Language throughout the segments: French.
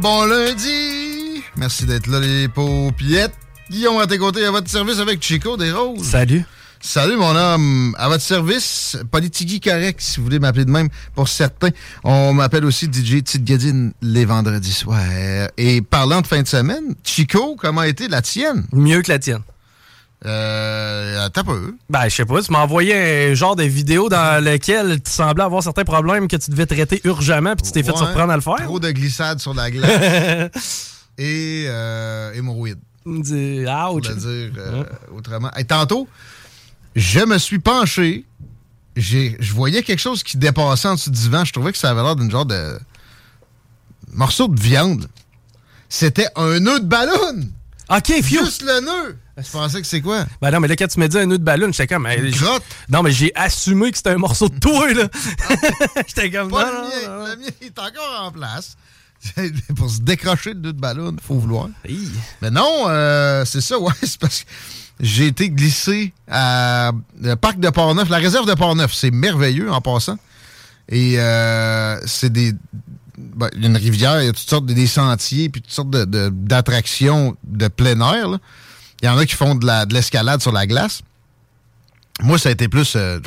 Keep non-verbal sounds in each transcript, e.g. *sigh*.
Bon lundi! Merci d'être là, les paupiettes. Guillaume à tes côtés, à votre service avec Chico des Roses. Salut. Salut, mon homme. À votre service, Politigui correct, si vous voulez m'appeler de même, pour certains. On m'appelle aussi DJ Tite les vendredis soirs. Et parlant de fin de semaine, Chico, comment a été la tienne? Mieux que la tienne. Euh, t'as peu. Ben, je sais pas, tu m'as envoyé un genre de vidéo dans lequel tu semblais avoir certains problèmes que tu devais traiter urgemment, puis tu t'es fait surprendre à le faire. Trop de glissade sur la glace. *laughs* et euh, hémorroïdes. Pour le dire euh, autrement. Et tantôt, je me suis penché. Je voyais quelque chose qui dépassait en dessous du divan. Je trouvais que ça avait l'air d'une genre de morceau de viande. C'était un nœud de ballon. OK, fiu. Juste le nœud. Tu pensais que c'est quoi? Ben non, mais là, quand tu m'as dit un nœud de ballon, j'étais comme. Une grotte. Non, mais j'ai assumé que c'était un morceau de toi, là. *laughs* j'étais comme. Pas non, le mien. non. Le mien est encore en place. *laughs* Pour se décrocher le nœud de ballon, il faut vouloir. Hi. Mais non, euh, c'est ça, ouais, *laughs* c'est parce que j'ai été glissé à le parc de Port-Neuf, la réserve de Port-Neuf. C'est merveilleux en passant. Et euh, c'est des. Ben, une rivière, il y a toutes sortes de des sentiers, puis toutes sortes de- de- d'attractions de, plein air. Il y en a qui font de la- de l'escalade sur la glace. Moi, ça a été plus euh,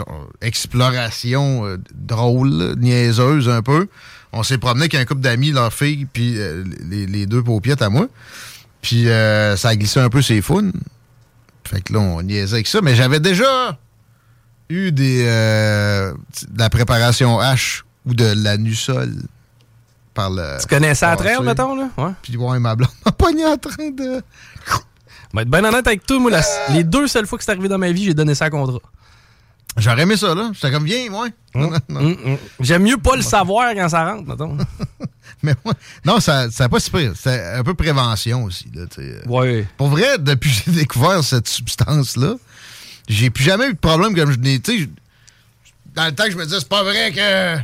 exploration euh, drôle, niaiseuse un peu. On s'est promené avec un couple d'amis, leur fille, puis euh, les, les deux paupiettes à moi. Puis ça a glissé un peu ses founes. Fait que là, on niaisait avec ça. Mais j'avais déjà eu des de la préparation H ou de la sol par le. Tu connais ça à passé. trail, mettons, là? Ouais. Puis ouais, ma blonde m'a pogné en train de. Je vais être bien honnête avec toi, moi, la- les deux seules fois que c'est arrivé dans ma vie, j'ai donné ça à contrat. J'aurais aimé ça, là. J'étais comme, viens, non, non. Hum, hum. J'aime mieux pas le savoir quand ça rentre, mettons. *laughs* Mais ouais. Non, ça n'a pas si pire. C'est un peu prévention aussi, là. Ouais. Pour vrai, depuis que j'ai découvert cette substance-là, j'ai plus jamais eu de problème comme je n'ai. Tu sais, dans le temps que je me disais, c'est pas vrai que.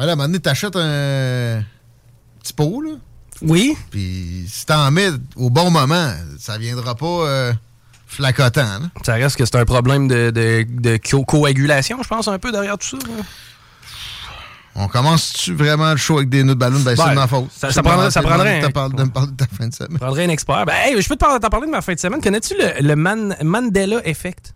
Voilà, à un moment donné, t'achètes un petit pot, là. Oui. Puis si t'en mets au bon moment, ça viendra pas euh, flacotant, là. Ça reste que c'est un problème de, de, de co- coagulation, je pense, un peu derrière tout ça. là. On commence-tu vraiment le show avec des nœuds de ballon? Ben, c'est Ben, de ma faute. ça- prendrait- ça prendrait de un- parler- de me parler de ta fin de semaine. Je prendrais un expert. Ben, hey, je peux t'en parler de ma fin de semaine. Connais-tu le, le Man- Mandela Effect?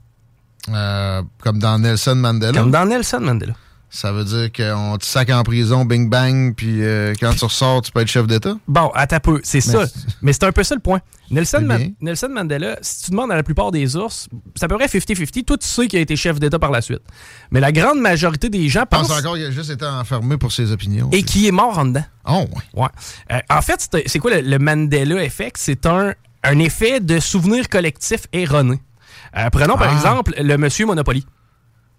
Euh, comme dans Nelson Mandela. Comme dans Nelson Mandela. Ça veut dire qu'on te sac en prison, bing bang, puis euh, quand tu ressors, tu peux être chef d'État? Bon, à ta peu, c'est ça. Mais c'est un peu ça le point. Nelson. Nelson Mandela, si tu demandes à la plupart des ours, c'est à peu près 50-50. Toi, tu sais qu'il a été chef d'État par la suite. Mais la grande majorité des gens Je pense pensent... encore qu'il a juste été enfermé pour ses opinions. Et qui est mort en dedans. Oh, ouais. Ouais. Euh, en fait, c'est- quoi le, le Mandela Effect? C'est un, un effet de souvenir collectif erroné. Euh, prenons par Ah. exemple le monsieur Monopoly.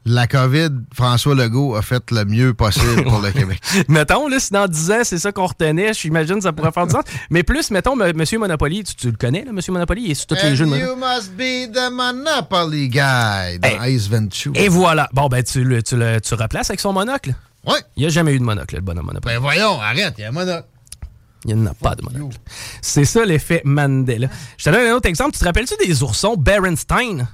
La COVID, François Legault a fait le mieux possible pour le Québec. *laughs* mettons, là, si dans 10 ans, c'est ça qu'on retenait, j'imagine que ça pourrait faire du sens. Mais plus, mettons, M. Monsieur Monopoly, tu, le connais, là, Monsieur Monopoly, il est sur tous les jeux de You must be the Monopoly guy dans Ace Ventura. Et voilà. Bon, ben, tu le, tu le tu replaces avec son monocle. Ouais. Il n'y a jamais eu de monocle, le bonhomme Monopoly. Ben voyons, arrête, il y a un monocle. Il n'y en a pas de monocle. C'est ça l'effet Mandela. Je te donne un autre exemple. Tu te rappelles-tu des oursons Berenstein?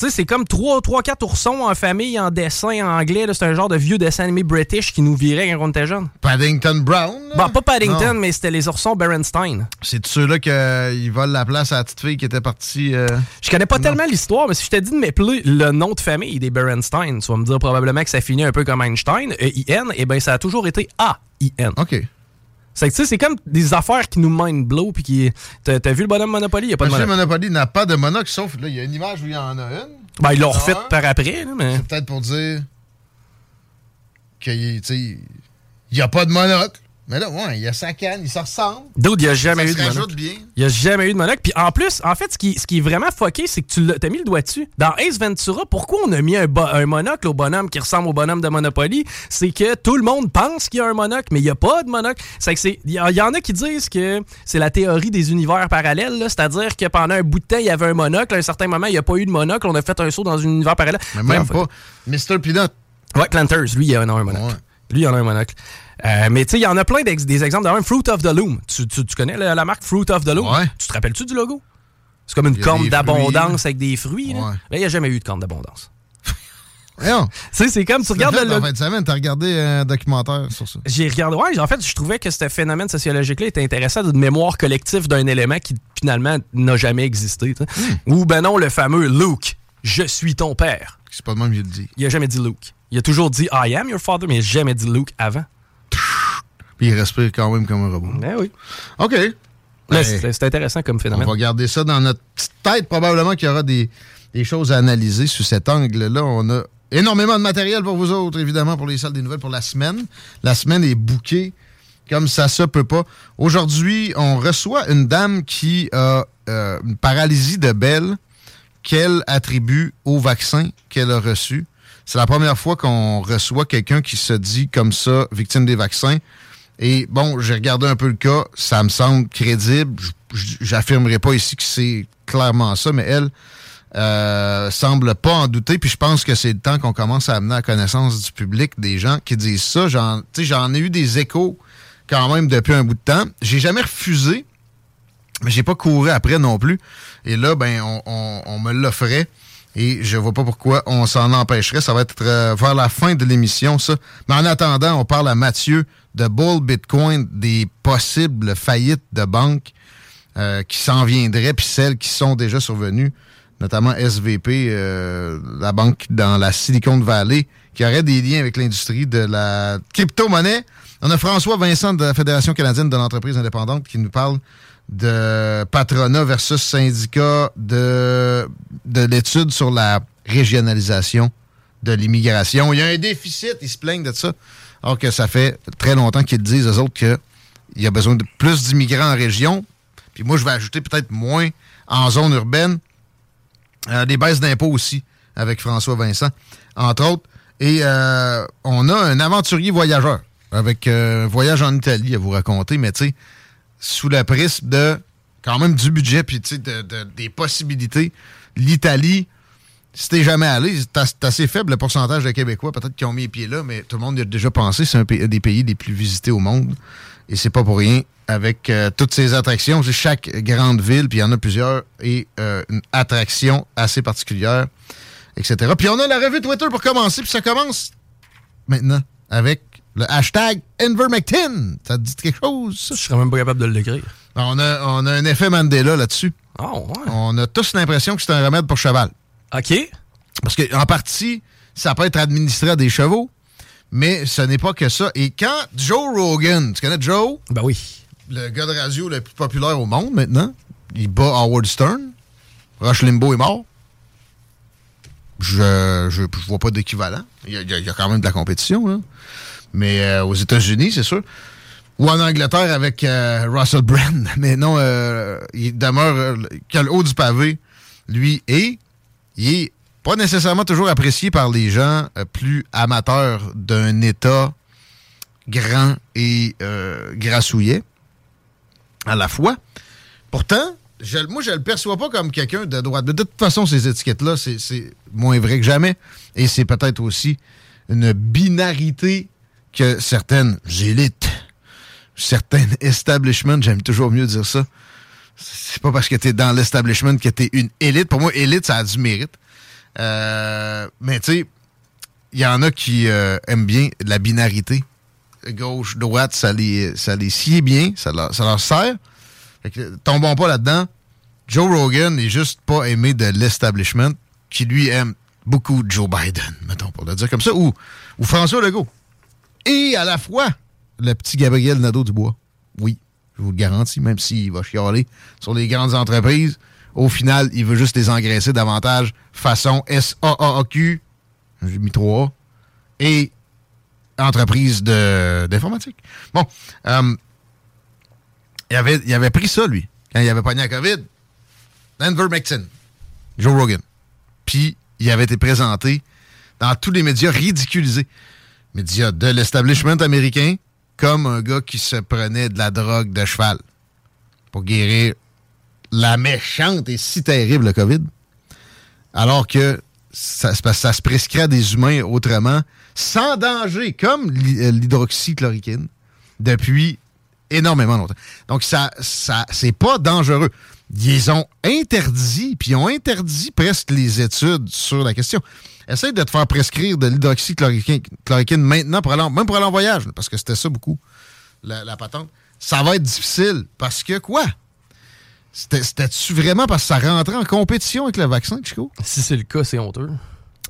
Tu sais, c'est comme 3-4 oursons en famille, en dessin en anglais. C'est un genre de vieux dessin animé british qui nous virait quand on était jeune. Paddington Brown? Bon, pas Paddington, mais c'était les oursons Berenstein. C'est ceux-là qui euh, volent la place à la petite fille qui était partie. Euh... Je connais pas tellement l'histoire, mais si je t'ai dit de m'appeler le nom de famille des Berenstein, tu vas me dire probablement que ça finit un peu comme Einstein, E-I-N, et bien ça a toujours été A-I-N. OK. C'est comme des affaires qui nous mind blow puis qui. T'as vu le bonhomme Monopoly? Il a pas Monsieur de monocle. Monopoly n'a pas de monocle, sauf là, il y a une image où il y en a une. Ben, ils l'ont refait par après, mais. C'est peut-être pour dire qu'il n'y a pas de monocle. Mais là, ouais, il y a sa canne, il se ressemble. D'autres, il n'y a jamais ça eu de monocle. bien. Il n'y a jamais eu de monocle. Puis en plus, en fait, ce qui, ce qui est vraiment fucké, c'est que tu l'as- t'as mis le doigt dessus. Dans Ace Ventura, pourquoi on a mis un, un monocle au bonhomme qui ressemble au bonhomme de Monopoly? C'est que tout le monde pense qu'il y a un monocle, mais il n'y a pas de monocle. C'est que c'est. Il y, en- y a qui disent que c'est la théorie des univers parallèles, là. c'est-à-dire que pendant un bout de temps, il y avait un monocle, à un certain moment, il n'y a pas eu de monocle, on a fait un saut dans un univers parallèle. Mais même pas. Mr. Peanut. Ouais, Planters, lui, il en a un monocle. Ouais. Lui, il en a un monocle. Euh, mais tu sais, il y en a plein des exemples. Dans même Fruit of the Loom. Tu, tu- tu connais la, la marque Fruit of the Loom? Ouais. Tu te rappelles-tu du logo? C'est comme une corne d'abondance avec des fruits. là. Ouais. Là, il n'y a jamais eu de corne d'abondance. *laughs* *laughs* C'est comme, tu regardes Fait, le En fin de semaine, t'as regardé un documentaire sur ça. J'ai regardé, ouais, en fait, je trouvais que ce phénomène sociologique-là était intéressant d'une mémoire collective d'un élément qui finalement n'a jamais existé. Hmm. Ou ben non, le fameux Luke, je suis ton père. C'est pas de même que je le dis. Il a jamais dit Luke. Il a toujours dit I am your father, mais il n'a jamais dit Luke avant. *laughs* Puis il respire quand même comme un robot. Ben oui. OK. Là, Ben, c'est intéressant comme on phénomène. va garder ça dans notre petite tête. Probablement qu'il y aura des, des choses à analyser sous cet angle-là. On a énormément de matériel pour vous autres, évidemment, pour les salles des nouvelles pour la semaine. La semaine est bouquée comme ça se peut pas. Aujourd'hui, on reçoit une dame qui a euh, une paralysie de Bell qu'elle attribue au vaccin qu'elle a reçu. C'est la première fois qu'on reçoit quelqu'un qui se dit comme ça, victime des vaccins. Et bon, j'ai regardé un peu le cas, ça me semble crédible. J'affirmerai pas ici que c'est clairement ça, mais elle euh, semble pas en douter. Puis je pense que c'est le temps qu'on commence à amener à connaissance du public des gens qui disent ça. J'en, j'en ai eu des échos quand même depuis un bout de temps. J'ai jamais refusé, mais j'ai pas couru après non plus. Et là, ben, on, me l'offrait. Et je vois pas pourquoi on s'en empêcherait. Ça va être euh, vers la fin de l'émission, ça. Mais en attendant, on parle à Mathieu de Bull Bitcoin, des possibles faillites de banques euh, qui s'en viendraient, puis celles qui sont déjà survenues, notamment SVP, euh, la banque dans la Silicon Valley, qui aurait des liens avec l'industrie de la crypto-monnaie. On a François Vincent de la Fédération canadienne de l'entreprise indépendante qui nous parle de patronat versus syndicat de, de l'étude sur la régionalisation de l'immigration. Il y a un déficit, ils se plaignent de ça. Alors que ça fait très longtemps qu'ils disent, eux autres, qu'il y a besoin de plus d'immigrants en région. Puis moi, je vais ajouter peut-être moins en zone urbaine. Euh, des baisses d'impôts aussi, avec François Vincent, entre autres. Et euh, on a un aventurier voyageur, avec euh, un voyage en Italie à vous raconter, mais tu sais, sous le prisme de quand même du budget, puis des possibilités. L'Italie, si t'es jamais allé, c'est as- c'est assez faible le pourcentage de Québécois, peut-être qui ont mis les pieds là, mais tout le monde y a déjà pensé. C'est un des pays les plus visités au monde. Et c'est pas pour rien. Avec euh, toutes ces attractions, chaque grande ville, puis il y en a plusieurs, et euh, une attraction assez particulière, etc. Puis on a la revue Twitter pour commencer, puis ça commence maintenant avec le hashtag Invermectin. Ça te dit quelque chose? Je serais même pas capable de l'écrire. On a, on a un effet Mandela là-dessus. Oh, ouais. On a tous l'impression que c'est un remède pour cheval. OK. Parce qu'en partie, ça peut être administré à des chevaux, mais ce n'est pas que ça. Et quand Joe Rogan, tu connais Joe, Ben oui. le gars de radio le plus populaire au monde maintenant, il bat Howard Stern, Rush Limbaugh est mort. Je, je, je vois pas d'équivalent. Il y, y a quand même de la compétition, là. Mais euh, aux États-Unis, c'est sûr. Ou en Angleterre avec euh, Russell Brand. *laughs* Mais non, euh, il demeure qu'à le haut du pavé, lui, et il est pas nécessairement toujours apprécié par les gens plus amateurs d'un État grand et grassouillet à la fois. Pourtant, moi, je le perçois pas comme quelqu'un de droite. De toute façon, ces étiquettes-là, c'est moins vrai que jamais. Et c'est peut-être aussi une binarité que certaines élites, certains *laughs* establishments, j'aime toujours mieux dire ça. C'est pas parce que tu es dans l'establishment que tu es une élite. Pour moi, élite, ça a du mérite. Euh, mais tu sais, il y en a qui euh, aiment bien la binarité. Gauche, droite, ça les, ça bien, ça leur, ça leur sert. Que, tombons pas là-dedans. Joe Rogan n'est juste pas aimé de l'establishment, qui lui aime beaucoup Joe Biden, mettons, pour le dire comme ça, ou, ou François Legault. Et à la fois, le petit Gabriel Nadeau-Dubois. Oui, je vous le garantis, même s'il va chialer sur les grandes entreprises, au final, il veut juste les engraisser davantage façon S-A-A-Q, j'ai mis trois, et entreprise d'informatique. Bon, euh, il, avait, pris ça, lui, quand il avait pogné la COVID. Denver Mixon, Joe Rogan. Puis, il avait été présenté dans tous les médias ridiculisés. Médias de l'establishment américain, comme un gars qui se prenait de la drogue de cheval pour guérir la méchante et si terrible COVID. Alors que ça, se prescrit à des humains autrement, sans danger, comme euh, l'hydroxychloroquine, depuis énormément longtemps. Donc, ça, ça c'est pas dangereux. Ils ont interdit, puis ils ont interdit presque les études sur la question. Essaye de te faire prescrire de l'hydroxychloroquine maintenant, pour aller même pour aller en voyage, parce que c'était ça beaucoup, la, la patente. Ça va être difficile, parce que quoi? C'était-tu vraiment parce que ça rentrait en compétition avec le vaccin, Chico? Si c'est le cas, c'est honteux.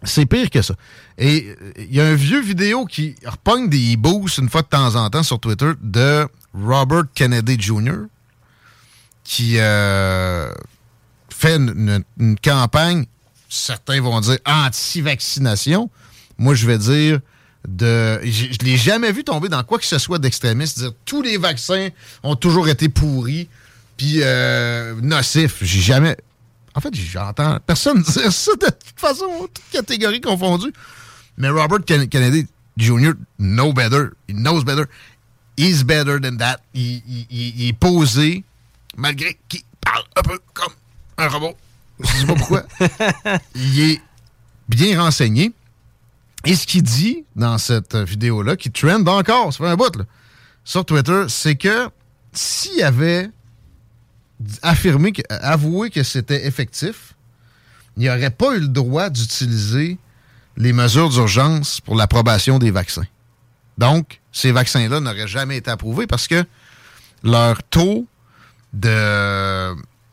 C'est pire que ça. Et il y a un vieux vidéo qui repogne des boosts une fois de temps en temps sur Twitter de Robert Kennedy Jr. qui euh, fait une, campagne, certains vont dire anti-vaccination. Moi, je vais dire de. Je, ne l'ai jamais vu tomber dans quoi que ce soit d'extrémiste, dire tous les vaccins ont toujours été pourris puis euh, nocifs. J'ai jamais. En fait, j'entends personne *laughs* dire ça de toute façon, toute catégorie confondue. Mais Robert Kennedy Jr. know better. He knows better. He's better than that. Il, est posé, malgré qu'il parle un peu comme un robot. Je sais pas pourquoi. il est bien renseigné. Et ce qu'il dit dans cette vidéo-là, qui trend encore, ça fait un bout, là, sur Twitter, c'est que s'il avait affirmé, avoué que c'était effectif, il n'y aurait pas eu le droit d'utiliser les mesures d'urgence pour l'approbation des vaccins. Donc, ces vaccins-là n'auraient jamais été approuvés parce que leur taux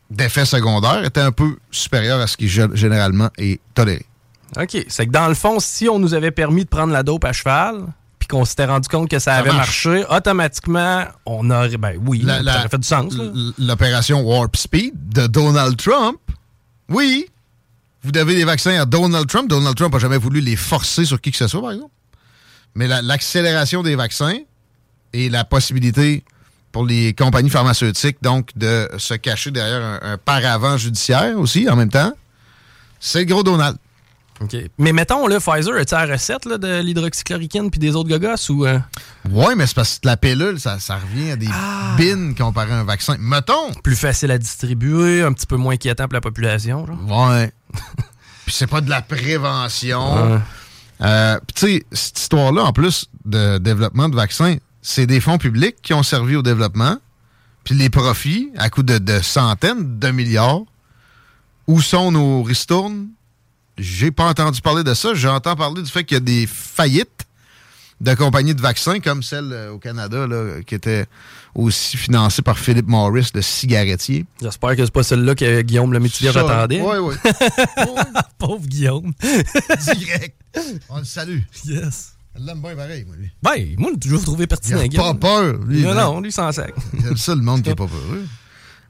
d'effet secondaire était un peu supérieur à ce qui généralement est toléré. OK. C'est que dans le fond, si on nous avait permis de prendre la dope à cheval, qu'on s'était rendu compte que ça, avait marché, automatiquement, on aurait. Ben oui, ça aurait fait du sens. L'opération Warp Speed de Donald Trump, oui. Vous avez des vaccins à Donald Trump. Donald Trump n'a jamais voulu les forcer sur qui que ce soit, par exemple. Mais l'accélération des vaccins et la possibilité pour les compagnies pharmaceutiques, donc, de se cacher derrière un, un paravent judiciaire aussi, en même temps, c'est le gros Donald. Mais mettons, là, Pfizer, as-tu la recette de l'hydroxychloroquine puis des autres gogos ou. Euh? Oui, mais c'est parce que la pilule, ça, revient à des ah. bines comparé à un vaccin. Mettons. Plus facile à distribuer, un petit peu moins inquiétant pour la population. Genre. Ouais. *laughs* puis c'est pas de la prévention. Euh, puis tu sais, cette histoire-là, en plus de développement de vaccins, c'est des fonds publics qui ont servi au développement. Puis les profits, à coût de, de centaines de milliards, où sont nos ristournes? j'ai pas entendu parler de ça. J'entends parler du fait qu'il y a des faillites de compagnies de vaccins comme celle euh, au Canada là, qui était aussi financée par Philippe Morris, le cigarettier. J'espère que c'est pas celle-là que Guillaume le métier attendait. Oui, oui. *laughs* Pauvre Guillaume. Direct. On le salue. Yes. Elle l'aime bien pareil, moi, lui. Ben, moi, j'ai toujours trouvé pertinent. Il a pas peur, lui. Non, non, lui, sans sac. C'est ça, le monde qui est pas peur.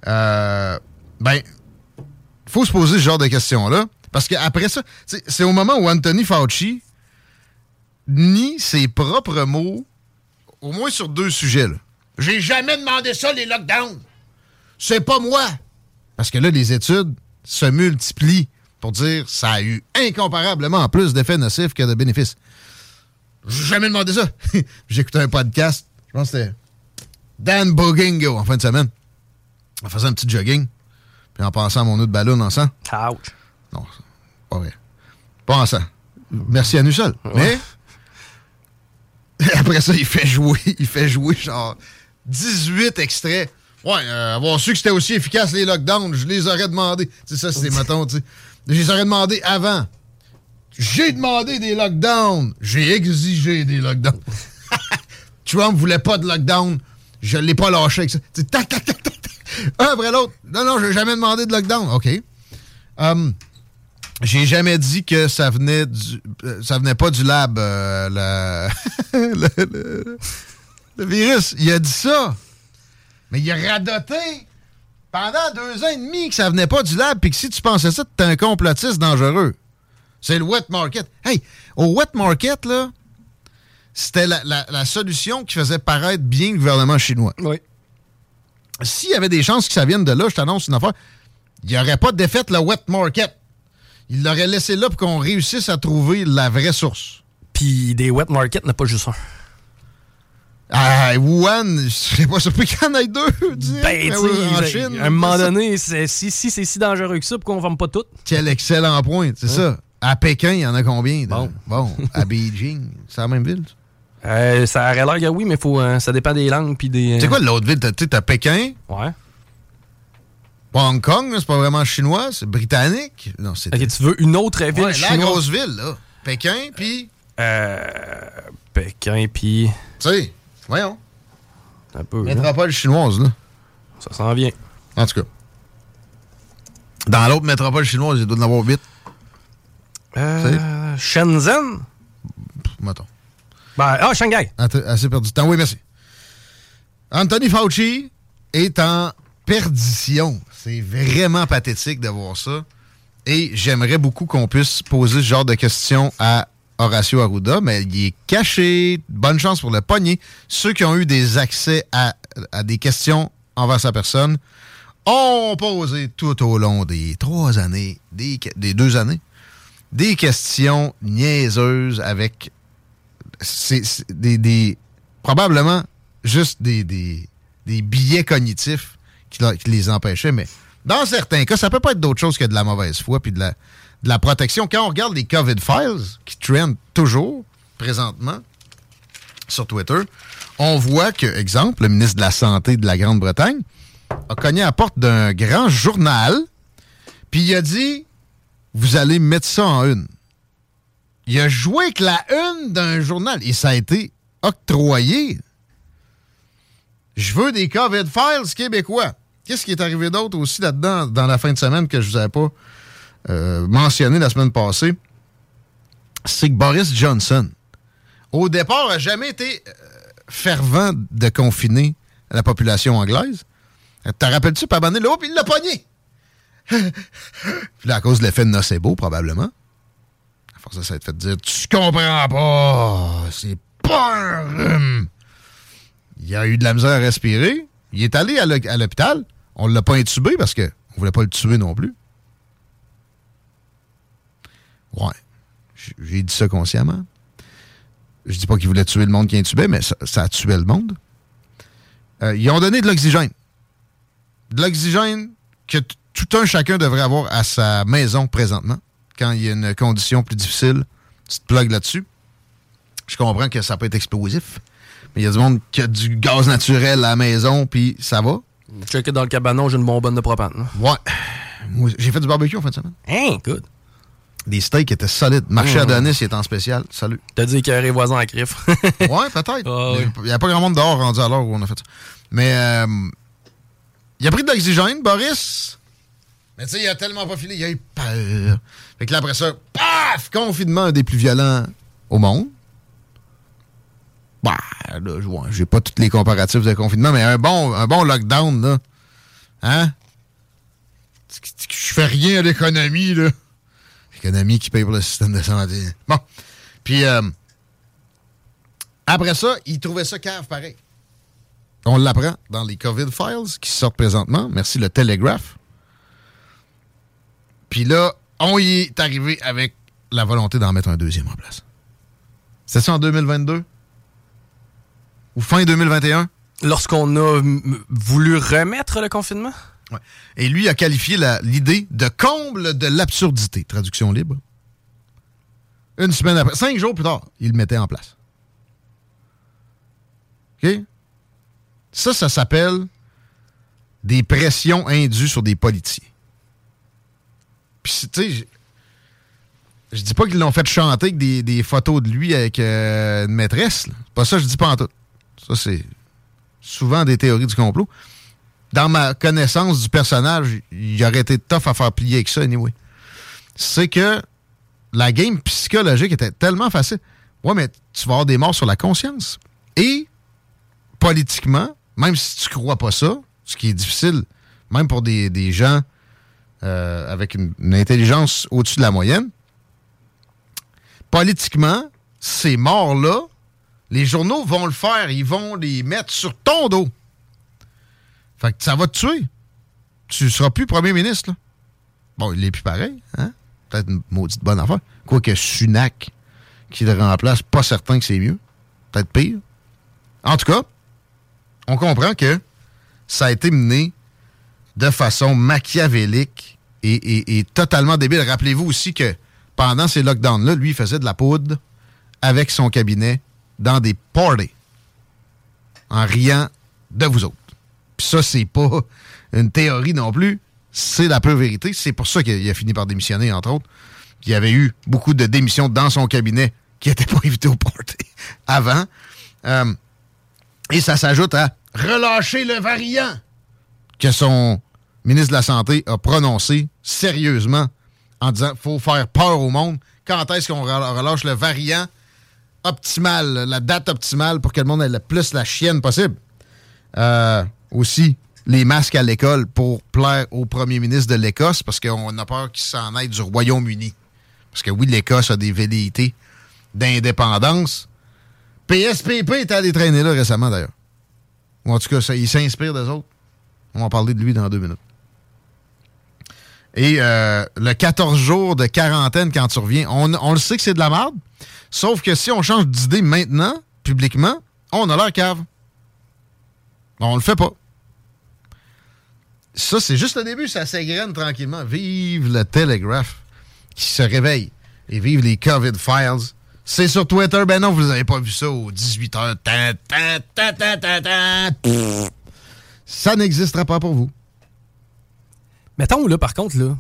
Euh, ben, faut se poser ce genre de questions-là. Parce qu'après ça, c'est au moment où Anthony Fauci nie ses propres mots, au moins sur deux sujets. J'ai jamais demandé ça, les lockdowns. C'est pas moi. Parce que là, les études se multiplient pour dire ça a eu incomparablement plus d'effets nocifs que de bénéfices. J'ai jamais demandé ça. *laughs* Écouté un podcast, je pense que c'était Dan Bogingo en fin de semaine. On faisait un petit jogging, puis en pensant à mon autre ballon en sang. Ouch. Non, pas vrai. Pas en sang. Merci à nous seuls. Mais *laughs* après ça, il fait jouer, *laughs* il fait jouer genre 18 extraits. Ouais, euh, avoir su que c'était aussi efficace les lockdowns, je les aurais demandé. C'est ça, c'était, mettons, tu sais. Je les aurais demandé avant. J'ai demandé des lockdowns. J'ai exigé des lockdowns. *laughs* Trump voulait pas de lockdown. Je l'ai pas lâché avec ça. tac, tac, tac, tac, Un après l'autre. Non, non, j'ai jamais demandé de lockdown. OK. Um, j'ai jamais dit que ça venait du, euh, ça venait pas du lab, euh, *laughs* le, virus. Il a dit ça. Mais il a radoté pendant deux ans et demi que ça venait pas du lab, puis que si tu pensais ça, t'es un complotiste dangereux. C'est le wet market. Hey, au wet market, là, c'était la, la, solution qui faisait paraître bien le gouvernement chinois. Oui. S'il y avait des chances que ça vienne de là, je t'annonce une affaire, il n'y aurait pas de défaite le wet market. Il l'aurait laissé là pour qu'on réussisse à trouver la vraie source. Puis des wet markets n'a pas juste un. Ah, Wuhan, je serais pas surpris qu'il y en ait deux. Ben, en Chine. À un moment donné, si, si c'est si dangereux que ça, pourquoi on ne forme pas tout? Quel excellent point, c'est ça. À Pékin, il y en a combien? Bon. Bon, à *laughs* Beijing, c'est la même ville? Euh, ça aurait l'air que oui, mais faut, euh, ça dépend des langues puis des. C'est quoi l'autre ville? Tu as Pékin? Ouais. Hong Kong, c'est pas vraiment chinois, c'est britannique. Non, c'est. Ok, tu veux une autre ville ouais, chinoise? La grosse ville, là. Pékin, puis. Euh. Pékin, puis. Tu sais, voyons. Un peu. Métropole chinoise, là. Ça s'en vient. En tout cas. Dans l'autre métropole chinoise, il doit en avoir vite. Euh. Shenzhen? mettons. Ben, ah, Shanghai. Assez perdu de temps. Oui, merci. Anthony Fauci est en perdition. C'est vraiment pathétique de voir ça. Et j'aimerais beaucoup qu'on puisse poser ce genre de questions à Horacio Arruda, mais il est caché. Bonne chance pour le pogner. Ceux qui ont eu des accès à, des questions envers sa personne ont posé tout au long des trois années, des, des deux années, des questions niaiseuses avec c'est des, probablement juste des, des, billets cognitifs qui, les empêchaient, mais dans certains cas, ça peut pas être d'autre chose que de la mauvaise foi puis de la, de la protection. Quand on regarde les COVID files qui trendent toujours présentement sur Twitter, on voit que, exemple, le ministre de la Santé de la Grande-Bretagne a cogné à la porte d'un grand journal, puis il a dit Vous allez mettre ça en une il a joué avec la une d'un journal et ça a été octroyé. Je veux des COVID files québécois. Qu'est-ce qui est arrivé d'autre aussi là-dedans dans la fin de semaine que je vous avais pas euh, mentionné la semaine passée? C'est que Boris Johnson, au départ, n'a jamais été euh, fervent de confiner la population anglaise. Te rappelles-tu, pas là, il l'a pogné. *laughs* puis là, à cause de l'effet de nocebo, probablement ça, ça va fait dire Tu comprends pas, c'est pas un rhume. Il a eu de la misère à respirer. Il est allé à l'hôpital. On l'a pas intubé parce qu'on ne voulait pas le tuer non plus. Ouais. J'ai dit ça consciemment. Je dis pas qu'il voulait tuer le monde qui intubait, mais ça, a tué le monde. Euh, ils ont donné de l'oxygène. De l'oxygène que tout un chacun devrait avoir à sa maison présentement quand il y a une condition plus difficile, tu te plugues là-dessus. Je comprends que ça peut être explosif, mais il y a du monde qui a du gaz naturel à la maison, puis ça va. Checker dans le cabanon, j'ai une bonbonne de propane. Ouais. J'ai fait du barbecue en fin de semaine. Hein, good. Des steaks étaient solides. Marché à mmh. Adonis, il est en spécial. Salut. T'as dit qu'il y aurait voisins à griffe. *laughs* ouais, peut-être. *laughs* Il n'y a pas grand monde dehors rendu à l'heure où on a fait ça. Mais euh, il a pris de l'oxygène, Boris. Mais tu sais, il a tellement pas filé, il a eu peur. Fait que là, après ça, paf! Confinement des plus violents au monde. Bah, là, j'ai pas tous les comparatifs de confinement, mais un bon, un bon lockdown, là. Hein? Je fais rien à l'économie, là. L'économie qui paye pour le système de santé. Bon. Puis, euh, après ça, il trouvait ça cave pareil. On l'apprend dans les COVID Files qui sortent présentement. Merci le Telegraph. Puis là, on y est arrivé avec la volonté d'en mettre un deuxième en place. C'est ça en 2022? Ou fin 2021? Lorsqu'on a voulu remettre le confinement? Ouais. Et lui a qualifié l'idée de comble de l'absurdité. Traduction libre. Une semaine après, cinq jours plus tard, il le mettait en place. OK? Ça, ça s'appelle des pressions indues sur des politiciens. Puis, tu je dis pas qu'ils l'ont fait chanter avec des, photos de lui avec euh, une maîtresse. Pas ça, je dis pas en tout. Ça, c'est souvent des théories du complot. Dans ma connaissance du personnage, il aurait été tough à faire plier avec ça, anyway. C'est que la game psychologique était tellement facile. Ouais, mais tu vas avoir des morts sur la conscience. Et, politiquement, même si tu crois pas ça, ce qui est difficile, même pour des, gens euh, avec une, intelligence au-dessus de la moyenne, politiquement, ces morts-là, les journaux vont le faire. Ils vont les mettre sur ton dos. Fait ça va te tuer. Tu seras plus premier ministre. Bon, il est plus pareil. Hein? Peut-être une maudite bonne affaire. Quoique Sunak, qui le remplace, pas certain que c'est mieux. Peut-être pire. En tout cas, on comprend que ça a été mené de façon machiavélique et, totalement débile. Rappelez-vous aussi que pendant ces lockdowns-là, lui, il faisait de la poudre avec son cabinet dans des parties en riant de vous autres. Puis ça, c'est pas une théorie non plus, c'est la pure vérité. C'est pour ça qu'il a fini par démissionner, entre autres. il y avait eu beaucoup de démissions dans son cabinet qui n'étaient pas évitées au party *laughs* avant. Euh, et ça s'ajoute à relâcher le variant que son ministre de la Santé a prononcé sérieusement en disant faut faire peur au monde. Quand est-ce qu'on relâche le variant optimal, la date optimale pour que le monde ait le plus la chienne possible? Euh, aussi, les masques à l'école pour plaire au premier ministre de l'Écosse parce qu'on a peur qu'il s'en aille du Royaume-Uni. Parce que oui, l'Écosse a des velléités d'indépendance. PSPP est allé traîner là récemment d'ailleurs. en tout cas, ça, il s'inspire des autres. On va parler de lui dans deux minutes. Et euh, le 14 jours de quarantaine quand tu reviens, on, le sait que c'est de la merde. Sauf que si on change d'idée maintenant, publiquement, on a l'air cave. On le fait pas. Ça, c'est juste le début, ça s'égrène tranquillement. Vive le Telegraph qui se réveille. Et vive les COVID Files. C'est sur Twitter. Ben non, vous n'avez pas vu ça aux 18h. Ça n'existera pas pour vous. Mettons, là, par contre, là,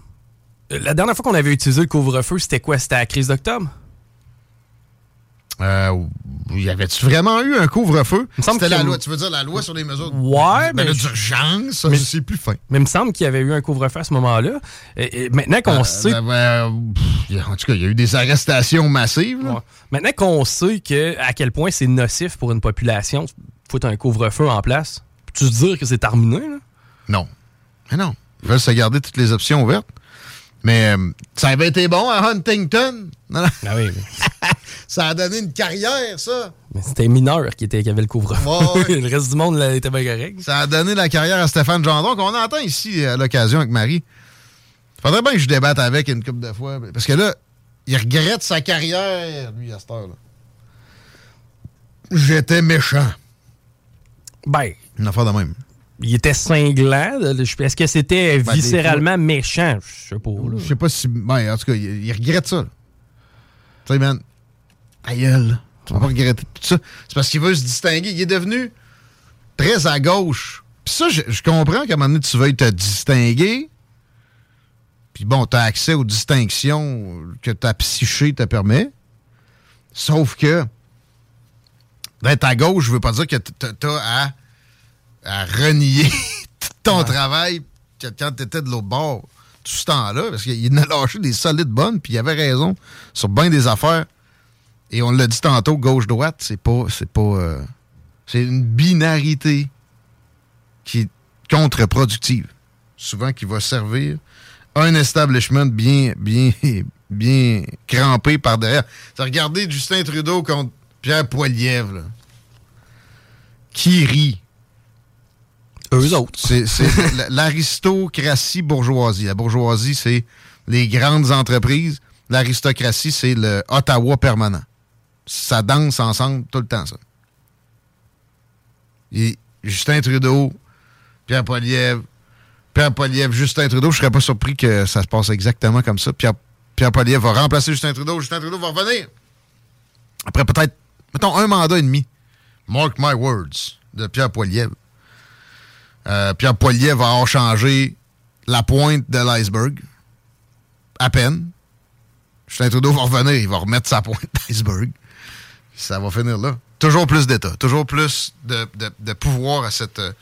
la dernière fois qu'on avait utilisé le couvre-feu, c'était quoi? C'était à la crise d'octobre? Euh, y avait-tu vraiment eu un couvre-feu? C'était la loi. Tu veux dire la loi sur les mesures ouais, mais d'urgence? Mais c'est plus fin. Mais il me semble qu'il y avait eu un couvre-feu à ce moment-là. Et, maintenant qu'on euh, sait. Ben, ben, en tout cas, il y a eu des arrestations massives. Maintenant qu'on sait que, à quel point c'est nocif pour une population, faut un couvre-feu en place. Peux-tu dire que c'est terminé? Là? Non. Mais non. Ils veulent se garder toutes les options ouvertes. Mais euh, ça avait été bon à Huntington. Ah oui. *laughs* ça a donné une carrière, ça. Mais c'était mineur qui, était, qui avait le couvre-feu. *laughs* le reste du monde là, était bien correct. Ça a donné la carrière à Stéphane Gendron, qu'on entend ici à l'occasion avec Marie. Faudrait bien que je débatte avec une couple de fois. Parce que là, il regrette sa carrière, lui, à cette heure-là. J'étais méchant. Ben. Une affaire de même il était cinglant. Est-ce que c'était ben, viscéralement méchant? Je sais pas. Je sais pas si. Ben, en tout cas, il, regrette ça. Tu sais, man. Aïeul. Tu vas pas regretter tout ça. C'est parce qu'il veut se distinguer. Il est devenu très à gauche. Puis ça, je, comprends qu'à un moment donné, tu veuilles te distinguer. Puis bon, tu as accès aux distinctions que ta psyché te permet. Sauf que d'être à gauche, je veux pas dire que tu as à à renier *laughs* ton travail quand tu étais de l'autre bord tout ce temps-là, parce qu'il a lâché des solides bonnes, puis il avait raison sur bien des affaires. Et on l'a dit tantôt, gauche-droite, c'est pas. C'est pas. Euh, c'est une binarité qui est contre-productive. Souvent qui va servir un establishment bien, bien, *laughs* bien crampé par derrière. Regardez Justin Trudeau contre Pierre Poilievre, qui rit? Eux autres. C'est *laughs* l'aristocratie bourgeoisie. La bourgeoisie, c'est les grandes entreprises. L'aristocratie, c'est le Ottawa permanent. Ça danse ensemble tout le temps, ça. Et Justin Trudeau, Pierre Poliev, Pierre Poliev, Justin Trudeau, je serais pas surpris que ça se passe exactement comme ça. Pierre, Pierre va remplacer Justin Trudeau, Justin Trudeau va revenir. Après peut-être, mettons, un mandat et demi. Mark my words, de Pierre Poliev. Euh, Pierre Poliev va avoir changé la pointe de l'iceberg. À peine. Justin Trudeau va revenir, il va remettre sa pointe *laughs* d'iceberg. Ça va finir là. Toujours plus d'État, toujours plus de, pouvoir à cette euh,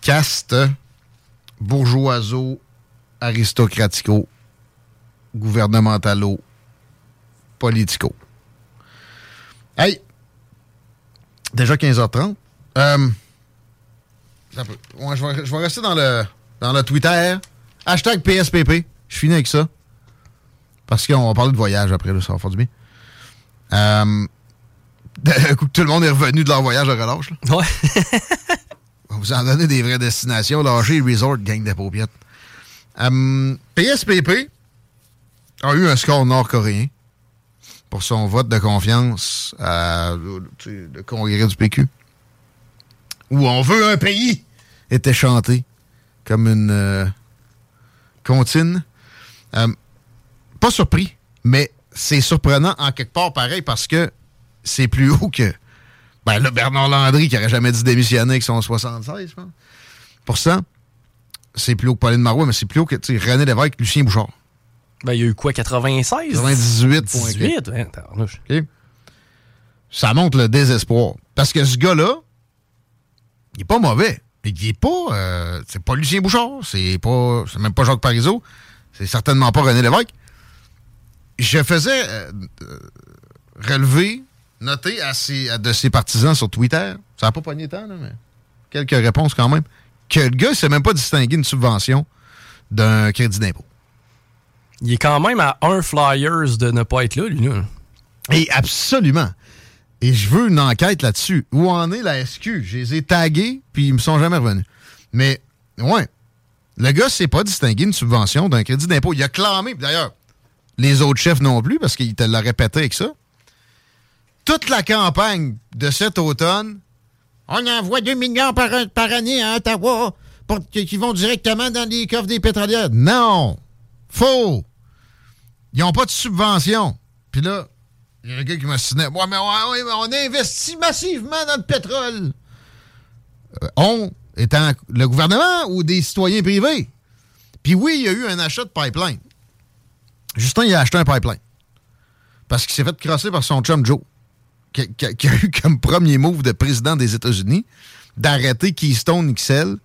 caste bourgeoiso, aristocratico, gouvernementalo, politico. Hey! Déjà 15h30. Euh, je, vais, je, vais, rester dans le, dans le Twitter. Hashtag PSPP. Je finis avec ça. Parce qu'on va parler de voyage après, là, ça va faire du bien. Euh, *laughs* coup tout le monde est revenu de leur voyage à relâche. Là. Ouais. *laughs* vous en donnez des vraies destinations. Lâcher Resort, gang de paupiettes. Euh, PSPP a eu un score nord-coréen pour son vote de confiance à le congrès du PQ. Où on veut un pays était chanté comme une euh, comptine. Euh, pas surpris, mais c'est surprenant en quelque part pareil parce que c'est plus haut que ben là, Bernard Landry qui n'aurait jamais dit démissionner avec son 76 pour ça. C'est plus haut que Pauline Marois, mais c'est plus haut que René Lévesque, Lucien Bouchard. Ben, il y a eu quoi, 96? 98. 18, ouais, Ça montre le désespoir. Parce que ce gars-là, il est pas mauvais. Il est pas. Euh, c'est pas Lucien Bouchard, c'est pas. C'est même pas Jacques Parizeau, c'est certainement pas René Lévesque. Je faisais euh, euh, relever, noter à, ses, de ses partisans sur Twitter, ça n'a pas pogné tant, là, mais quelques réponses quand même, que le gars ne sait même pas distinguer une subvention d'un crédit d'impôt. Il est quand même à un Flyers de ne pas être là, lui. Là. Et absolument. Et je veux une enquête là-dessus. Où en est la SQ? Je les ai tagués, puis ils me sont jamais revenus. Mais, ouais, le gars ne sait pas distinguer une subvention d'un crédit d'impôt. Il a clamé, d'ailleurs, les autres chefs non plus, parce qu'il te l'a répété avec ça. Toute la campagne de cet automne, on envoie 2 millions par, par année à Ottawa pour, qui vont directement dans les coffres des pétrolières. Non! Faux! Ils n'ont pas de subvention. Puis là, il y a un gars qui m'a signé. Ouais, mais on, investit massivement dans le pétrole. Euh, on, étant le gouvernement ou des citoyens privés? Puis oui, il y a eu un achat de pipeline. Justin, il a acheté un pipeline. Parce qu'il s'est fait crosser par son chum Joe, qui, a eu comme premier move de président des États-Unis d'arrêter Keystone XL,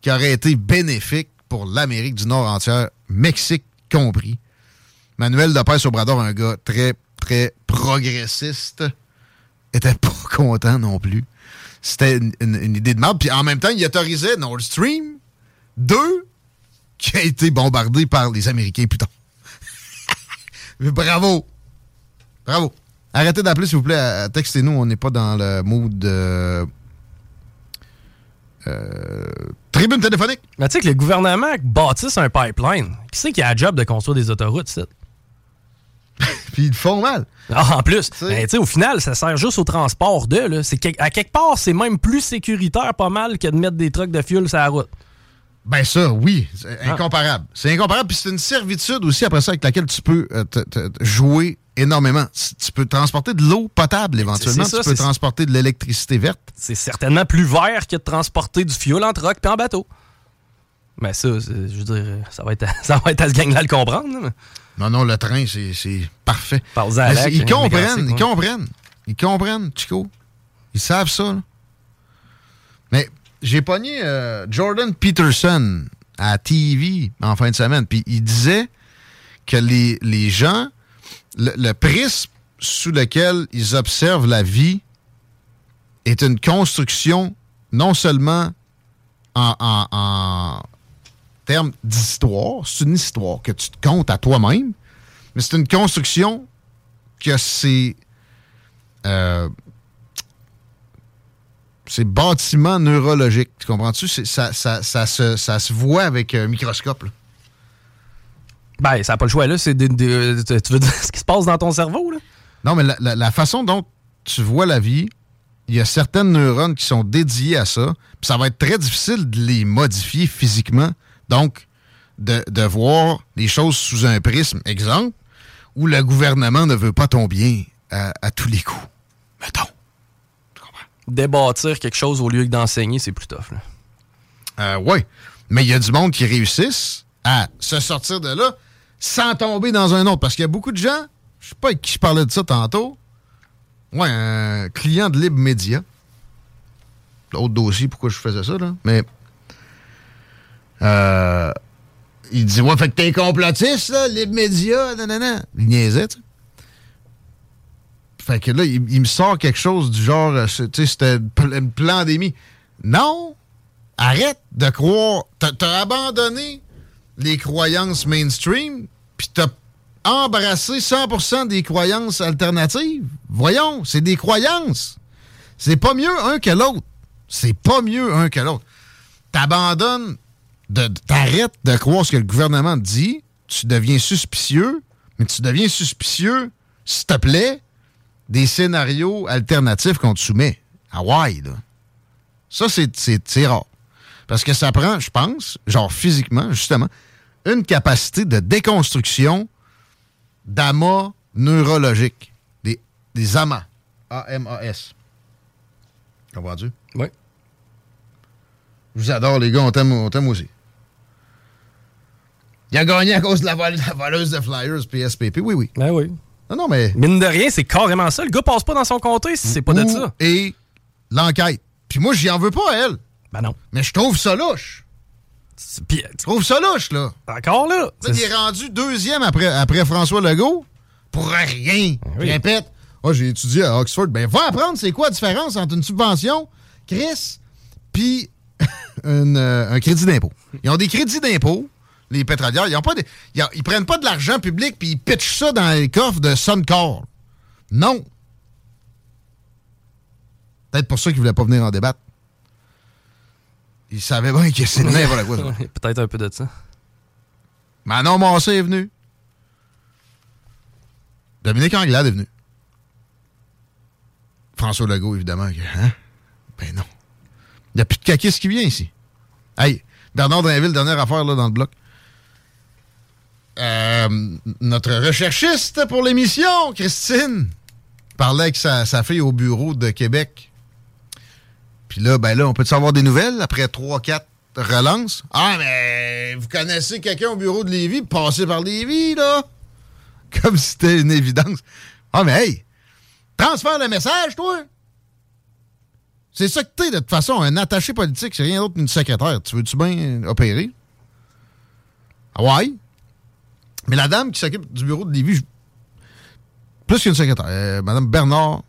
qui aurait été bénéfique pour l'Amérique du Nord entière, Mexique compris. Manuel Lopez Obrador, un gars très, progressiste, était pas *laughs* content non plus. C'était une, idée de merde. Puis en même temps, il autorisait Nord Stream 2, qui a été bombardé par les Américains plus tard. *laughs* bravo! Bravo! Arrêtez d'appeler, s'il vous plaît. Textez-nous, on n'est pas dans le mood de... Euh, tribune téléphonique. Mais tu sais que le gouvernement bâtisse un pipeline. Qui c'est qui a le job de construire des autoroutes? Puis ils font mal. Ah, en plus, ben, au final, ça sert juste au transport d'eux. À quelque part, c'est même plus sécuritaire pas mal que de mettre des trucks de fuel sur la route. Ben ça, oui, c'est ah. incomparable. C'est incomparable, puis c'est une servitude aussi après ça avec laquelle tu peux euh, jouer énormément. Tu peux transporter de l'eau potable éventuellement, tu peux transporter de l'électricité verte. C'est certainement plus vert que de transporter du fuel en truck puis en bateau. Mais ça, je veux dire, ça va être, *laughs* ça va être à ce gang-là le comprendre. Non, non, le train, c'est parfait. ils comprennent, ils comprennent. Ils comprennent, Chico. Ils savent ça. Mais j'ai pogné euh, Jordan Peterson à TV en fin de semaine. Puis il disait que les, les gens, le, prisme sous lequel ils observent la vie est une construction non seulement en, en termes d'histoire, c'est une histoire que tu te comptes à toi-même, mais c'est une construction que c'est. Euh, c'est bâtiment neurologique. Tu comprends-tu? Ça, ça, se, voit avec un microscope. Ben, ça n'a pas le choix, là. C'est tu veux dire *laughs* ce qui se passe dans ton cerveau, là? Non, mais la, façon dont tu vois la vie, il y a certaines neurones qui sont dédiées à ça. Puis ça va être très difficile de les modifier physiquement. Donc, de, de voir les choses sous un prisme, exemple, où le gouvernement ne veut pas ton bien à, tous les coups. Mettons. Débâtir quelque chose au lieu que d'enseigner, c'est plus tough. Euh, oui. Mais il y a du monde qui réussissent à se sortir de là sans tomber dans un autre. Parce qu'il y a beaucoup de gens, je sais pas avec qui je parlais de ça tantôt. Ouais, un client de Libre Média. L'autre dossier, pourquoi je faisais ça, là? Mais. Euh, il dit Ouais, fait que t'es complotiste, là, Libre Média, nanana. Il niaisait, tu. Fait que là, il, me sort quelque chose du genre, euh, tu sais, c'était une pandémie. Non! Arrête de croire. T'as abandonné les croyances mainstream, puis t'as embrassé 100% des croyances alternatives. Voyons, c'est des croyances. C'est pas mieux un que l'autre. C'est pas mieux un que l'autre. T'abandonnes, t'arrêtes de croire ce que le gouvernement dit, tu deviens suspicieux, mais tu deviens suspicieux, s'il te plaît, des scénarios alternatifs qu'on te soumet. Hawaï, là. Ça, c'est rare. Parce que ça prend, je pense, genre physiquement, justement, une capacité de déconstruction d'amas neurologiques. Des, des amas. A-M-A-S. Comprends-tu? Oui. Je vous adore, les gars. On t'aime aussi. Il a gagné à cause de la, voleuse de Flyers PSPP. Oui, oui. Ben oui. Non, non, mais. Mine de rien, c'est carrément ça. Le gars passe pas dans son comté si c'est pas de ça. Et l'enquête. Puis moi, j'y en veux pas à elle. Ben non. Mais je trouve ça louche. Puis, tu trouves ça louche, là. Encore là. il est rendu deuxième après, après François Legault pour rien. Ben répète. Oh, j'ai étudié à Oxford. Ben, va apprendre c'est quoi la différence entre une subvention, Chris, puis *laughs* euh, un crédit d'impôt. Ils ont des crédits d'impôt les pétrolières. Ils, ont pas ils, prennent pas de l'argent public puis ils pitchent ça dans les coffres de Suncor. Non. Peut-être pour ça qu'ils voulaient pas venir en débattre. Ils savaient bien que c'est n'importe quoi. Peut-être un peu de ça. Manon Massé est venu. Dominique Anglade est venu. François Legault, évidemment. Hein? Ben non. Il n'y a plus de caquis qui vient ici. Hey, Bernard Drinville, dernière affaire là, dans le bloc. Euh, notre recherchiste pour l'émission, Christine, parlait avec sa, fille au bureau de Québec. Puis là, ben là, on peut savoir des nouvelles après 3-4 relances? Ah, mais vous connaissez quelqu'un au bureau de Lévis, passez par Lévis, là? *laughs* Comme si c'était une évidence. Ah, mais hey, transfère le message, toi! C'est ça que t'es, de toute façon, un attaché politique, c'est rien d'autre qu'une secrétaire. Tu veux-tu bien opérer? Ah? Mais la dame qui s'occupe du bureau de Lévis, plus qu'une secrétaire, euh, Mme Bernard,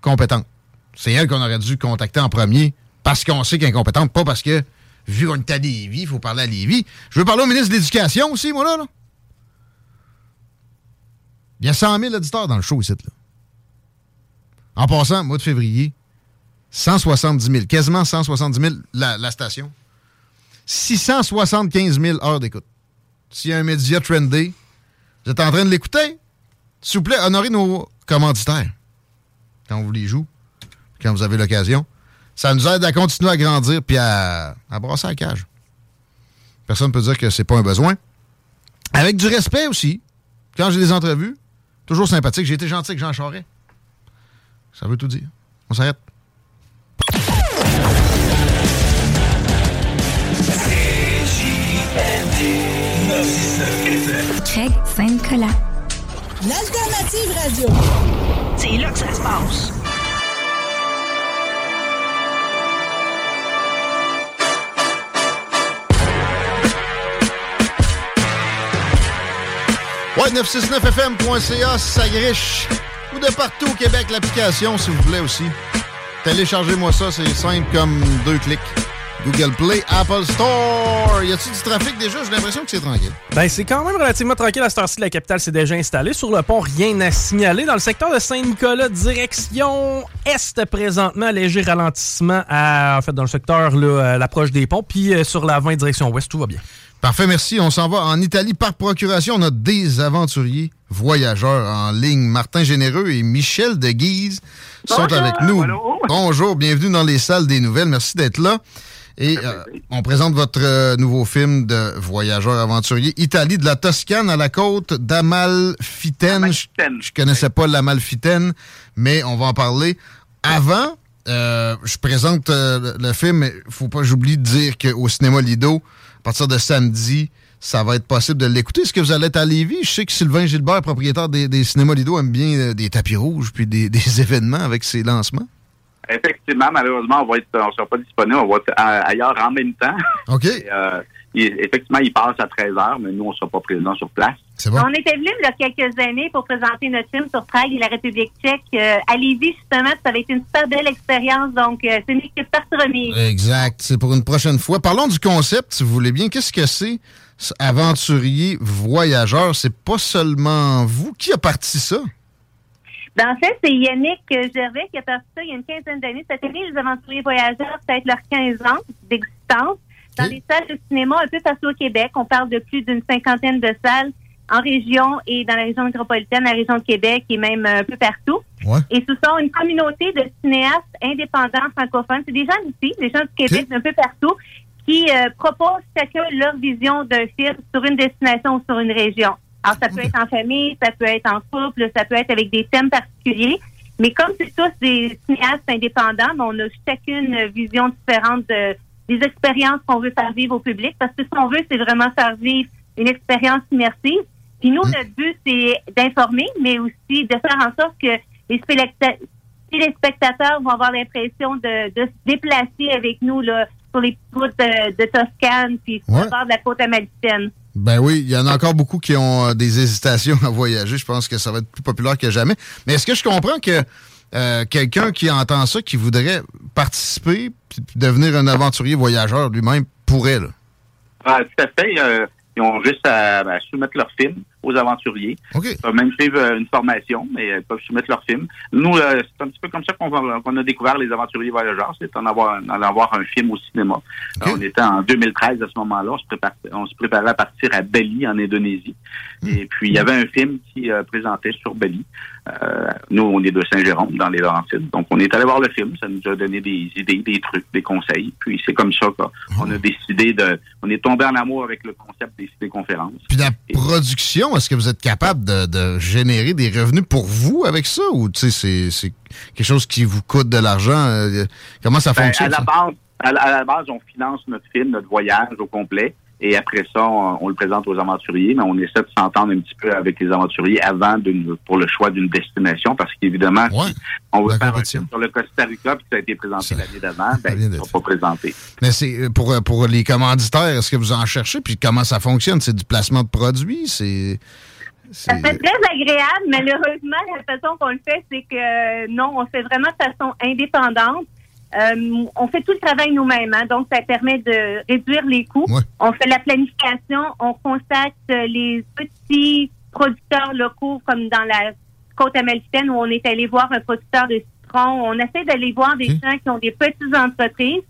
compétente. C'est elle qu'on aurait dû contacter en premier parce qu'on sait qu'elle est incompétente, pas parce que, vu qu'on est à Lévis, il faut parler à Lévis. Je veux parler au ministre de l'Éducation aussi, moi, là. Il y a 100 000 auditeurs dans le show ici. Là. En passant, mois de février, 170 000, quasiment 170 000 la, la station. 675 000 heures d'écoute. S'il y a un média trendy, vous en train de l'écouter? S'il vous plaît, honorez nos commanditaires quand vous les jouez, quand vous avez l'occasion. Ça nous aide à continuer à grandir puis à, à brasser la cage. Personne ne peut dire que c'est pas un besoin. Avec du respect aussi. Quand j'ai des entrevues, toujours sympathique. J'ai été gentil avec Jean Charest. Ça veut tout dire. On s'arrête. Craig Saint-Nicolas. L'alternative radio. C'est là que ça se passe. Ouais, 969fm.ca, ça griche. Ou de partout au Québec, l'application, si vous voulez aussi. Téléchargez-moi ça, c'est simple comme deux clics. Google Play, Apple Store. Y a-t-il du trafic déjà? J'ai l'impression que c'est tranquille. Ben, c'est quand même relativement tranquille à cette heure-ci. La capitale s'est déjà installée. Sur le pont, rien à signaler. Dans le secteur de Saint-Nicolas, direction est présentement, léger ralentissement à, en fait, dans le secteur, là, à l'approche des ponts. Puis euh, sur la 20 direction ouest, tout va bien. Parfait, merci. On s'en va en Italie par procuration. On a des aventuriers voyageurs en ligne. Martin Généreux et Michel de Guise sont avec nous. Bonjour, bienvenue dans les salles des nouvelles. Merci d'être là. Et euh, on présente votre euh, nouveau film de voyageurs aventuriers. Italie, de la Toscane à la côte d'Amalfitaine. Je, je connaissais pas l'Amalfitaine, mais on va en parler. Avant, euh, je présente le film, mais faut pas que j'oublie de dire qu'au cinéma Lido, à partir de samedi, ça va être possible de l'écouter. Est-ce que vous allez être à Lévis? Je sais que Sylvain Gilbert, propriétaire des, cinémas Lido, aime bien des tapis rouges puis des, *laughs* des événements avec ses lancements. Effectivement, malheureusement, on va être, on sera pas disponible, on va être ailleurs en même temps. *laughs* OK. Euh, effectivement, il passe à 13 h mais nous, on ne sera pas présents sur place. C'est bon. On était venus il y a quelques années pour présenter notre film sur Prague et la République tchèque. Euh, à Lévis, justement, ça avait été une super belle expérience, donc euh, c'est une équipe partie remise. Exact. C'est pour une prochaine fois. Parlons du concept, si vous voulez bien. Qu'est-ce que c'est, aventurier, voyageur? C'est pas seulement vous qui a parti ça? Ben, en fait, c'est Yannick Gervais qui a parti ça il y a une quinzaine d'années. Cette année, les aventuriers voyageurs, peut-être leurs 15 ans d'existence. Dans les salles de cinéma un peu partout au Québec, on parle de plus d'une cinquantaine de salles en région et dans la région métropolitaine, la région de Québec et même un peu partout. Et ce sont une communauté de cinéastes indépendants francophones. C'est des gens d'ici, des gens du Québec, d'un peu partout, qui euh, proposent chacun leur vision d'un film sur une destination ou sur une région. Alors, ça peut être en famille, ça peut être en couple, ça peut être avec des thèmes particuliers. Mais comme c'est tous des cinéastes indépendants, on a chacune une vision différente de, des expériences qu'on veut faire vivre au public. Parce que ce qu'on veut, c'est vraiment faire vivre une expérience immersive. Puis nous, notre but, c'est d'informer, mais aussi de faire en sorte que les, les spectateurs vont avoir l'impression de, de, se déplacer avec nous là, sur les routes de, Toscane, puis sur bord de la côte américaine. Ben oui, il y en a encore beaucoup qui ont euh, des hésitations *laughs* à voyager. Je pense que ça va être plus populaire que jamais. Mais est-ce que je comprends que euh, quelqu'un qui entend ça, qui voudrait participer puis devenir un aventurier voyageur lui-même pourrait, là? Ah, tout à fait. Euh, ils ont juste à, à soumettre leur film aux aventuriers. Ils peuvent même suivre euh, une formation, mais ils peuvent soumettre leur film. Nous, euh, c'est un petit peu comme ça qu'on a découvert les aventuriers voyageurs, c'est en avoir, en avoir un film au cinéma. on était en 2013 à ce moment-là, on se préparait, on se préparait à partir à Bali, en Indonésie. Hmm. Et puis, il y avait un film qui euh, présentait sur Bali. Nous, on est de Saint-Jérôme, dans les Laurentides. Donc, on est allé voir le film. Ça nous a donné des idées, des trucs, des conseils. Puis, c'est comme ça qu'on a décidé de... On est tombé en amour avec le concept des cités-conférences. Puis, la production est-ce que vous êtes capable de, générer des revenus pour vous avec ça? Ou c'est quelque chose qui vous coûte de l'argent? Euh, comment ça ben, fonctionne? à la base, on finance notre film, notre voyage au complet. Et après ça, on, le présente aux aventuriers, mais on essaie de s'entendre un petit peu avec les aventuriers avant pour le choix d'une destination, parce qu'évidemment, si on veut faire un film sur le Costa Rica, puis ça a été présenté l'année d'avant, ben, ils ne sont pas présentés. Mais c'est euh, pour, euh, pour les commanditaires, est-ce que vous en cherchez? Puis comment ça fonctionne? C'est du placement de produits? C'est... Ça fait très agréable. Malheureusement, la façon qu'on le fait, c'est que non, on fait vraiment de façon indépendante. Euh, on fait tout le travail nous-mêmes, hein, donc ça permet de réduire les coûts. On fait la planification, on contacte les petits producteurs locaux, comme dans la côte américaine où on est allé voir un producteur de citron. On essaie d'aller voir des gens qui ont des petites entreprises.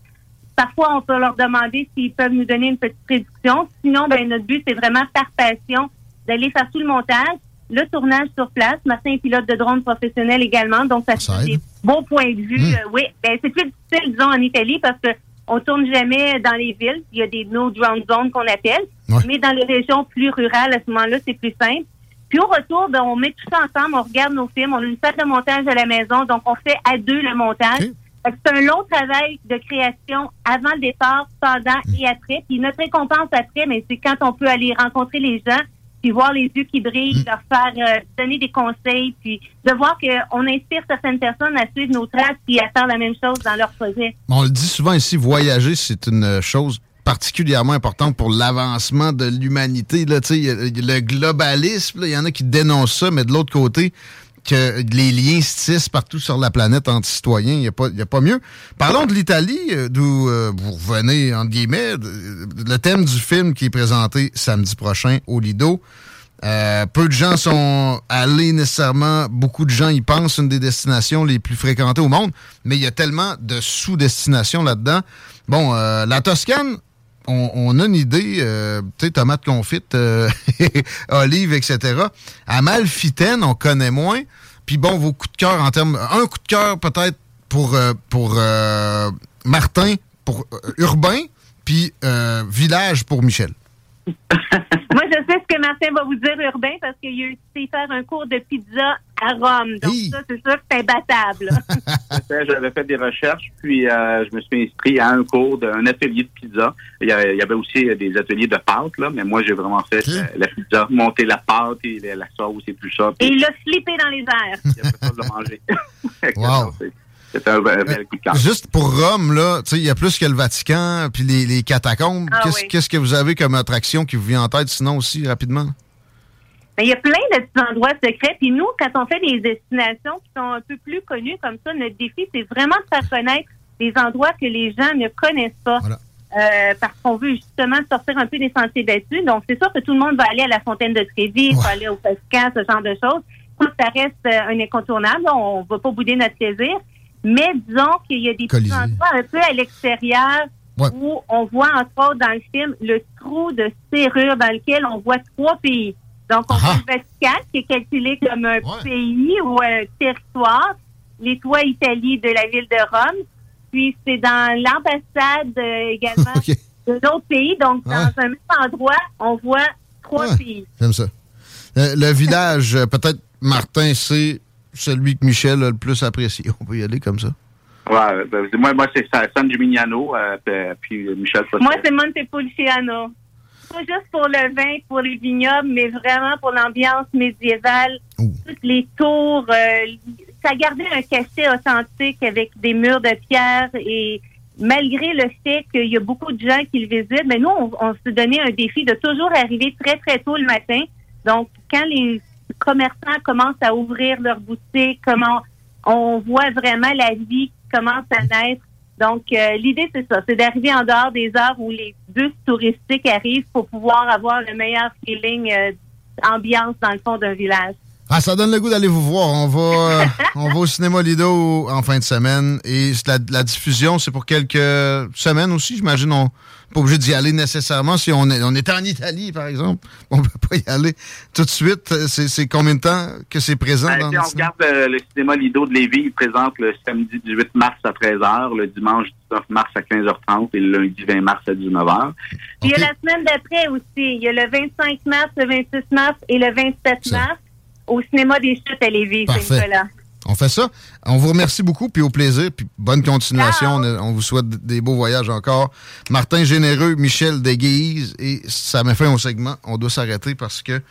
Parfois, on peut leur demander s'ils peuvent nous donner une petite réduction. Sinon, ben, notre but, c'est vraiment par passion d'aller faire tout le montage le tournage sur place. Martin est pilote de drone professionnel également, donc ça, fait des beaux points de vue. Hmm. Euh, oui, ben, c'est plus difficile, disons, en Italie parce que on tourne jamais dans les villes. Il y a des no drone zones qu'on appelle. Mais dans les régions plus rurales, à ce moment-là, c'est plus simple. Puis au retour, ben, on met tout ça ensemble, on regarde nos films, on a une salle de montage à la maison, donc on fait à deux le montage. C'est un long travail de création avant le départ, pendant et après. Puis notre récompense après, mais c'est quand on peut aller rencontrer les gens, puis voir les yeux qui brillent, hmm. leur faire euh, donner des conseils, puis de voir qu'on inspire certaines personnes à suivre nos traces puis à faire la même chose dans leur projet. On le dit souvent ici, voyager, c'est une chose particulièrement importante pour l'avancement de l'humanité. Le globalisme, il y en a qui dénoncent ça, mais de l'autre côté, que les liens se tissent partout sur la planète entre citoyens. Il n'y a, pas, a pas mieux. Parlons de l'Italie, euh, d'où euh, vous revenez, entre guillemets, le thème du film qui est présenté samedi prochain au Lido. Euh, peu de gens sont allés nécessairement, beaucoup de gens y pensent, une des destinations les plus fréquentées au monde, mais il y a tellement de sous-destinations là-dedans. Bon, la Toscane, on, a une idée, euh, tu sais, tomate confite, euh, *laughs* olive, etc. Amalfitaine, on connaît moins. Puis bon, vos coups de cœur en termes... Un coup de cœur peut-être pour, euh, pour Martin, pour Urbain, puis Village pour Michel. Moi, je sais ce que Martin va vous dire, Urbain, parce qu'il a eu faire un cours de pizza à Rome. Donc, ça, c'est sûr que c'est imbattable. *laughs* J'avais fait des recherches, puis euh, je me suis inscrit à un cours d'un atelier de pizza. Il y, avait aussi des ateliers de pâte, là, mais moi, j'ai vraiment fait la, pizza, monter la pâte et la, sauce et tout ça. Et il l'a flippé dans les airs. *laughs* Il a fait ça de manger. *laughs* wow. C'était un bel coup de Juste pour Rome, là, il y a plus que le Vatican, puis les, catacombes. Ah qu'est-ce que vous avez comme attraction qui vous vient en tête, sinon aussi, rapidement? Ben, il y a plein de petits endroits secrets. Puis nous, quand on fait des destinations qui sont un peu plus connues comme ça, notre défi, c'est vraiment de faire connaître des endroits que les gens ne connaissent pas. Euh, parce qu'on veut justement sortir un peu des sentiers battus. Donc, c'est sûr que tout le monde va aller à la fontaine de Trévis, va aller au Vatican, ce genre de choses. Ça reste euh, un incontournable. On ne va pas bouder notre plaisir. Mais disons qu'il y a des petits endroits un peu à l'extérieur où on voit, entre autres, dans le film, le trou de serrure dans lequel on voit trois pays. Donc, on voit le Vatican, qui est calculé comme un pays ou un territoire, les trois Italie de la ville de Rome. Puis, c'est dans l'ambassade euh, également *laughs* de d'autres pays. Donc, dans un même endroit, on voit trois pays. J'aime ça. Euh, le village, euh, peut-être, Martin, c'est celui que Michel a le plus apprécié. On peut y aller comme ça. Ouais, ben, moi, moi c'est San Gimignano, puis Michel. Moi, c'est Montepulciano pas juste pour le vin, pour les vignobles, mais vraiment pour l'ambiance médiévale. Toutes les tours, euh, ça gardait un cachet authentique avec des murs de pierre et malgré le fait qu'il y a beaucoup de gens qui le visitent, mais nous, on, se donnait un défi de toujours arriver très, très tôt le matin. Donc, quand les commerçants commencent à ouvrir leurs boutiques, comment on voit vraiment la vie qui commence à naître donc, euh, l'idée, c'est ça, c'est d'arriver en dehors des heures où les bus touristiques arrivent pour pouvoir avoir le meilleur feeling euh, ambiance dans le fond d'un village. Ah, ça donne le goût d'aller vous voir. On va, euh, *laughs* on va au cinéma Lido en fin de semaine. Et la, la diffusion, c'est pour quelques semaines aussi, j'imagine. On, pas obligé d'y aller nécessairement. Si on, est, on était en Italie, par exemple, on ne peut pas y aller tout de suite. C'est combien de temps que c'est présent ben, dans si on regarde euh, le cinéma Lido de Lévis, il présente le samedi 18 mars à 13h, le dimanche 19 mars à 15h30 et le lundi 20 mars à 19h. Il y a la semaine d'après aussi. Il y a le 25 mars, le 26 mars et le 27 mars au cinéma des Chutes à Lévis, Saint-Nicolas. On fait ça. On vous remercie beaucoup, puis au plaisir, puis bonne continuation. On, vous souhaite des beaux voyages encore. Martin Généreux, Michel Deguise, et ça met fin au segment. On doit s'arrêter parce que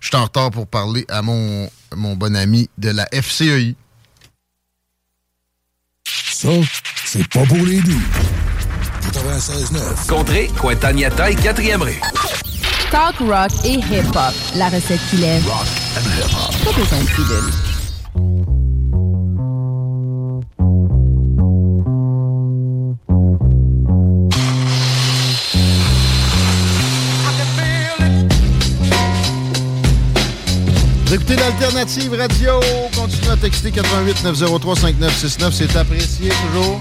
je suis en retard pour parler à mon, mon bon ami de la FCEI. Ça, c'est pas pour les doux. 96.9. Contrée, Cointagnata et 4e rue. Talk rock et hip-hop. La recette qu'il aime. Rock and hip-hop. Pas besoin de Vous écoutez l'Alternative Radio. Continuez à texter 88 903 5969. C'est apprécié toujours.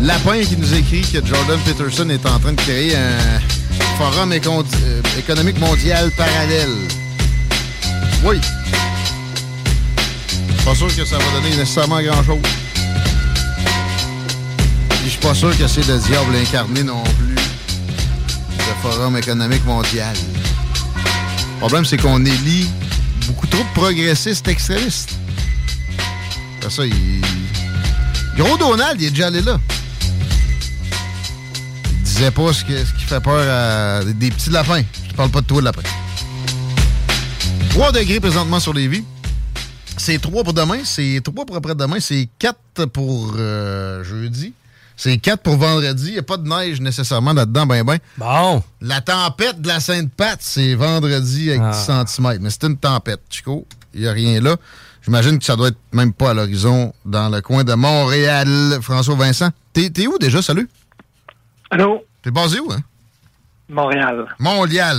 Lapin qui nous écrit que Jordan Peterson est en train de créer un forum euh, économique mondial parallèle. Oui. Je suis pas sûr que ça va donner nécessairement grand-chose. Je suis pas sûr que c'est le diable incarné non plus. Forum économique mondial. Le problème, c'est qu'on élit beaucoup trop de progressistes extrémistes. Après ça, il... Gros Donald, il est déjà allé là. Il disait pas ce qui, fait peur à des petits lapins. Je parle pas de toi, de lapin. 3 degrés présentement sur les vies. C'est 3 pour demain, c'est 3 pour après-demain, c'est 4 pour euh, jeudi. C'est 4 pour vendredi. Il n'y a pas de neige nécessairement là-dedans, ben ben. Bon. La tempête de la Sainte-Pat, c'est vendredi avec 10 Ah. cm. Mais c'est une tempête, Chico. Il n'y a rien là. J'imagine que ça doit être même pas à l'horizon dans le coin de Montréal. François Vincent, t'es t'es où déjà? Salut. Allô? T'es basé où, hein? Montréal. Montréal.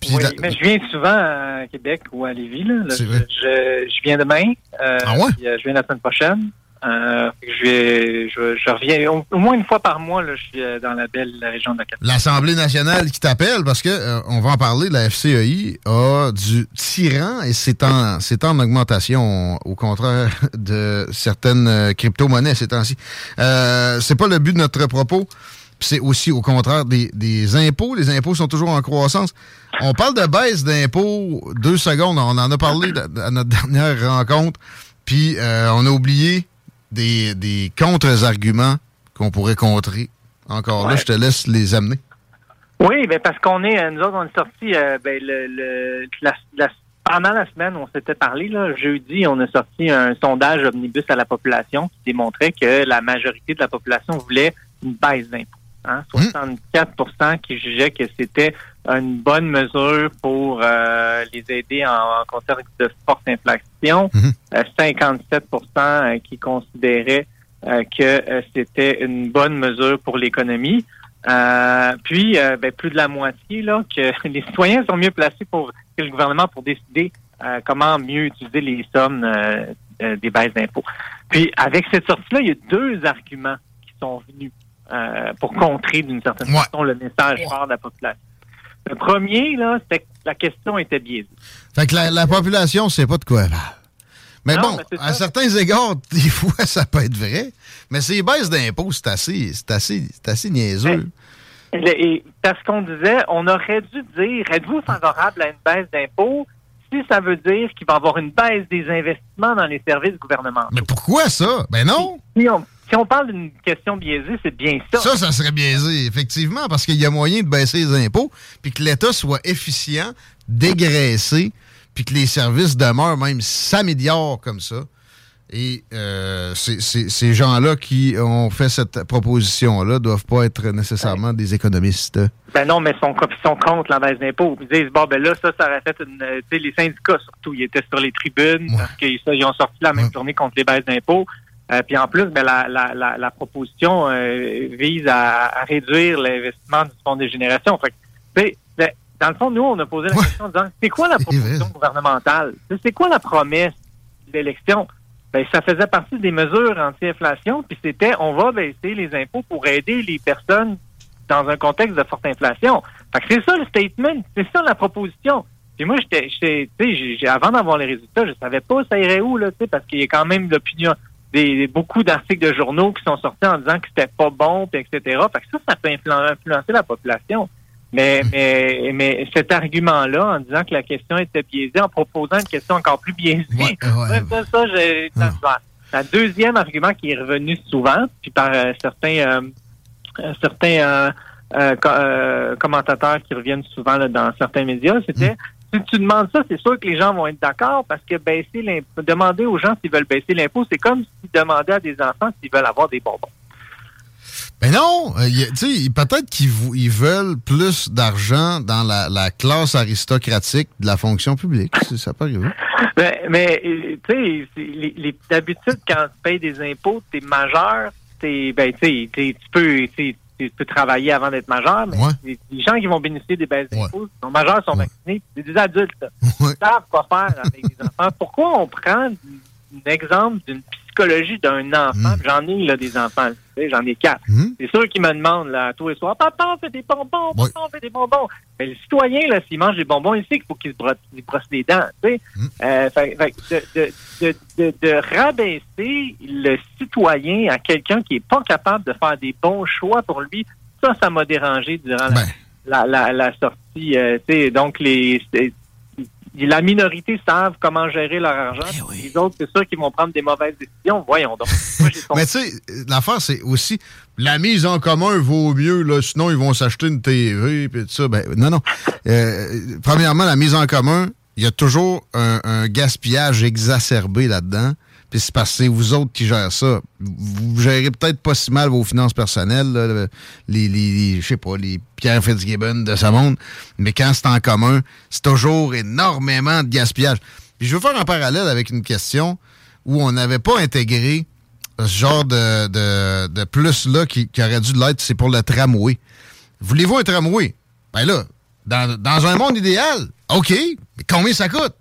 Puis oui, la- mais je viens souvent à Québec ou à Lévis. Là. Je, vrai. je, je viens demain. euh, Ah ouais? puis, euh, je viens la semaine prochaine. Euh, je, vais, je, je reviens au, moins une fois par mois. Là, je suis euh, dans la belle région de la capitale. l'Assemblée nationale qui t'appelle parce que euh, on va en parler. La FCEI a du tyran et c'est en c'est en augmentation au contraire *laughs* de certaines euh, crypto-monnaies ces temps-ci. Euh, c'est pas le but de notre propos. C'est aussi au contraire des, des impôts. Les impôts sont toujours en croissance. On parle de baisse d'impôts deux secondes. On en a parlé à notre *laughs* dernière rencontre. Puis euh, on a oublié des, des contre-arguments qu'on pourrait contrer. Encore là, je te laisse les amener. Oui, ben parce qu'on est, euh, nous autres, on est sortis euh, ben, le, le, la, la- pendant la semaine, on s'était parlé, là, jeudi, on a sorti un sondage omnibus à la population qui démontrait que la majorité de la population voulait une baisse d'impôts. Hein? 64% qui jugeaient que c'était une bonne mesure pour euh, les aider en, en contexte de forte inflation. Euh, 57% euh, qui considéraient euh, que euh, c'était une bonne mesure pour l'économie. Euh, puis, euh, ben, plus de la moitié, là, que *laughs* les citoyens sont mieux placés pour que le gouvernement pour décider euh, comment mieux utiliser les sommes des baisses d'impôts. Puis, avec cette sortie-là, il y a deux arguments qui sont venus euh, pour contrer d'une certaine façon le message fort de la population. Le premier, là, c'était que la question était biaisée. Fait que la, la population sait pas de quoi elle parle. Mais Non, bon, mais à ça. certains égards, *laughs* des fois, ça peut être vrai. Mais ces baisses d'impôts, c'est assez, c'est assez, c'est assez niaiseux. Et parce qu'on disait, on aurait dû dire, êtes-vous favorable à une baisse d'impôts si ça veut dire qu'il va y avoir une baisse des investissements dans les services gouvernementaux? Mais pourquoi ça? Ben non! Si on, si on parle d'une question biaisée, c'est bien ça. Ça, ça serait biaisé, effectivement, parce qu'il y a moyen de baisser les impôts, puis que l'État soit efficient, dégraissé, puis que les services demeurent, même s'améliorent comme ça. Et euh, ces gens-là qui ont fait cette proposition-là doivent pas être nécessairement des économistes. Ben non, mais sont, ils sont contre la baisse d'impôts. Ils disent, bon, ben là, ça, ça aurait fait une... euh, Tu sais, les syndicats, surtout, ils étaient sur les tribunes parce qu'ils ont sorti la même journée contre les baisses d'impôts. Euh, puis en plus, ben, la, la, la, la proposition euh, vise à, à réduire l'investissement du fonds des générations. Fait que, tu sais, ben, dans le fond, nous, on a posé la question en disant, c'est quoi la proposition gouvernementale? C'est quoi la promesse de l'élection? Ben, ça faisait partie des mesures anti-inflation, puis c'était on va baisser les impôts pour aider les personnes dans un contexte de forte inflation. Fait que c'est ça le statement, c'est ça la proposition. Puis moi, j'étais, avant d'avoir les résultats, je savais pas ça irait où, là, tu sais, parce qu'il y a quand même l'opinion, des, beaucoup d'articles de journaux qui sont sortis en disant que c'était pas bon, puis etc. Fait que ça, ça peut influ- influencer la population. Mais, mais, mais cet argument-là, en disant que la question était biaisée, en proposant une question encore plus biaisée, ouais, ça, ça, j'ai- ça. Un deuxième argument qui est revenu souvent, puis par euh, certains, euh, euh, certains euh, co- commentateurs qui reviennent souvent là, dans certains médias, c'était si tu demandes ça, c'est sûr que les gens vont être d'accord parce que baisser l'impôt, demander aux gens s'ils veulent baisser l'impôt, c'est comme s'ils demandaient à des enfants s'ils veulent avoir des bonbons. Mais non, euh, tu peut-être qu'ils ils veulent plus d'argent dans la, la classe aristocratique de la fonction publique. Ça peut arriver. Mais, *laughs* mais, euh, tu sais, d'habitude, quand tu payes des impôts, t'es majeur, t'es, ben, tu tu peux, tu tu peux travailler avant d'être majeur, mais les, les gens qui vont bénéficier des baisses d'impôts sont majeurs, sont vaccinés, c'est des adultes. Ils savent quoi faire avec des *laughs* enfants. Pourquoi on prend un exemple d'une psychologie d'un enfant? J'en ai là des enfants, j'en ai quatre. C'est sûr qu'ils me demandent là, tous les soirs, papa, on fait des bonbons, papa, on fait des bonbons. Mais le citoyen, là, s'il mange des bonbons, il sait qu'il faut qu'il se brosse, il brosse les dents. Tu sais? Euh, fait- de, de, de, de, de rabaisser le citoyen à quelqu'un qui est pas capable de faire des bons choix pour lui, ça, ça m'a dérangé durant la- la, la, la sortie. euh, tu sais, donc, les, la minorité savent comment gérer leur argent. Les autres, c'est sûr qu'ils vont prendre des mauvaises décisions. Voyons donc. Moi, Mais tu sais, l'affaire, c'est aussi la mise en commun vaut mieux, là, sinon ils vont s'acheter une TV puis tout ça. Ben, non, non. Euh, premièrement, la mise en commun, il y a toujours un, un gaspillage exacerbé là-dedans. Puis c'est parce que c'est vous autres qui gèrent ça. Vous gérez peut-être pas si mal vos finances personnelles, les, les, je sais pas, les Pierre Fitzgibbon de ce monde, mais quand c'est en commun, c'est toujours énormément de gaspillage. Puis je veux faire un parallèle avec une question où on n'avait pas intégré ce genre de, de, plus-là qui, aurait dû l'être, c'est pour le tramway. Voulez-vous un tramway? Ben là, dans, dans un monde idéal, OK, mais combien ça coûte?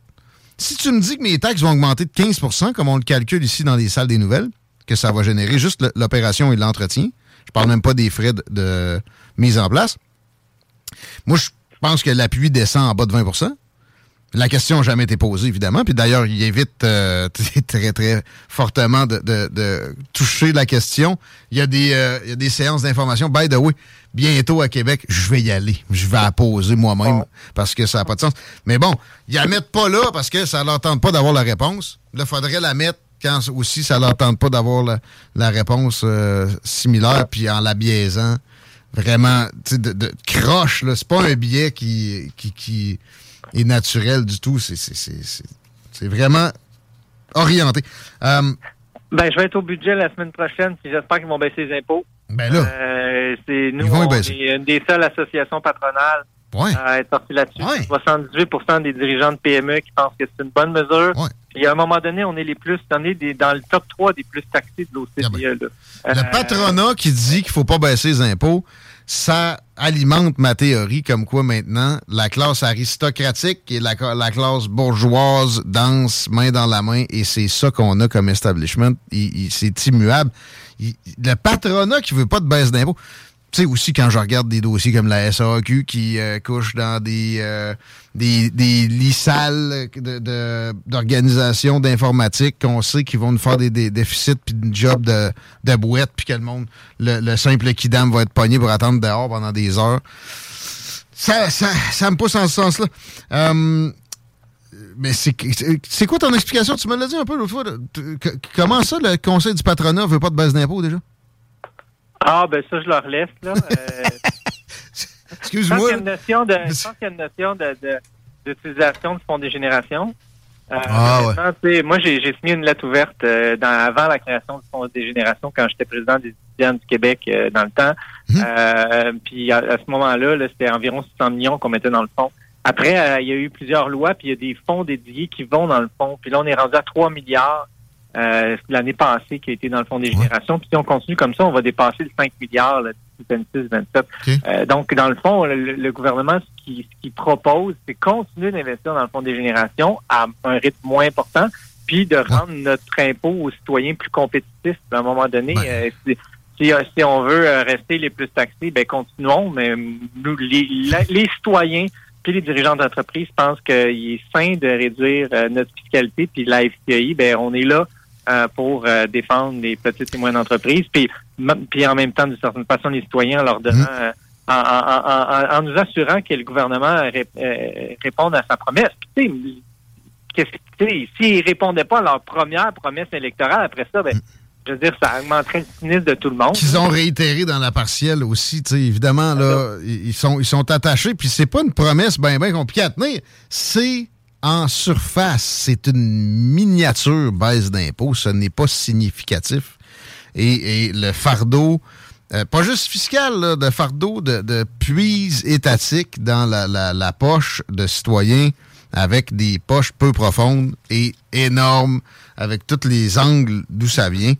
Si tu me dis que mes taxes vont augmenter de 15% comme on le calcule ici dans les salles des nouvelles, que ça va générer juste l'opération et l'entretien, je parle même pas des frais de, mise en place, moi, je pense que l'appui descend en bas de 20 la question n'a jamais été posée, évidemment. Puis d'ailleurs, il évite euh, *laughs* très, très fortement de, toucher la question. Il y a des, euh, il y a des séances d'information. By the way, bientôt à Québec, je vais y aller. Je vais la poser moi-même parce que ça n'a pas de sens. Mais bon, ils la mettent pas là parce que ça ne leur tente pas d'avoir la réponse. Là, il faudrait la mettre quand aussi ça ne leur tente pas d'avoir la, réponse euh, similaire, puis en la biaisant vraiment de, de croche. C'est pas un billet qui, qui, qui est naturel du tout. C'est vraiment orienté. Euh, ben, je vais être au budget la semaine prochaine, puis j'espère qu'ils vont baisser les impôts. Ben là. Euh, c'est nous, on est une des seules associations patronales à être sorties là-dessus. 78% des dirigeants de PME qui pensent que c'est une bonne mesure. Puis à un moment donné, on est les plus, on est dans le top 3 des plus taxés de l'OCDE. Ah ben, le euh, patronat qui dit qu'il faut pas baisser les impôts, ça alimente ma théorie comme quoi maintenant la classe aristocratique et la, la classe bourgeoise danse main dans la main et c'est ça qu'on a comme establishment. C'est immuable. le patronat qui veut pas de baisse d'impôts tu sais, aussi, quand je regarde des dossiers comme la SAQ qui euh, couche dans des, euh, des, des lits sales d'organisation d'informatique qu'on sait qu'ils vont nous faire des, déficits puis une job de, de bouette puis que le monde, le, simple kidam va être pogné pour attendre dehors pendant des heures. Ça, ça, ça me pousse en ce sens-là. Euh, mais c'est quoi ton explication? Tu me l'as dit un peu l'autre fois. Comment ça, le conseil du patronat veut pas de baisse d'impôts déjà? Ah, ben ça, je leur laisse, là. Euh, *laughs* Excuse-moi. Je pense qu'il y a une notion de, d'utilisation du fonds des générations. Euh, ah, ouais. Moi, j'ai, signé une lettre ouverte euh, dans, avant la création du fonds des générations quand j'étais président des étudiants du Québec dans le temps. Hum. puis à, ce moment-là, -là, c'était environ 600 millions qu'on mettait dans le fonds. Après, il y a eu plusieurs lois, puis il y a des fonds dédiés qui vont dans le fonds. Puis là, on est rendu à 3 milliards euh, l'année passée qui a été dans le Fonds des générations. Puis si on continue comme ça, on va dépasser le 5 milliards d'ici 26, 27. Euh, donc, dans le fond, le, gouvernement, ce qu'il qui propose, c'est continuer d'investir dans le Fonds des générations à un rythme moins important, puis de rendre notre impôt aux citoyens plus compétitif. À un moment donné, euh, si, si, on veut rester les plus taxés, ben continuons, mais nous, les, les citoyens puis les dirigeants d'entreprise pensent qu'il est sain de réduire notre fiscalité, puis la FCI, ben on est là euh, pour euh, défendre les petites et moyennes entreprises, puis, puis en même temps, d'une certaine façon, les citoyens en leur donnant, mmh. euh, en, nous assurant que le gouvernement réponde à sa promesse. Puis, s'ils ne répondaient pas à leur première promesse électorale, après ça, ben, je veux dire, ça augmenterait le cynisme de tout le monde. Qu'ils ont réitéré dans la partielle aussi, tu sais, évidemment, là, ils sont, ils sont attachés, puis c'est pas une promesse bien, bien compliquée à tenir, c'est en surface, c'est une miniature baisse d'impôts. Ce n'est pas significatif. Et, le fardeau, euh, pas juste fiscal, de fardeau de, de puise étatique dans la, poche de citoyens avec des poches peu profondes et énormes, avec tous les angles d'où ça vient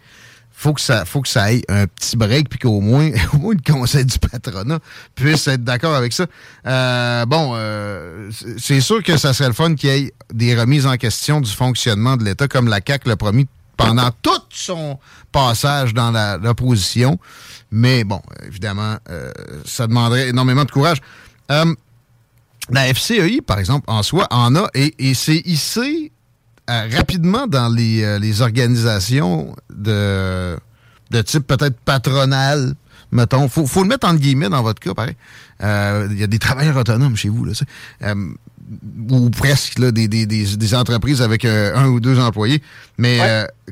faut que ça faut que ça aille un petit break puis qu'au moins *laughs* au moins le conseil du patronat puisse être d'accord avec ça. Euh, bon, euh, c'est sûr que ça serait le fun qu'il y ait des remises en question du fonctionnement de l'État comme la CAC l'a promis pendant tout son passage dans l'opposition. Mais bon, évidemment, euh, ça demanderait énormément de courage. la FCEI, par exemple, en soi, en a et, c'est ici rapidement dans les, euh, les, organisations de, de type peut-être patronal, mettons. Faut, faut le mettre en guillemets dans votre cas, pareil. Euh, il y a des travailleurs autonomes chez vous, là, ou presque là, des, des, des, entreprises avec un ou deux employés. Mais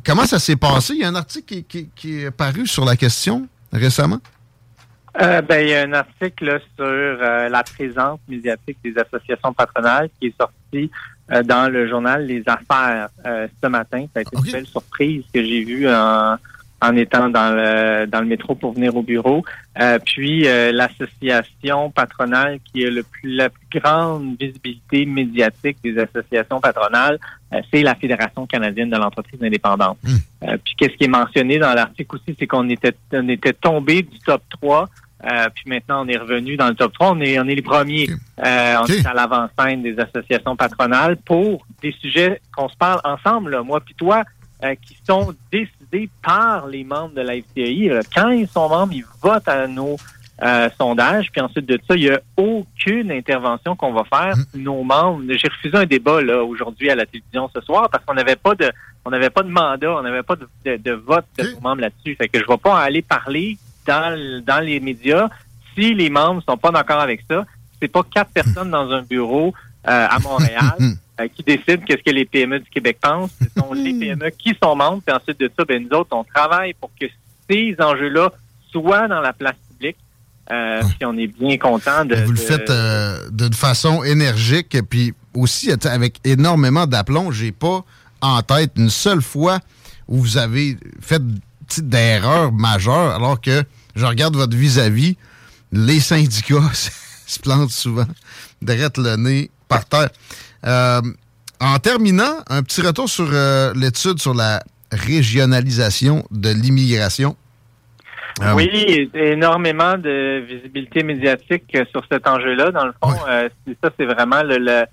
comment ça s'est passé? Il y a un article qui, qui, est paru sur la question récemment? ben, il y a un article sur la présence médiatique des associations patronales qui est sorti euh, dans le journal Les Affaires euh, ce matin. Ça a été une belle surprise que j'ai vue en, en étant dans le, dans le métro pour venir au bureau. Euh, puis l'association patronale qui a le plus, la plus grande visibilité médiatique des associations patronales, c'est la Fédération canadienne de l'entreprise indépendante. Hmm. puis qu'est-ce qui est mentionné dans l'article aussi, c'est qu'on était, on était tombé du top 3 euh, puis maintenant, on est revenu dans le top 3. On est, on est les premiers. Euh, on est à l'avant-scène des associations patronales pour des sujets qu'on se parle ensemble, là, moi puis toi, euh, qui sont décidés par les membres de la FTI. Quand ils sont membres, ils votent à nos sondages. Puis ensuite de ça, il n'y a aucune intervention qu'on va faire. Mmh. Nos membres. J'ai refusé un débat là aujourd'hui à la télévision ce soir parce qu'on n'avait pas de on n'avait pas de mandat, on n'avait pas de, de, vote de nos membres là-dessus. Fait que je ne vais pas aller parler dans, dans les médias, si les membres sont pas d'accord avec ça, c'est pas quatre personnes dans un bureau euh, à Montréal *laughs* euh, qui décident qu'est-ce que les PME du Québec pensent. Ce sont les PME qui sont membres, puis ensuite de ça, ben, nous autres, on travaille pour que ces enjeux-là soient dans la place publique. Euh, puis on est bien content de. Vous le faites d'une façon énergique, puis aussi avec énormément d'aplomb. J'ai pas en tête une seule fois où vous avez fait d'erreur majeure, alors que je regarde votre vis-à-vis, les syndicats *laughs* se plantent souvent, derrière le nez par terre. Euh, en terminant, un petit retour sur euh, l'étude sur la régionalisation de l'immigration. Euh, oui, énormément de visibilité médiatique sur cet enjeu-là. Dans le fond, ça, c'est vraiment le,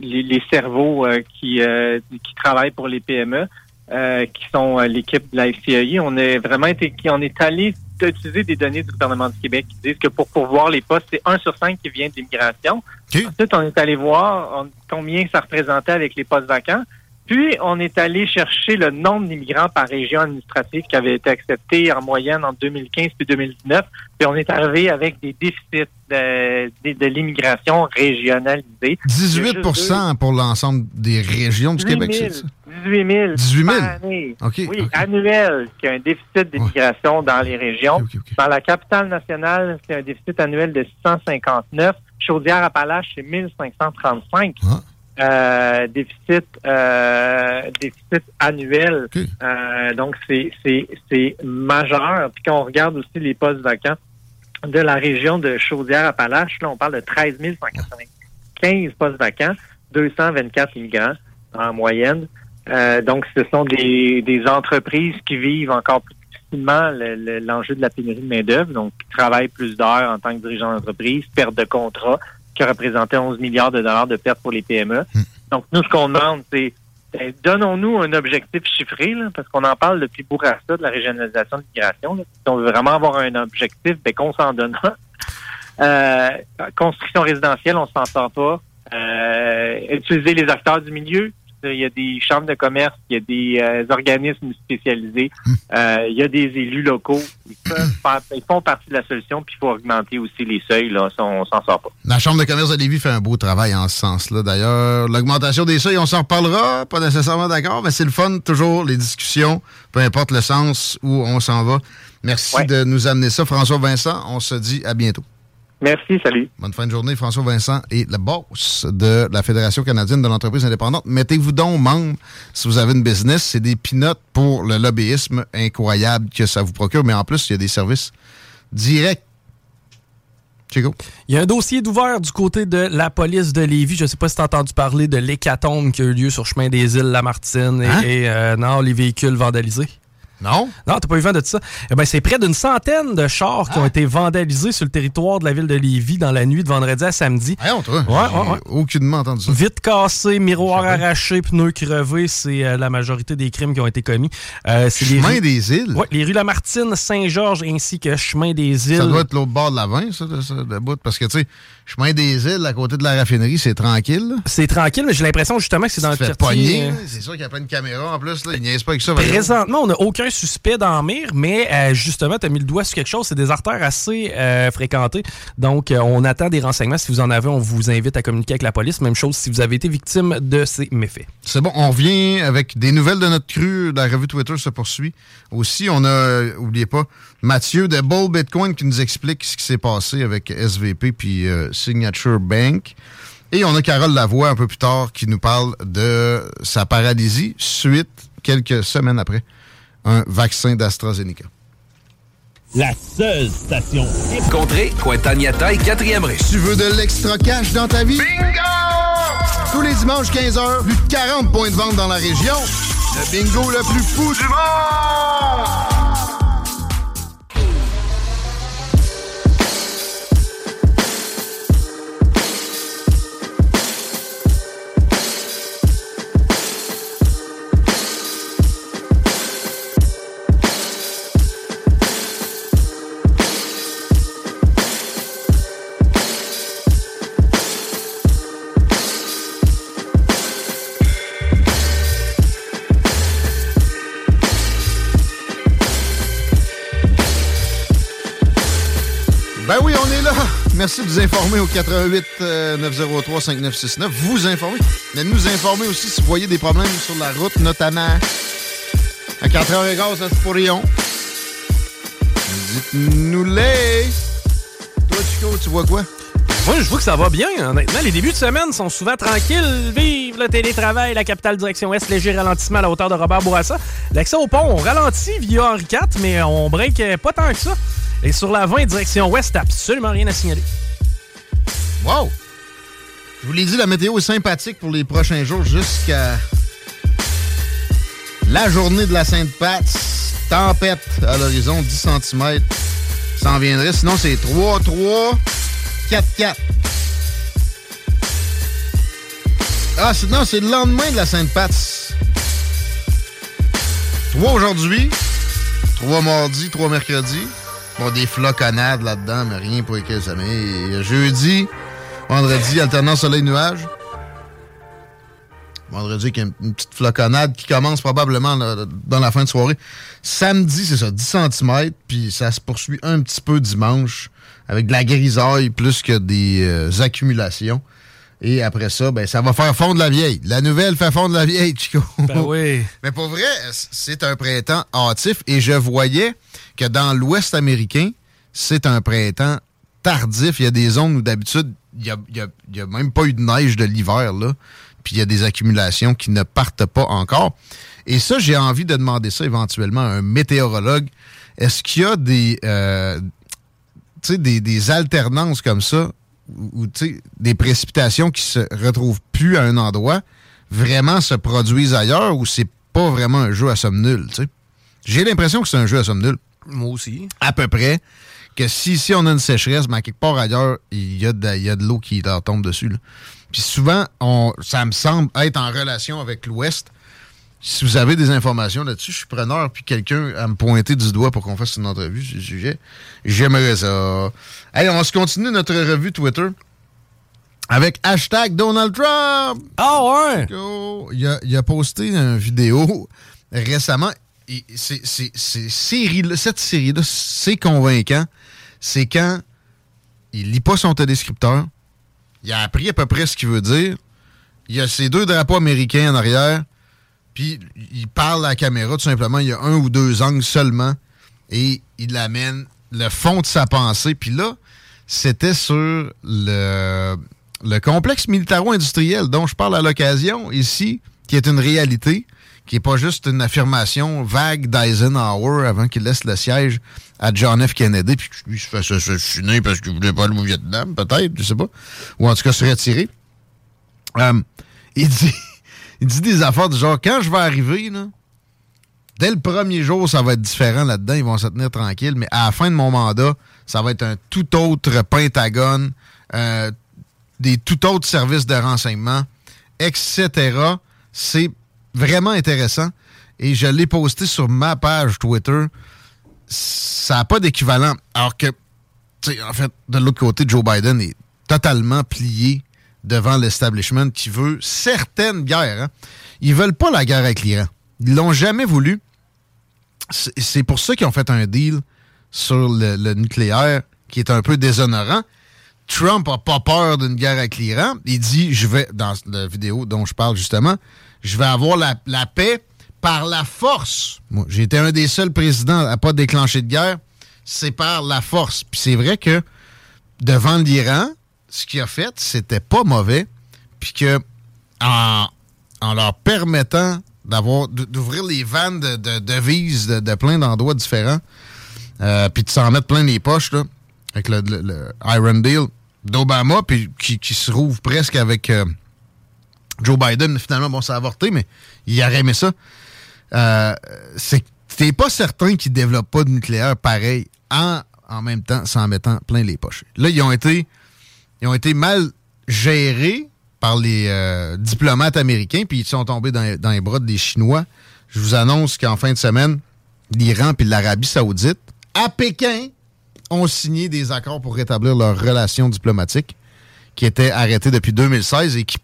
les, cerveaux qui, qui travaillent pour les PME. Euh, qui sont euh, l'équipe de la FCI. On est vraiment été, on est allé utiliser des données du gouvernement du Québec qui disent que pour pourvoir les postes, c'est un sur cinq qui vient de l'immigration. Ensuite, on est allé voir combien ça représentait avec les postes vacants. Puis, on est allé chercher le nombre d'immigrants par région administrative qui avait été accepté en moyenne en 2015 puis 2019. Puis, on est arrivé avec des déficits de, de, l'immigration régionalisée. 18% pour l'ensemble des régions du Québec, c'est ça? 18 000. 18 000? Année. oui, annuel, qui a un déficit d'immigration dans les régions. dans la capitale nationale, c'est un déficit annuel de 659. Chaudière-Appalaches, c'est 1535. Euh, déficit euh, déficit annuel. Euh, donc, c'est majeur. Puis quand on regarde aussi les postes vacants de la région de Chaudière-Appalaches, là, on parle de 13 195 postes vacants, 224 immigrants en moyenne. donc, ce sont des, des entreprises qui vivent encore plus difficilement l'enjeu de la pénurie de main-d'œuvre, donc qui travaillent plus d'heures en tant que dirigeant d'entreprise, perte de contrat, qui représentait 11 milliards de dollars de pertes pour les PME. Hmm. Donc, nous, ce qu'on demande, c'est ben, donnons-nous un objectif chiffré, parce qu'on en parle depuis Bourassa de la régionalisation de l'immigration. Si on veut vraiment avoir un objectif, ben, qu'on s'en donnera. Euh, construction résidentielle, on s'en sort pas. Euh, utiliser les acteurs du milieu, il y a des chambres de commerce, il y a des euh, organismes spécialisés, hmm. euh, il y a des élus locaux. Ils, font partie de la solution, puis il faut augmenter aussi les seuils. Là, on, s'en sort pas. La Chambre de commerce de Lévis fait un beau travail en ce sens-là. D'ailleurs, l'augmentation des seuils, on s'en reparlera, pas nécessairement d'accord, mais c'est le fun, toujours, les discussions, peu importe le sens où on s'en va. Merci de nous amener ça. François Vincent, on se dit à bientôt. Merci, salut. Bonne fin de journée. François Vincent est le boss de la Fédération canadienne de l'entreprise indépendante. Mettez-vous donc membre si vous avez une business. C'est des pinottes pour le lobbyisme incroyable que ça vous procure. Mais en plus, il y a des services directs Chico? Il y a un dossier d'ouvert du côté de la police de Lévis. Je ne sais pas si tu as entendu parler de l'hécatombe qui a eu lieu sur chemin des îles Lamartine et, hein? et euh, non, les véhicules vandalisés. Non? Non, t'as pas eu vent de ça. Eh ben, c'est près d'une centaine de chars qui ont ah. été vandalisés sur le territoire de la ville de Lévis dans la nuit de vendredi à samedi. Ah, toi. Ouais, ouais, ouais. Aucunement entendu ça. Vite cassé, miroir arraché, pneus crevés, c'est euh, la majorité des crimes qui ont été commis. Euh, chemin des îles? Oui, les rues Lamartine, Saint-Georges ainsi que Chemin des îles. Ça doit être l'autre bord de la 20, ça, de, bout, parce que, tu sais, Chemin des îles, à côté de la raffinerie, c'est tranquille. C'est tranquille, mais j'ai l'impression justement que c'est dans le quartier. Euh, c'est sûr qu'il n'y a pas une caméra en plus. Là. Il n'y a pas que ça. Présentement, on n'a aucun suspect d'en mire, mais euh, justement, tu as mis le doigt sur quelque chose. C'est des artères assez euh, fréquentées. Donc, on attend des renseignements. Si vous en avez, on vous invite à communiquer avec la police. Même chose si vous avez été victime de ces méfaits. C'est bon. On revient avec des nouvelles de notre cru. La revue Twitter se poursuit. Aussi, on a, oubliez pas, Mathieu de Bull Bitcoin qui nous explique ce qui s'est passé avec SVP puis Signature Bank. Et on a Carole Lavoie un peu plus tard qui nous parle de sa paralysie suite, quelques semaines après, un vaccin d'AstraZeneca. La seule station. Contrée, Cointagnata et 4e rue. Tu veux de l'extra cash dans ta vie? Bingo! Tous les dimanches 15h, plus de 40 points de vente dans la région. Le bingo le plus fou du monde! Merci de vous informer au 88 903 5969. Vous informer. Mais nous informer aussi si vous voyez des problèmes sur la route, notamment à 4h15 à Spourion. Dites-nous-les. Toi, Chico, tu vois quoi? Moi, je vois que ça va bien. Honnêtement, les débuts de semaine sont souvent tranquilles. Vive le télétravail, la capitale direction ouest, léger ralentissement à la hauteur de Robert Bourassa. L'accès au pont, on ralentit via Henri IV, mais on break pas tant que ça. Et sur la 20 direction ouest, absolument rien à signaler. Wow! Je vous l'ai dit, la météo est sympathique pour les prochains jours jusqu'à la journée de la Sainte-Pat. Tempête à l'horizon, 10 cm. Ça en viendrait. Sinon, c'est 3, 3, 4, 4. Ah, non, c'est le lendemain de la Sainte-Pat. 3 aujourd'hui, 3 mardi, 3 mercredi. Des floconnades là-dedans, mais rien pour lesquels ça met. Jeudi, vendredi, alternant soleil-nuage. Vendredi, il une petite floconnade qui commence probablement dans la fin de soirée. Samedi, c'est ça, 10 cm, puis ça se poursuit un petit peu dimanche avec de la grisaille plus que des euh, accumulations. Et après ça, ben, ça va faire fondre la vieille. La nouvelle fait fondre la vieille, Chico. Ben oui. *laughs* Mais pour vrai, c'est un printemps hâtif et je voyais que dans l'Ouest américain, c'est un printemps tardif. Il y a des zones où d'habitude, il n'y a, même pas eu de neige de l'hiver, là. Puis il y a des accumulations qui ne partent pas encore. Et ça, j'ai envie de demander ça éventuellement à un météorologue. Est-ce qu'il y a des, euh, des, des alternances comme ça, ou des précipitations qui se retrouvent plus à un endroit, vraiment se produisent ailleurs, ou c'est pas vraiment un jeu à somme nulle, J'ai l'impression que c'est un jeu à somme nulle. Moi aussi. À peu près. Que si, si on a une sécheresse, mais quelque part ailleurs, il y a de, de l'eau qui leur tombe dessus. Puis souvent, on, ça me semble être en relation avec l'Ouest. Si vous avez des informations là-dessus, je suis preneur, puis quelqu'un à me pointer du doigt pour qu'on fasse une entrevue sur ce sujet, j'aimerais ça. Hey, on se continue notre revue Twitter avec hashtag Donald Trump. Ah ouais? Il a, il a posté une vidéo récemment c'est, cette série-là, c'est convaincant. C'est quand il lit pas son téléscripteur, il a appris à peu près ce qu'il veut dire, il y a ses deux drapeaux américains en arrière, puis il parle à la caméra tout simplement, il y a un ou deux angles seulement, et il amène le fond de sa pensée. Puis là, c'était sur le, le complexe militaro-industriel dont je parle à l'occasion ici, qui est une réalité qui n'est pas juste une affirmation vague d'Eisenhower avant qu'il laisse le siège à John F. Kennedy, puis lui se fait assassiner parce qu'il voulait pas aller au Vietnam, peut-être, je sais pas. Ou en tout cas se retirer. Euh, il dit il dit des affaires du genre quand je vais arriver, dès le premier jour, ça va être différent là-dedans, ils vont se tenir tranquilles, mais à la fin de mon mandat, ça va être un tout autre pentagone, euh, des tout autres services de renseignement, etc. C'est vraiment intéressant. Et je l'ai posté sur ma page Twitter. Ça n'a pas d'équivalent. Alors que, en fait, de l'autre côté, Joe Biden est totalement plié devant l'establishment qui veut certaines guerres. Hein. Ils veulent pas la guerre avec l'Iran. Ils l'ont jamais voulu. C'est pour ça qu'ils ont fait un deal sur le, nucléaire qui est un peu déshonorant. Trump a pas peur d'une guerre avec l'Iran. Il dit, je vais, dans la vidéo dont je parle justement, je vais avoir la, paix par la force. Moi, j'ai été un des seuls présidents à pas déclencher de guerre. C'est par la force. Puis c'est vrai que devant l'Iran, ce qu'il a fait, c'était pas mauvais. puis que en, leur permettant d'avoir d'ouvrir les vannes de, de devises de, plein d'endroits différents, euh, puis de s'en mettre plein les poches, là, avec le, Iron Deal d'Obama, puis qui, se rouvre presque avec euh, Joe Biden. Finalement, bon, ça a avorté, mais il a aimé ça. Euh, c'est pas certain qu'ils développent pas de nucléaire pareil en, en même temps s'en mettant plein les poches. Là, ils ont été, ils ont été mal gérés par les euh, diplomates américains, puis ils sont tombés dans, les bras des Chinois. Je vous annonce qu'en fin de semaine, l'Iran puis l'Arabie saoudite, à Pékin, ont signé des accords pour rétablir leurs relations diplomatiques qui étaient arrêtées depuis 2016 et qui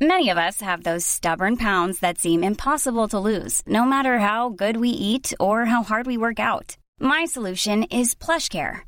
Many of us have those stubborn pounds that seem impossible to lose, no matter how good we eat or how hard we work out. My solution is PlushCare.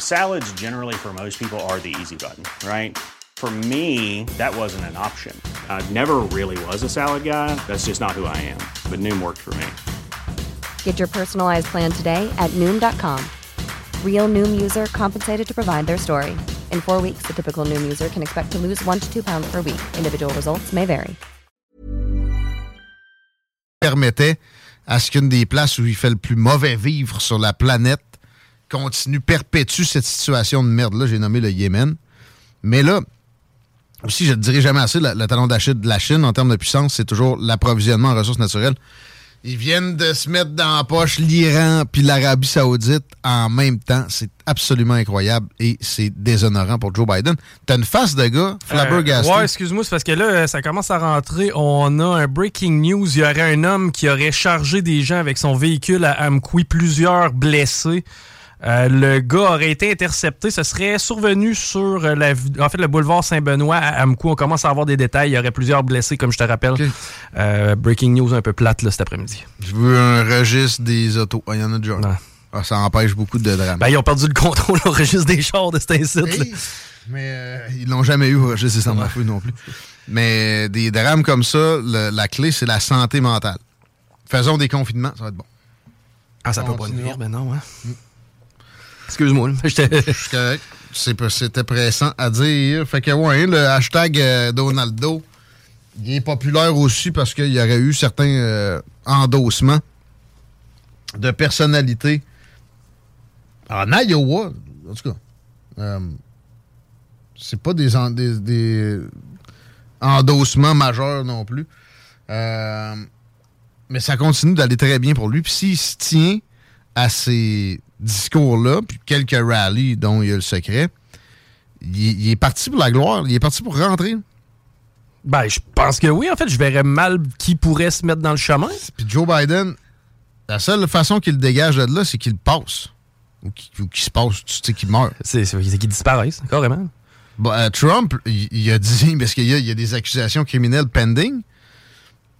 Salads generally for most people are the easy button, right? For me, that wasn't an option. I never really was a salad guy. That's just not who I am. But Noom worked for me. Get your personalized plan today at Noom.com. Real Noom user compensated to provide their story. In four weeks, the typical Noom user can expect to lose one to two pounds per week. Individual results may vary. Permettait à ce qu'une des places où il fait le plus mauvais vivre sur la planète continue, perpétue cette situation de merde-là. J'ai nommé le Yémen. Mais là, aussi, je ne dirais jamais assez, le, le talon d'Achille de la Chine en termes de puissance, c'est toujours l'approvisionnement en ressources naturelles. Ils viennent de se mettre dans la poche l'Iran puis l'Arabie Saoudite en même temps. C'est absolument incroyable et c'est déshonorant pour Joe Biden. T'as une face de gars, flabbergasté. Euh, ouais, excuse-moi, c'est parce que là, ça commence à rentrer. On a un breaking news. Il y aurait un homme qui aurait chargé des gens avec son véhicule à Amqui, plusieurs blessés. Euh, le gars aurait été intercepté. Ce serait survenu sur euh, la, en fait, le boulevard Saint-Benoît à Amcou. On commence à avoir des détails. Il y aurait plusieurs blessés, comme je te rappelle. Euh, breaking news un peu plate là, cet après-midi. Je veux un registre des autos. Ah, il y en a déjà. Ah, ça empêche beaucoup de drames. Ben, ils ont perdu le contrôle au registre des chars de cet incite. mais ils l'ont jamais eu au registre des sans feu non plus. Mais des drames comme ça, la clé, c'est la santé mentale. Faisons des confinements, ça va être bon. Ah, ça peut pas nuire, ben non, hein? Mm. Excuse-moi. *laughs* C'était pressant à dire. Fait que, ouais, le hashtag euh, Donaldo, il est populaire aussi parce qu'il y aurait eu certains euh, endossements de personnalités en Iowa. En tout cas, euh, c'est pas des, des, endossements majeurs non plus. mais ça continue d'aller très bien pour lui. Puis s'il se tient à ses discours-là, puis quelques rallyes dont il y a le secret, il, est parti pour la gloire, il est parti pour rentrer. Ben, je pense que oui. En fait, je verrais mal qui pourrait se mettre dans le chemin. Puis Joe Biden, la seule façon qu'il dégage de là, c'est qu'il passe. Ou qu'il se passe, tu sais, qu'il meurt. C'est qu'il disparaisse, carrément. Euh, Trump, il, a dit, *laughs* parce qu'il y, a des accusations criminelles pending,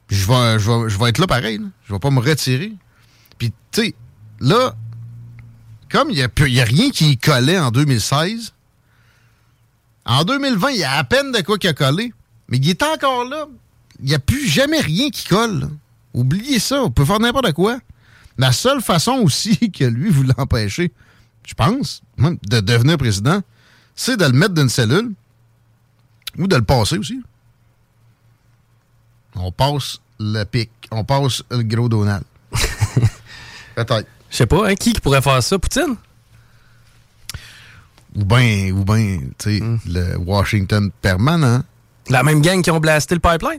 je vais, je vais, être là pareil. Je vais pas me retirer. Puis, tu sais, là, comme il n'y a, a, rien qui collait en 2016, en 2020, il y a à peine de quoi qui a collé. Mais il est encore là. Il n'y a plus jamais rien qui colle. Oubliez ça. On peut faire n'importe quoi. La seule façon aussi *laughs* que lui voulait empêcher, je pense, de devenir président, c'est de le mettre dans une cellule ou de le passer aussi. On passe le pic. On passe le gros Donald. *laughs* Peut-être. Je sais pas, hein, qui pourrait faire ça, Poutine? Ou bien, ou ben, tu sais, hmm. le Washington permanent. La même gang qui ont blasté le pipeline?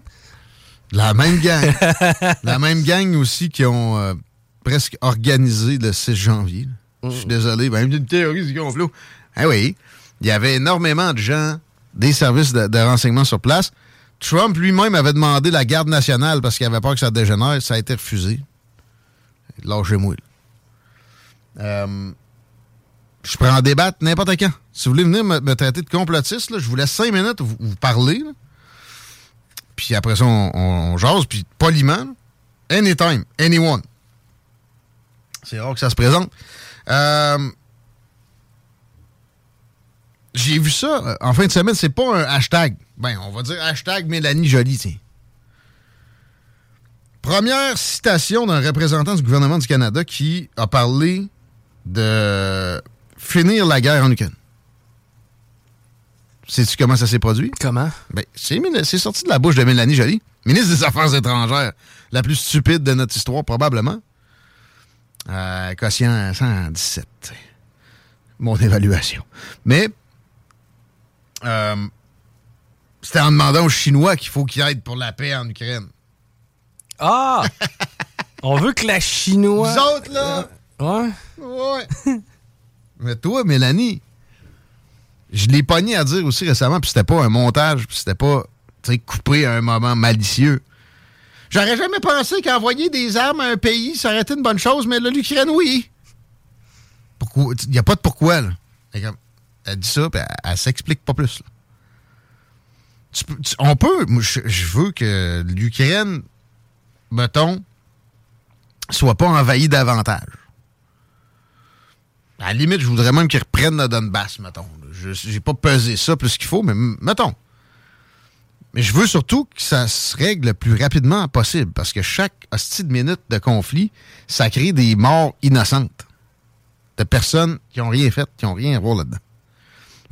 La même gang. *laughs* la même gang aussi qui ont euh, presque organisé le 6 janvier. Je suis hmm. désolé, ben, une théorie du complot. Ah oui, il y avait énormément de gens, des services de, de renseignement sur place. Trump lui-même avait demandé la garde nationale parce qu'il avait peur que ça dégénère. Ça a été refusé. Lâchez-moi. Euh, je pourrais en débattre n'importe quand. Si vous voulez venir me, traiter de complotiste, je vous laisse cinq minutes vous, vous parler. Puis après ça, on, jase, puis poliment. Anytime, anyone. C'est rare que ça se présente. Euh, j'ai vu ça euh, en fin de semaine, c'est pas un hashtag. Ben, on va dire hashtag Mélanie Jolie, tiens. Première citation d'un représentant du gouvernement du Canada qui a parlé de finir la guerre en Ukraine. Sais-tu comment ça s'est produit? Comment? Ben, c'est sorti de la bouche de Mélanie Joly, ministre des Affaires étrangères, la plus stupide de notre histoire, probablement. Euh, quotient 117. Mon évaluation. Mais, euh, c'était en demandant aux Chinois qu'il faut qu'ils aident pour la paix en Ukraine. Ah! *laughs* On veut que la Chinois. Vous autres, là! Ouais? Ouais. *laughs* Mais toi, Mélanie, je l'ai pogné à dire aussi récemment, puis c'était pas un montage, puis c'était pas coupé à un moment malicieux. J'aurais jamais pensé qu'envoyer des armes à un pays, ça aurait été une bonne chose, mais là, l'Ukraine, oui. Pourquoi? Il n'y a pas de pourquoi, là. Elle dit ça, puis elle, s'explique pas plus. on peut, je, je veux que l'Ukraine, mettons, soit pas envahie davantage. À la limite, je voudrais même qu'ils reprennent le Donbass, mettons. Je n'ai pas pesé ça plus qu'il faut, mais mettons. Mais je veux surtout que ça se règle le plus rapidement possible, parce que chaque hostie de minute de conflit, ça crée des morts innocentes. De personnes qui n'ont rien fait, qui n'ont rien à voir là-dedans.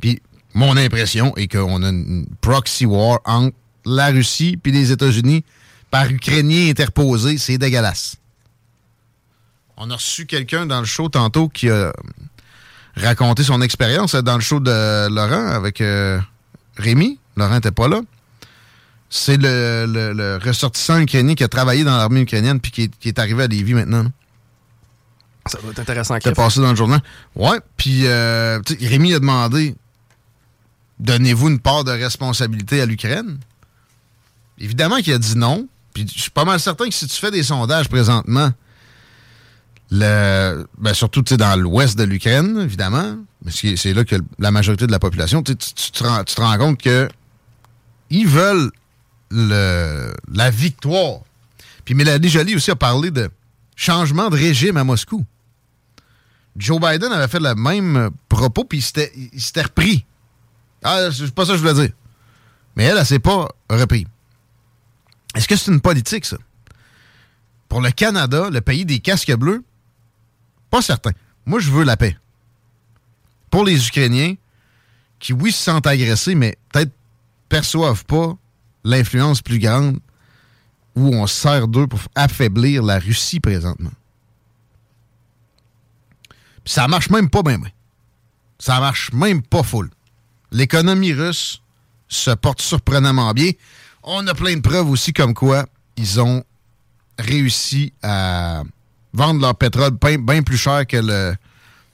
Puis, mon impression est qu'on a une proxy war entre la Russie puis les États-Unis par Ukrainiens interposés. C'est dégueulasse. On a reçu quelqu'un dans le show tantôt qui a raconté son expérience dans le show de Laurent avec euh, Rémi. Laurent n'était pas là. C'est le, ressortissant ukrainien qui a travaillé dans l'armée ukrainienne puis qui est, arrivé à Lévis maintenant. Ça va être intéressant. C'est passé dans le journal. Ouais, puis euh, Rémi a demandé donnez-vous une part de responsabilité à l'Ukraine? Évidemment qu'il a dit non. Puis je suis pas mal certain que si tu fais des sondages présentement, le, ben surtout dans l'ouest de l'Ukraine, évidemment, c'est là que la majorité de la population, tu, te rends, compte que ils veulent le, la victoire. Puis Mélanie Joly aussi a parlé de changement de régime à Moscou. Joe Biden avait fait le même propos, puis il s'était repris. Ah, c'est pas ça que je voulais dire. Mais elle, elle, s'est pas repris. Est-ce que c'est une politique, ça? Pour le Canada, le pays des casques bleus, pas certain. Moi, je veux la paix. Pour les Ukrainiens, qui, oui, se sentent agressés, mais peut-être perçoivent pas l'influence plus grande où on sert d'eux pour affaiblir la Russie présentement. Puis ça marche même pas bien. Ça marche même pas full. L'économie russe se porte surprenamment bien. On a plein de preuves aussi comme quoi ils ont réussi à vendre leur pétrole bien plus cher que le,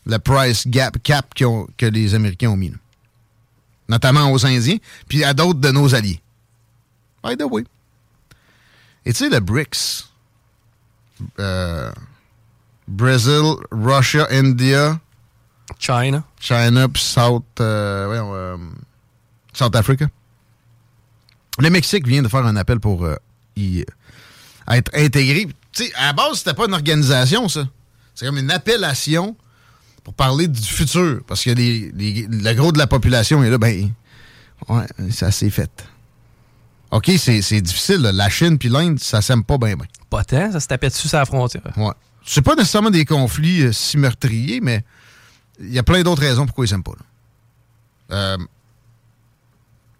le price gap cap que les Américains ont mis. Notamment aux Indiens, puis à d'autres de nos alliés. By the way. Et tu sais, le BRICS, euh, Brazil, Russia, India, China, China, puis South, euh, euh, South Africa. Le Mexique vient de faire un appel pour y être intégré sais, à la base, c'était pas une organisation, ça. C'est comme une appellation pour parler du futur. Parce que les, le gros de la population est là, ben, ouais, ça s'est fait. OK, c'est difficile. La Chine puis l'Inde, ça s'aime pas bien, bien. Pas tant, ça se tapait dessus sur la frontière. Ouais. C'est pas nécessairement des conflits euh, si meurtriers, mais il y a plein d'autres raisons pourquoi ils s'aiment pas. Euh,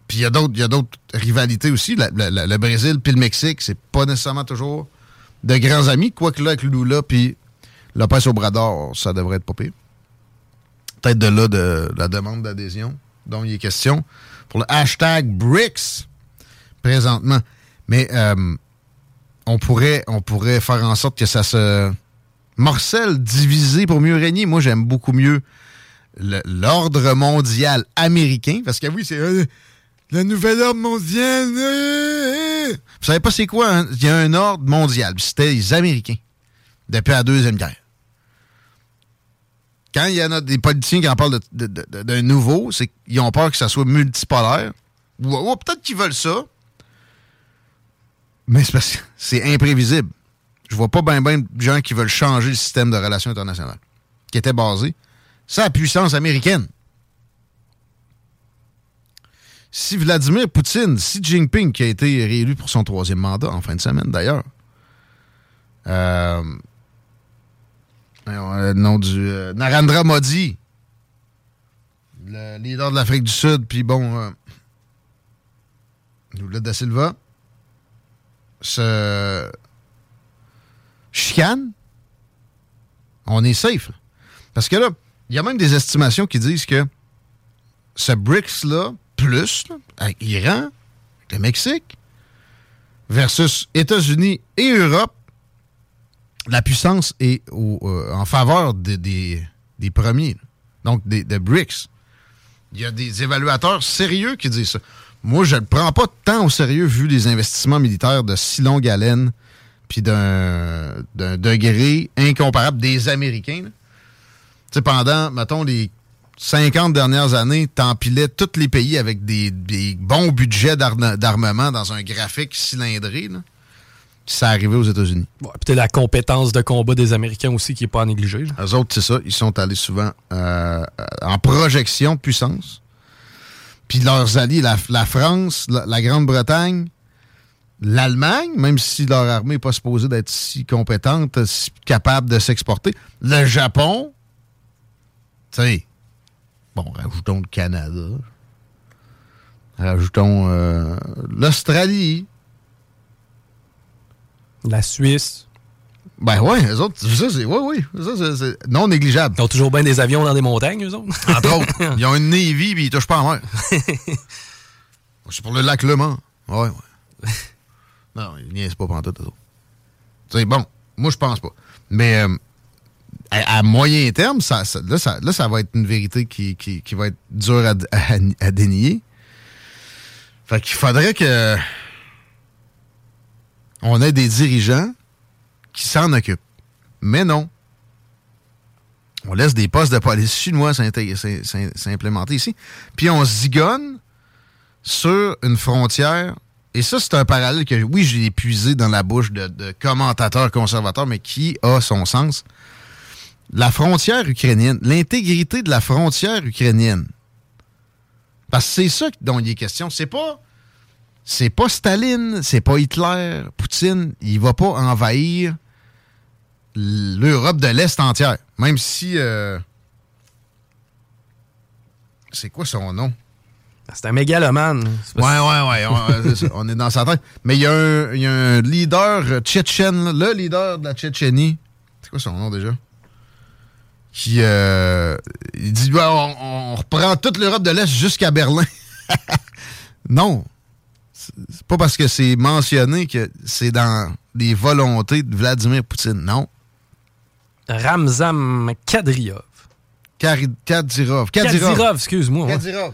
puis il y a d'autres rivalités aussi. le Brésil puis le Mexique, c'est pas nécessairement toujours de grands amis, quoique là, avec Lula puis Lopez Obrador, ça devrait être pire. Peut-être de là de la demande d'adhésion dont il est question pour le hashtag BRICS présentement. Mais euh, on, pourrait, faire en sorte que ça se morcelle, divisé pour mieux régner. Moi, j'aime beaucoup mieux l'ordre mondial américain, parce que oui, c'est euh, le nouvel ordre mondial. Euh, vous savez pas c'est quoi? Hein? Il y a un ordre mondial. C'était les Américains. Depuis la Deuxième Guerre. quand il y en a des politiciens qui en parlent d'un nouveau, c'est qu'ils ont peur que ça soit multipolaire. Ou, peut-être qu'ils veulent ça. Mais c'est imprévisible. Je vois pas bien ben de gens qui veulent changer le système de relations internationales qui était basé sur la puissance américaine. Si Vladimir Poutine, si Jinping, qui a été réélu pour son troisième mandat en fin de semaine d'ailleurs, euh, le nom du euh, Narendra Modi, le leader de l'Afrique du Sud, puis bon, euh, Lula da Silva, se chicane, on est safe. Parce que là, il y a même des estimations qui disent que ce BRICS-là, plus, avec Iran, le Mexique, versus États-Unis et Europe, la puissance est euh, en faveur des, premiers, donc des, BRICS. Il y a des évaluateurs sérieux qui disent ça. Moi, je ne le prends pas tant au sérieux vu les investissements militaires de si longue haleine, puis d'un degré incomparable des Américains. Sais, pendant, mettons, les 50 dernières années, t'empilais tous les pays avec des, bons budgets d'armement dans un graphique cylindré. Là ça arrivé aux États-Unis. peut-être la compétence de combat des Américains aussi qui n'est pas à négliger. Eux autres, c'est ça. Ils sont allés souvent euh, en projection de puissance. Puis leurs alliés, la, France, la, Grande-Bretagne, l'Allemagne, même si leur armée n'est pas supposée d'être si compétente, si capable de s'exporter, le Japon, tu sais, bon, rajoutons le Canada, rajoutons euh, l'Australie, la Suisse. Ben ouais, les autres, ça c'est. Oui, oui. Ça, c'est non négligeable. Ils ont toujours bien des avions dans des montagnes, eux autres. Entre autres. *laughs* Ils ont une Navy puis ils touchent pas en mer. *laughs* c'est pour le lac Le Mans. Ouais, ouais. *laughs* Non, ils niaisent pas pendant tout, C'est bon. Moi, je pense pas. Mais euh, à, moyen terme, ça, là, ça, là, ça va être une vérité qui, qui, qui va être dure à, à, dénier. Fait qu'il faudrait que on a des dirigeants qui s'en occupent. Mais non. On laisse des postes de police chinois s'implémenter ici. Puis on zigonne sur une frontière. Et ça, c'est un parallèle que, oui, j'ai épuisé dans la bouche de, commentateurs conservateurs, mais qui a son sens. La frontière ukrainienne, l'intégrité de la frontière ukrainienne. Parce que c'est ça dont il est question. C'est pas c'est pas Staline, c'est pas Hitler, Poutine, il va pas envahir l'Europe de l'Est entière. Même si. Euh, c'est quoi son nom? C'est un mégalomane. Ouais, ouais, ouais. On, est dans sa tête. Mais il y, a un leader tchétchène, le leader de la Tchétchénie. C'est quoi son nom déjà? Qui euh, il dit on, on reprend toute l'Europe de l'Est jusqu'à Berlin. *laughs* non c'est pas parce que c'est mentionné que c'est dans les volontés de Vladimir Poutine, non. Ramzam Kadyrov. Kadyrov. Kadyrov, excuse-moi. Kadyrov.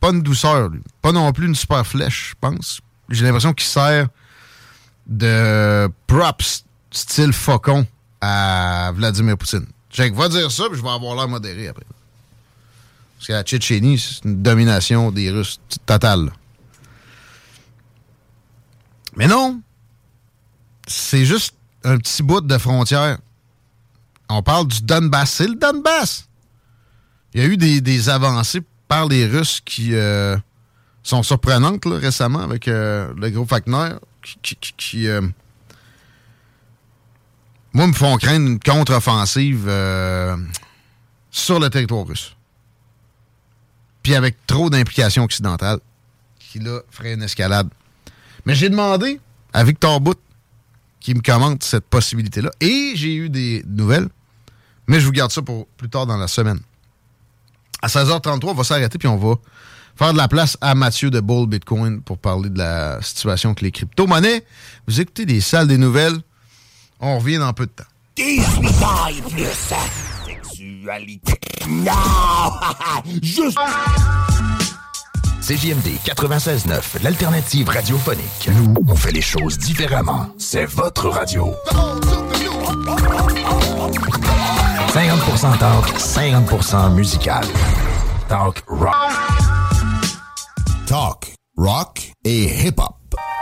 pas une douceur, lui. Pas non plus une super flèche, je pense. J'ai l'impression qu'il sert de props style faucon à Vladimir Poutine. Jake va dire ça, puis je vais avoir l'air modéré après. Parce que la Tchétchénie, c'est une domination des Russes totale. Mais non! C'est juste un petit bout de frontière. On parle du Donbass. C'est le Donbass! Il y a eu des, avancées par les Russes qui euh, sont surprenantes récemment avec euh, le groupe Wagner qui, euh, moi, me font craindre une contre-offensive sur le territoire russe puis avec trop d'implications occidentales, qui là ferait une escalade. Mais j'ai demandé à Victor Bout qui me commente cette possibilité-là, et j'ai eu des nouvelles, mais je vous garde ça pour plus tard dans la semaine. À 16h33, on va s'arrêter, puis on va faire de la place à Mathieu de Bull Bitcoin pour parler de la situation avec les crypto-monnaies. Vous écoutez des salles des nouvelles. On revient dans peu de temps. 18 ans et plus. Sexualité. Non! *laughs* Juste... CJMD 96.9, l'alternative radiophonique. Nous, on fait les choses différemment. C'est votre radio. 50% talk, 50% musical. Talk rock. Talk, rock et hip-hop. –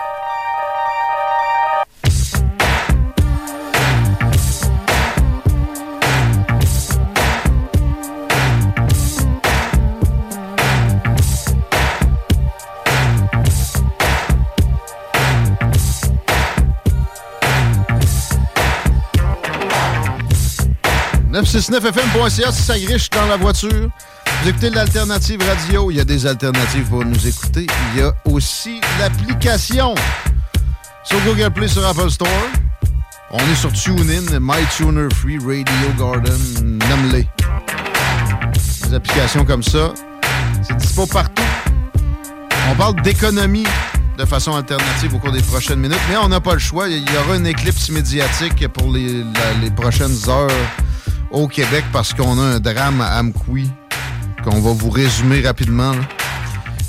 969fm.ca si ça griche dans la voiture. Vous écoutez l'alternative radio. Il y a des alternatives pour nous écouter. Il y a aussi l'application sur Google Play, sur Apple Store. On est sur TuneIn, MyTuner Free, Radio Garden, nomme-les. Des applications comme ça. C'est dispo partout. On parle d'économie de façon alternative au cours des prochaines minutes, mais on n'a pas le choix. Il y aura une éclipse médiatique pour les, prochaines heures au Québec parce qu'on a un drame à Amqui qu'on va vous résumer rapidement. là.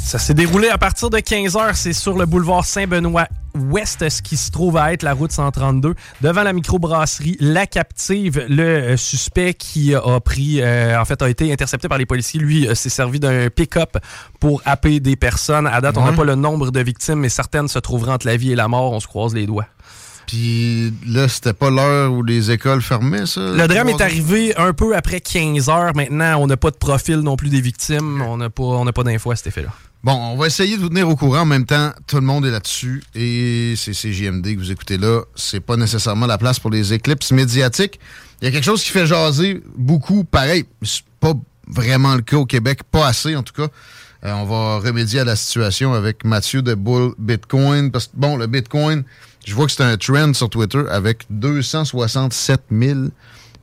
Ça s'est déroulé à partir de 15h. C'est sur le boulevard Saint-Benoît Ouest, ce qui se trouve à être la route 132, devant la microbrasserie La Captive. Le euh, suspect qui a pris, euh, en fait, a été intercepté par les policiers. Lui euh, s'est servi d'un pick-up pour happer des personnes. À date, on n'a pas le nombre de victimes, mais certaines se trouveraient entre la vie et la mort. On se croise les doigts. Puis là, c'était pas l'heure où les écoles fermaient, ça? Le drame est arrivé un peu après 15 heures. Maintenant, on n'a pas de profil non plus des victimes. On n'a pas, on pas d'infos à cet effet-là. Bon, on va essayer de vous tenir au courant. En même temps, tout le monde est là-dessus. Et c'est CJMD que vous écoutez là. C'est pas nécessairement la place pour les éclipses médiatiques. Il y a quelque chose qui fait jaser beaucoup. Pareil, c'est pas vraiment le cas au Québec. Pas assez, en tout cas. Euh, on va remédier à la situation avec Mathieu de Bull Bitcoin. Parce que, bon, le Bitcoin, je vois que c'est un trend sur Twitter avec 267 000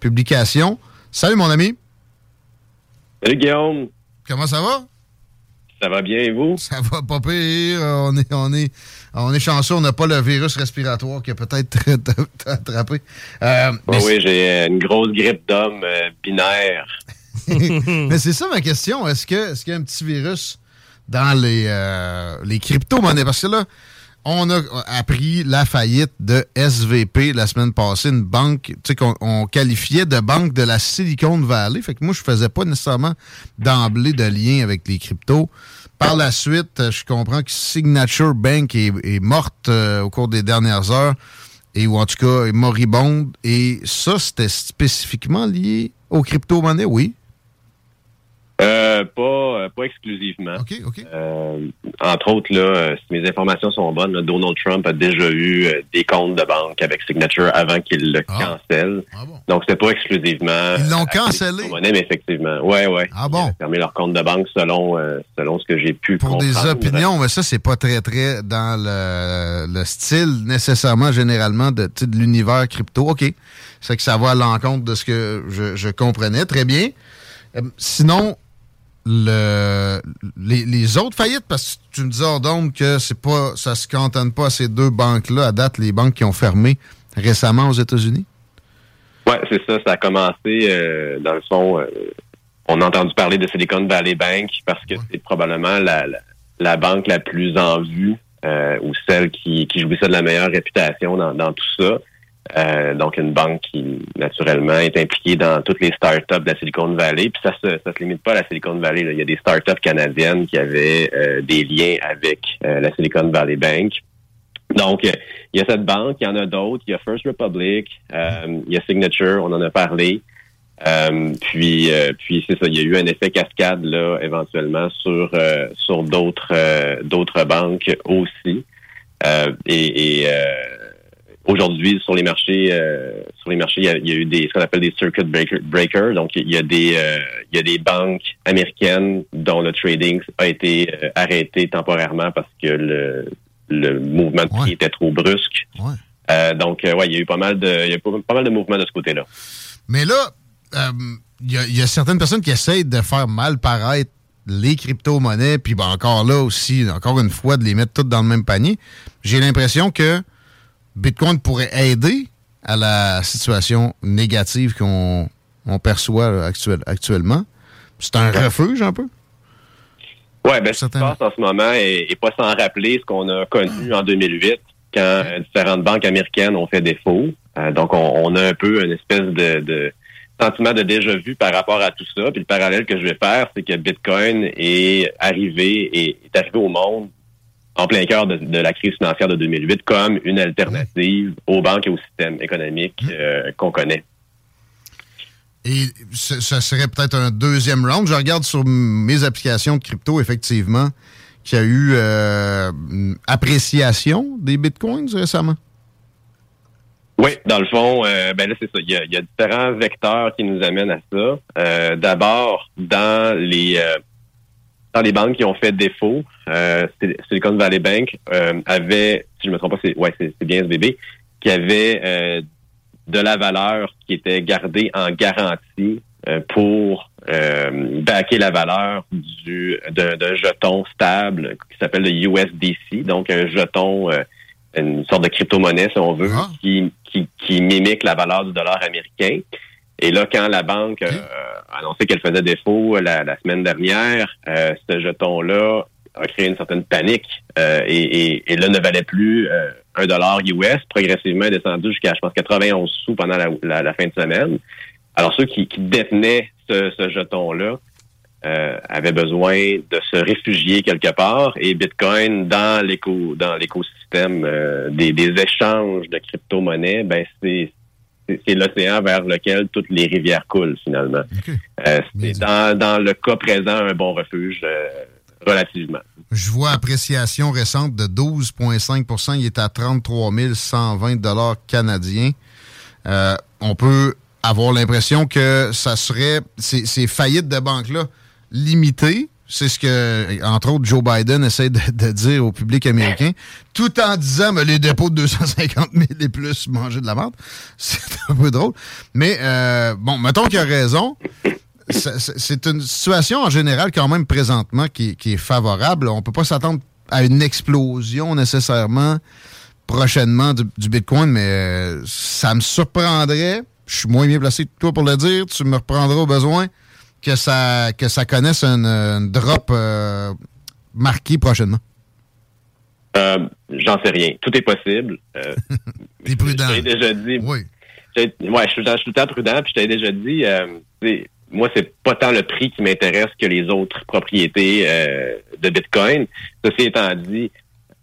publications. Salut, mon ami. Salut Guillaume. Comment ça va? Ça va bien et vous? Ça va pas pire. On est, on est, on est chanceux. On n'a pas le virus respiratoire qui a peut-être *laughs* attrapé. Euh, Oui, mais oui, j'ai euh, une grosse grippe d'homme euh, binaire. *laughs* mais c'est ça ma question. Est-ce que est-ce qu'il y a un petit virus dans les, euh, les crypto-monnaies? Parce que là, on a appris la faillite de SVP la semaine passée, une banque qu'on on qualifiait de banque de la Silicon Valley. Fait que moi, je faisais pas nécessairement d'emblée de lien avec les cryptos. Par la suite, je comprends que Signature Bank est, est morte euh, au cours des dernières heures, et ou en tout cas est moribonde. Et ça, c'était spécifiquement lié aux crypto-monnaies, oui. Euh, pas, euh, pas exclusivement. Euh, entre autres, là, si mes informations sont bonnes, là, Donald Trump a déjà eu des comptes de banque avec Signature avant qu'il le cancelle. Donc, c'est pas exclusivement. Ils l'ont cancellé? crypto-monnaies, mais effectivement. Ouais, ouais. Ah bon? Ils ont fermé leur compte de banque selon, euh, selon ce que j'ai pu Pour des opinions, mais ça, c'est pas très, très dans le, le style nécessairement, généralement, de, l'univers crypto. OK. C'est que ça va à l'encontre de ce que je, je comprenais. Très bien. Sinon, le, les, autres faillites, parce que tu me disais, Ordonne, que c'est pas, ça se cantonne pas à ces deux banques-là, à date, les banques qui ont fermé récemment aux États-Unis? Ouais, c'est ça. Ça a commencé, euh, dans le fond, euh, on a entendu parler de Silicon Valley Bank parce que c'est probablement la, la, banque la plus en vue euh, ou celle qui, qui jouissait de la meilleure réputation dans tout ça. Euh, donc, une banque qui, naturellement, est impliquée dans toutes les startups de la Silicon Valley. Puis ça se, ça se limite pas à la Silicon Valley. là. Il y a des startups canadiennes qui avaient euh, des liens avec euh, la Silicon Valley Bank. Donc, euh, il y a cette banque, il y en a d'autres. Il y a First Republic, euh, il y a Signature, on en a parlé. Puis, puis c'est ça. Il y a eu un effet cascade là, éventuellement sur sur d'autres d'autres banques aussi. Et et, aujourd'hui, sur les marchés, euh, sur les marchés, il y a, il y a eu des ce qu'on appelle des circuit breaker- breakers. Donc, il y a des euh, il y a des banques américaines dont le trading a été euh, arrêté temporairement parce que le le mouvement de prix était trop brusque. Donc, ouais, il y a eu pas mal de il y a eu pas, mal de mouvements de ce côté-là. Mais là, il y, a- il y a certaines personnes qui essayent de faire mal paraître les crypto-monnaies, puis ben, encore là aussi, encore une fois, de les mettre toutes dans le même panier. J'ai l'impression que Bitcoin pourrait aider à la situation négative qu'on on perçoit actuel- actuellement. C'est un refuge un peu? Ouais, ben, ce qui se passe en ce moment est, est pas sans rappeler ce qu'on a connu en 2008 quand euh, différentes banques américaines ont fait défaut. Euh, donc, on, on a un peu une espèce de, de, sentiment de déjà vu par rapport à tout ça. Puis le parallèle que je vais faire, c'est que Bitcoin est arrivé et est arrivé au monde en plein cœur de, la crise financière de 2008 comme une alternative aux banques et au système économique euh, qu'on connaît. Et ce, serait peut-être un deuxième round. Je regarde sur mes applications de crypto, effectivement, qu'il y a eu euh, appréciation des bitcoins récemment. Oui, dans le fond, euh, ben là, c'est ça. Il y, a, différents vecteurs qui nous amènent à ça. D'abord, dans les dans les banques qui ont fait défaut, Silicon Valley Bank avait, si je me trompe pas, c'est ouais, c'est bien SBB, qui avait de la valeur qui était gardée en garantie euh, pour euh, backer la valeur du d'un jeton stable qui s'appelle le USDC, donc un jeton, euh, une sorte de crypto-monnaie, si on veut, ah. qui, qui, qui, mimique la valeur du dollar américain. Et là, quand la banque a annoncé qu'elle faisait défaut la, la semaine dernière, ce jeton-là a créé une certaine panique et, et, là ne valait plus un dollar US, progressivement descendu jusqu'à, je pense, 91 sous pendant la, fin de semaine. Alors, ceux qui, détenaient ce, jeton-là euh, avaient besoin de se réfugier quelque part et Bitcoin dans l'éco dans l'écosystème euh, des, échanges de crypto-monnaies, ben c'est c'est l'océan vers lequel toutes les rivières coulent finalement. Euh, c'est dans, dans le cas présent un bon refuge relativement. Je vois appréciation récente de 12,5% Il est à 33 120 canadiens. Euh, on peut avoir l'impression que ça serait ces, faillites de banques-là limitées. C'est ce que, entre autres, Joe Biden essaie de, dire au public américain, tout en disant mais les dépôts de 250 000 et plus manger de la merde. *laughs* C'est un peu drôle. Mais euh, bon, mettons qu'il a raison c'est une situation en général quand même présentement qui, est favorable. On peut pas s'attendre à une explosion nécessairement prochainement du, Bitcoin, mais euh, ça me surprendrait. Je suis moins bien placé que toi pour le dire. Tu me reprendras au besoin que ça que ça connaisse un, drop euh, marqué prochainement? Euh, j'en sais rien. Tout est possible. *laughs* T'es prudent. Je déjà dit. Oui. Ouais, je suis tout le temps prudent. Puis je t'avais déjà dit, moi, c'est pas tant le prix qui m'intéresse que les autres propriétés euh, de Bitcoin. Ceci étant dit,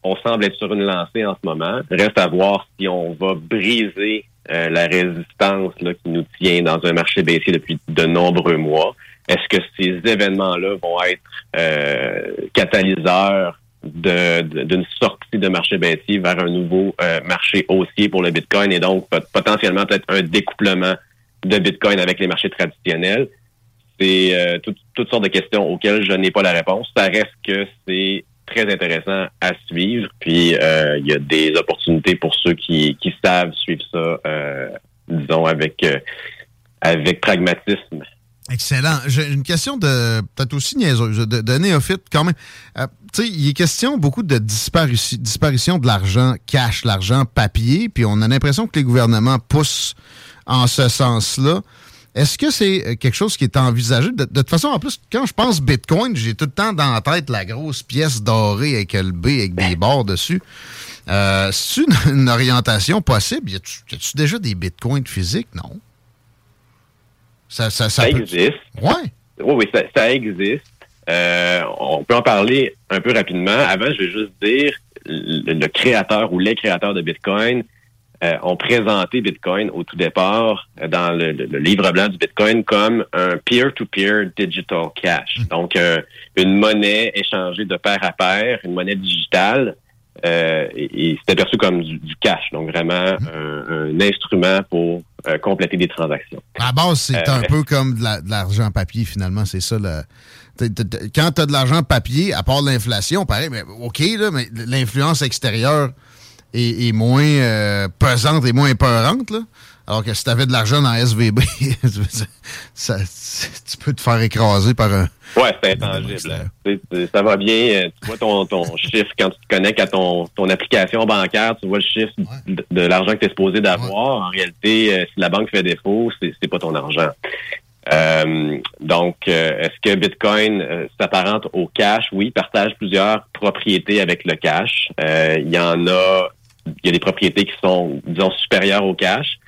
on semble être sur une lancée en ce moment. Reste à voir si on va briser euh, la résistance là, qui nous tient dans un marché baissier depuis de nombreux mois. Est-ce que ces événements-là vont être euh, catalyseurs d'une sortie de marché baissier vers un nouveau marché haussier pour le Bitcoin et donc potentiellement peut-être un découplement de Bitcoin avec les marchés traditionnels? C'est euh, toutes sortes de questions auxquelles je n'ai pas la réponse. Ça reste que c'est très intéressant à suivre. Puis euh, il y a des opportunités pour ceux qui, savent suivre ça, euh, disons, avec, avec pragmatisme. Excellent. J'ai une question de peut-être aussi niaiseuse, de, de néophyte quand même. tu sais, il est question beaucoup de disparition, disparition de l'argent cash, l'argent papier, puis on a l'impression que les gouvernements poussent en ce sens-là. Est-ce que c'est euh, quelque chose qui est envisagé? De, toute façon, en plus, quand je pense Bitcoin, j'ai tout le temps dans la tête la grosse pièce dorée avec le B avec des bords dessus. Euh, C'est une, *laughs* orientation possible? Y a-tu déjà des bitcoins physiques? Non. Ça, ça, ça, existe. Ouais. Oui, oui, ça, existe. Euh, on peut en parler un peu rapidement. Avant, je vais juste dire le créateur ou les créateurs de Bitcoin euh, ont présenté Bitcoin au tout départ euh, dans le, livre blanc du Bitcoin comme un peer-to-peer digital cash. Hmm. Donc, euh, une monnaie échangée de pair à pair, une monnaie digitale. et, c'était perçu comme du, cash, donc vraiment hmm. un, instrument pour compléter des transactions. À base, c'est un peu comme de l'argent papier, finalement. C'est ça le quand tu as de l'argent papier, à part l'inflation, pareil, mais OK, là, mais l'influence extérieure est, moins euh, pesante et moins épeurante. Là. Alors que si tu avais de l'argent dans SVB, *laughs* ça, tu peux te faire écraser par un. Ouais, c'est intangible. Ça va bien. Euh, tu vois ton, ton *laughs* chiffre quand tu te connectes à ton, ton application bancaire, tu vois le chiffre de, l'argent que tu es supposé d'avoir. En réalité, euh, si la banque fait défaut, c'est pas ton argent. donc, est-ce que Bitcoin s'apparente au cash? Oui, partage plusieurs propriétés avec le cash. Il y en a il y a des propriétés qui sont, disons, supérieures au cash.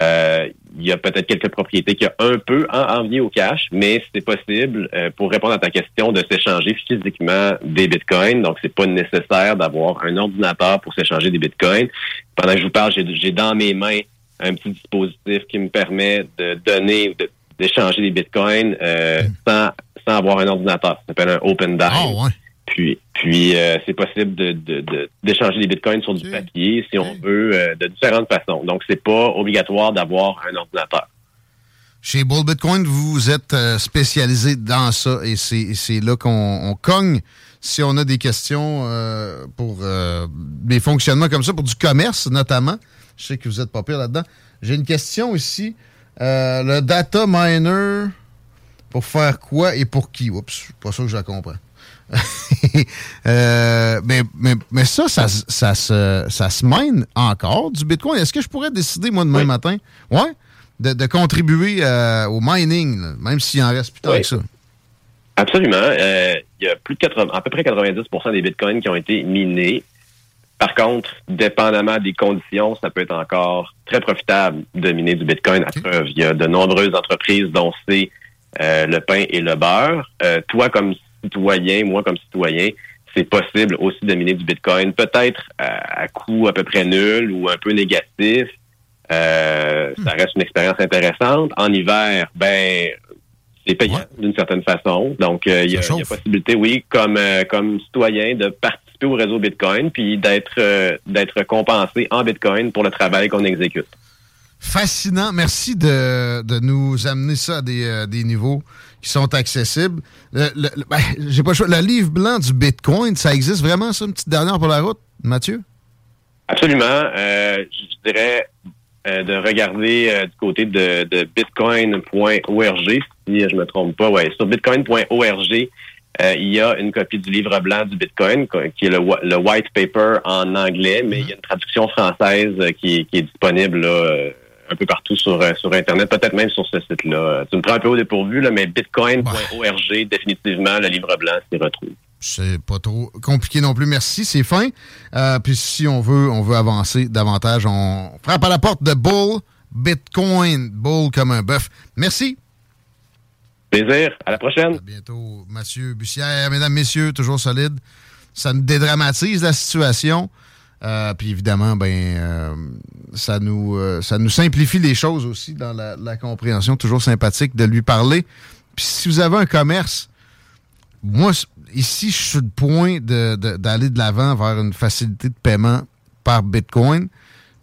Euh, il y a peut-être quelques propriétés qui ont un peu envie au cash, mais c'est possible, euh, pour répondre à ta question, de s'échanger physiquement des bitcoins. Donc, c'est pas nécessaire d'avoir un ordinateur pour s'échanger des bitcoins. Pendant que je vous parle, j'ai dans mes mains un petit dispositif qui me permet de donner, d'échanger des bitcoins euh, hmm. sans, sans avoir un ordinateur. Ça s'appelle un Open DAI. Ah, puis, puis euh, c'est possible de, d'échanger des bitcoins sur du papier, si on veut, euh, de différentes façons. Donc, c'est pas obligatoire d'avoir un ordinateur. Chez Bull Bitcoin, vous êtes euh, spécialisé dans ça et c'est, là qu'on cogne si on a des questions pour des fonctionnements comme ça, pour du commerce notamment. Je sais que vous êtes pas pire là-dedans. J'ai une question ici. le data miner, pour faire quoi et pour qui? Oups, je suis pas sûr que je la comprends. *laughs* Euh, mais, mais, ça, ça, ça, se, ça se mine encore du Bitcoin. Est-ce que je pourrais décider, moi, demain matin, ouais, de, contribuer euh, au mining, même s'il en reste plus tard que ça? Absolument. Euh, il y a plus de 80, à peu près 90% des bitcoins qui ont été minés. Par contre, dépendamment des conditions, ça peut être encore très profitable de miner du bitcoin. À preuve, il y a de nombreuses entreprises dont c'est le pain et le beurre. toi, comme citoyen, moi comme citoyen, c'est possible aussi de miner du Bitcoin, peut-être à, coût à peu près nul ou un peu négatif. Euh, Ça hmm. reste une expérience intéressante. En hiver, ben c'est payant d'une certaine façon. Donc, euh, il y, a possibilité, oui, comme euh, comme citoyen, de participer au réseau Bitcoin, puis d'être d'être compensé en Bitcoin pour le travail qu'on exécute. Fascinant. Merci de, de nous amener ça à des, des niveaux qui sont accessibles. Le, ben, j'ai pas le choix. Le livre blanc du Bitcoin, ça existe vraiment, ça, une petite dernière pour la route, Mathieu? Absolument. Euh, je dirais euh, de regarder euh, du côté de, de bitcoin.org, si je me trompe pas. Ouais, sur bitcoin.org, il y a une copie du livre blanc du Bitcoin, qui est le, le white paper en anglais, mais il y a une traduction française qui, qui est disponible là, un peu partout sur, euh, sur Internet, peut-être même sur ce site-là. Tu me prends un peu au dépourvu, là, mais bitcoin.org, définitivement, le livre blanc s'y retrouve. C'est pas trop compliqué non plus. Merci, c'est fin. Euh, puis si on veut, on veut avancer davantage, on frappe à la porte de Bull Bitcoin. Bull comme un bœuf. Merci. Plaisir. À la prochaine. À bientôt, Mathieu Bussière. Mesdames, messieurs, toujours solide. Ça nous dédramatise la situation. Euh, puis évidemment, ben, euh, ça, nous, euh, ça nous simplifie les choses aussi dans la, compréhension. Toujours sympathique de lui parler. Puis si vous avez un commerce, moi, ici, je suis sur le point d'aller de, l'avant vers une facilité de paiement par Bitcoin.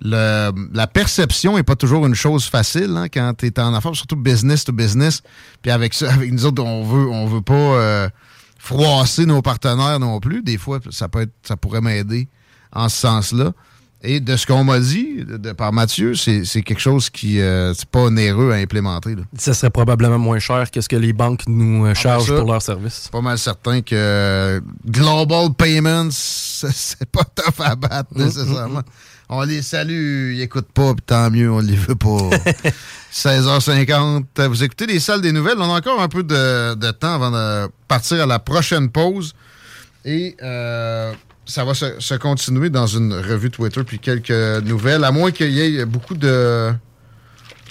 la perception n'est pas toujours une chose facile hein, quand tu es en affaires, surtout business to business. Puis avec ça, avec nous autres, on veut, on veut pas froisser nos partenaires non plus. Des fois, ça peut être, ça pourrait m'aider en ce sens-là. Et de ce qu'on m'a dit de, par Mathieu, c'est quelque chose qui euh, c'est pas onéreux à implémenter. Ça serait probablement moins cher que ce que les banques nous euh, ah, ben chargent pour leurs services. C'est pas mal certain que Global Payments, *laughs* c'est pas tough à battre mm, mm, nécessairement. Mm. On les salue, ils écoutent pas, puis tant mieux, on les veut pas. *laughs* 16h50, vous écoutez les salles des nouvelles. On a encore un peu de, de temps avant de partir à la prochaine pause. Et euh, ça va se, continuer dans une revue Twitter puis quelques nouvelles, à moins qu'il y ait beaucoup de,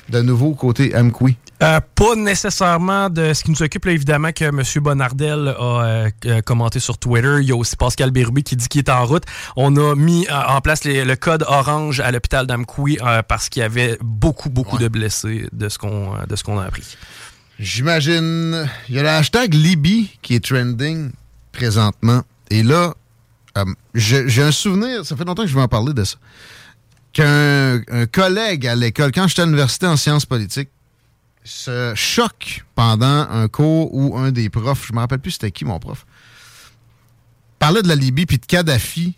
de nouveaux côté MQI. Euh, pas nécessairement de ce qui nous occupe, évidemment, que M. Bonardel a euh, euh, commenté sur Twitter. Il y a aussi Pascal Berrubi qui dit qu'il est en route. On a mis en place le code orange à l'hôpital d'Amkoui parce qu'il y avait beaucoup, beaucoup de blessés de ce qu'on qu'on a appris. J'imagine. Il y a le hashtag Libye qui est trending présentement. Et là, euh, j'ai un souvenir, ça fait longtemps que je vais en parler de ça, qu'un collègue à l'école, quand j'étais à l'université en sciences politiques, se choque pendant un cours où un des profs, je me rappelle plus c'était qui mon prof, parlait de la Libye puis de Kadhafi,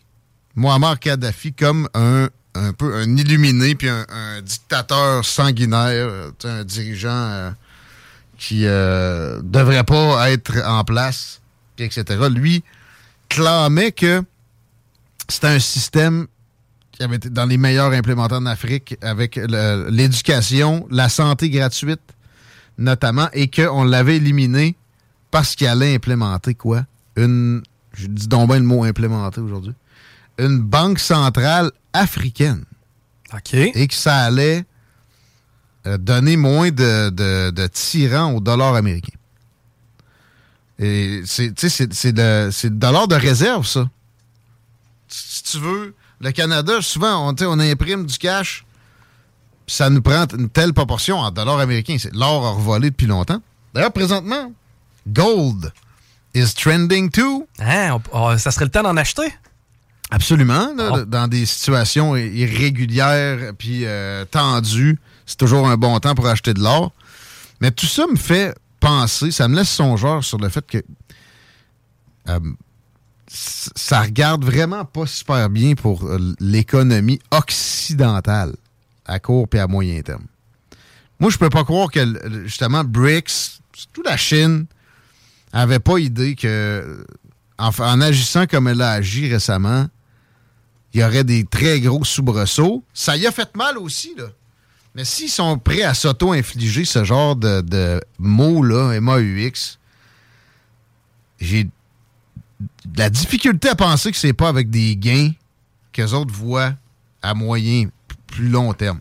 Muammar Kadhafi, comme un, un peu un illuminé puis un, dictateur sanguinaire, un dirigeant euh, qui euh, devrait pas être en place, etc. Lui, clamait que c'était un système qui avait été dans les meilleurs implémentés en Afrique avec l'éducation, la santé gratuite notamment, et qu'on l'avait éliminé parce qu'il allait implémenter quoi? Une, je dis donc bien le mot implémenter aujourd'hui, une banque centrale africaine. OK. Et que ça allait euh, donner moins de, de, de tyrans au dollar américain. Et c'est le, le dollar de réserve, ça. Si tu veux, le Canada, souvent, on, on imprime du cash, ça nous prend une telle proportion en dollars américains. L'or a revolé depuis longtemps. D'ailleurs, présentement, gold is trending too. Hein, oh, ça serait le temps d'en acheter? Absolument. Dans des situations irrégulières puis euh, tendues, c'est toujours un bon temps pour acheter de l'or. Mais tout ça me fait penser, ça me laisse songeur sur le fait que euh, ça regarde vraiment pas super bien pour euh, l'économie occidentale à court et à moyen terme. Moi, je peux pas croire que, justement, BRICS, toute la Chine, avait pas idée que, en, agissant comme elle a agi récemment, il y aurait des très gros soubresauts. Ça y a fait mal aussi, là. Mais s'ils sont prêts à s'auto-infliger ce genre de, de mots-là, M-A-U-X, j'ai de la difficulté à penser que c'est pas avec des gains qu'eux autres voient à moyen, plus long terme.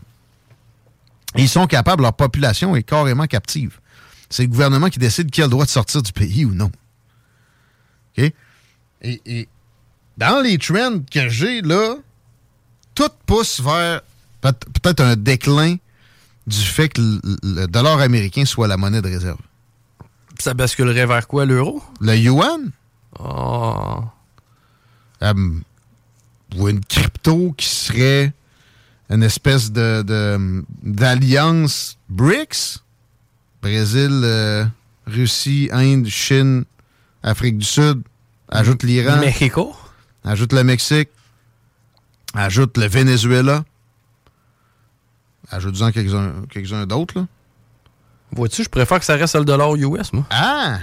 ils sont capables, leur population est carrément captive. C'est le gouvernement qui décide qui a le droit de sortir du pays ou non. OK? Et, dans les trends que j'ai, là, tout pousse vers peut-être un déclin du fait que le, dollar américain soit la monnaie de réserve. Ça basculerait vers quoi, l'euro? Le yuan? Oh. ou une crypto qui serait une espèce de d'alliance BRICS, Brésil, euh, Russie, Inde, Chine, Afrique du Sud, ajoute l'Iran, Mexico, ajoute le Mexique, ajoute le Venezuela, ajoute-en quelques-uns quelques d'autres. Vois-tu, je préfère que ça reste le dollar US, moi. Ah!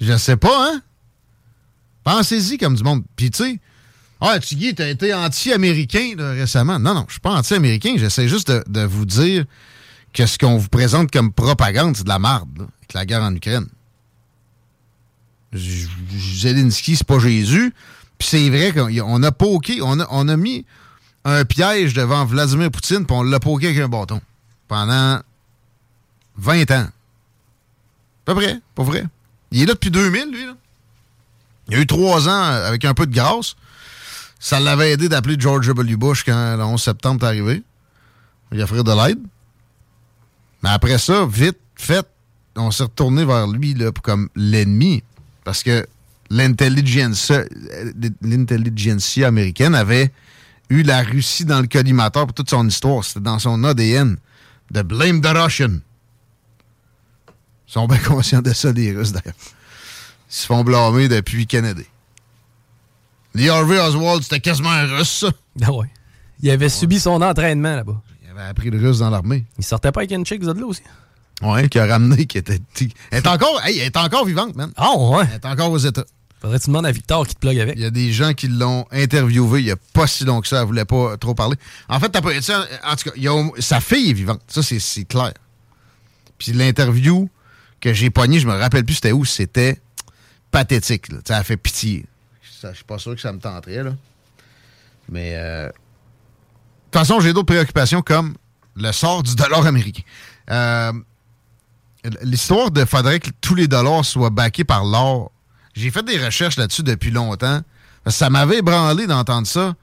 Je sais pas, hein? Pensez-y comme du monde. Puis tu sais, ah, Tiggy, t'as été anti-américain récemment. Non, non, je suis pas anti-américain. J'essaie juste de, vous dire que ce qu'on vous présente comme propagande, c'est de la merde, avec la guerre en Ukraine. Zelensky, c'est pas Jésus. Puis c'est vrai qu'on a poké, on a, on a mis un piège devant Vladimir Poutine, puis on l'a poké avec un bâton. Pendant 20 ans. Pas vrai, pas vrai. Il est là depuis 2000, lui. Là. Il a eu trois ans avec un peu de grâce. Ça l'avait aidé d'appeler George W. Bush quand le 11 septembre est arrivé. Il a offert de l'aide. Mais après ça, vite fait, on s'est retourné vers lui là, comme l'ennemi. Parce que l'intelligentsia américaine avait eu la Russie dans le collimateur pour toute son histoire. C'était dans son ADN. De blame the Russian. Ils sont bien conscients de ça, les Russes, d'ailleurs. Ils se font blâmer depuis Kennedy. Lee Harvey Oswald, c'était quasiment un russe, ça. Ah ouais. Il avait subi son entraînement là-bas. Il avait appris le russe dans l'armée. Il sortait pas avec une chick de là aussi? Ouais, qui a ramené, qui était. Elle est encore, hey, elle est encore vivante, man. Ah ouais. Elle est encore aux États. Faudrait que tu demandes à Victor qui te plug avec. Il y a des gens qui l'ont interviewé il n'y a pas si long que ça. Elle voulait pas trop parler. En fait, t'as pas. En tout cas, sa fille est vivante. Ça, c'est clair. Puis l'interview que j'ai pogné, je me rappelle plus c'était où. C'était pathétique. Ça a fait pitié. Je suis pas sûr que ça me tenterait. Là. Mais euh, de toute façon, j'ai d'autres préoccupations comme le sort du dollar américain. Euh, l'histoire de faudrait que tous les dollars soient backés par l'or. J'ai fait des recherches là-dessus depuis longtemps. Ça m'avait ébranlé d'entendre ça.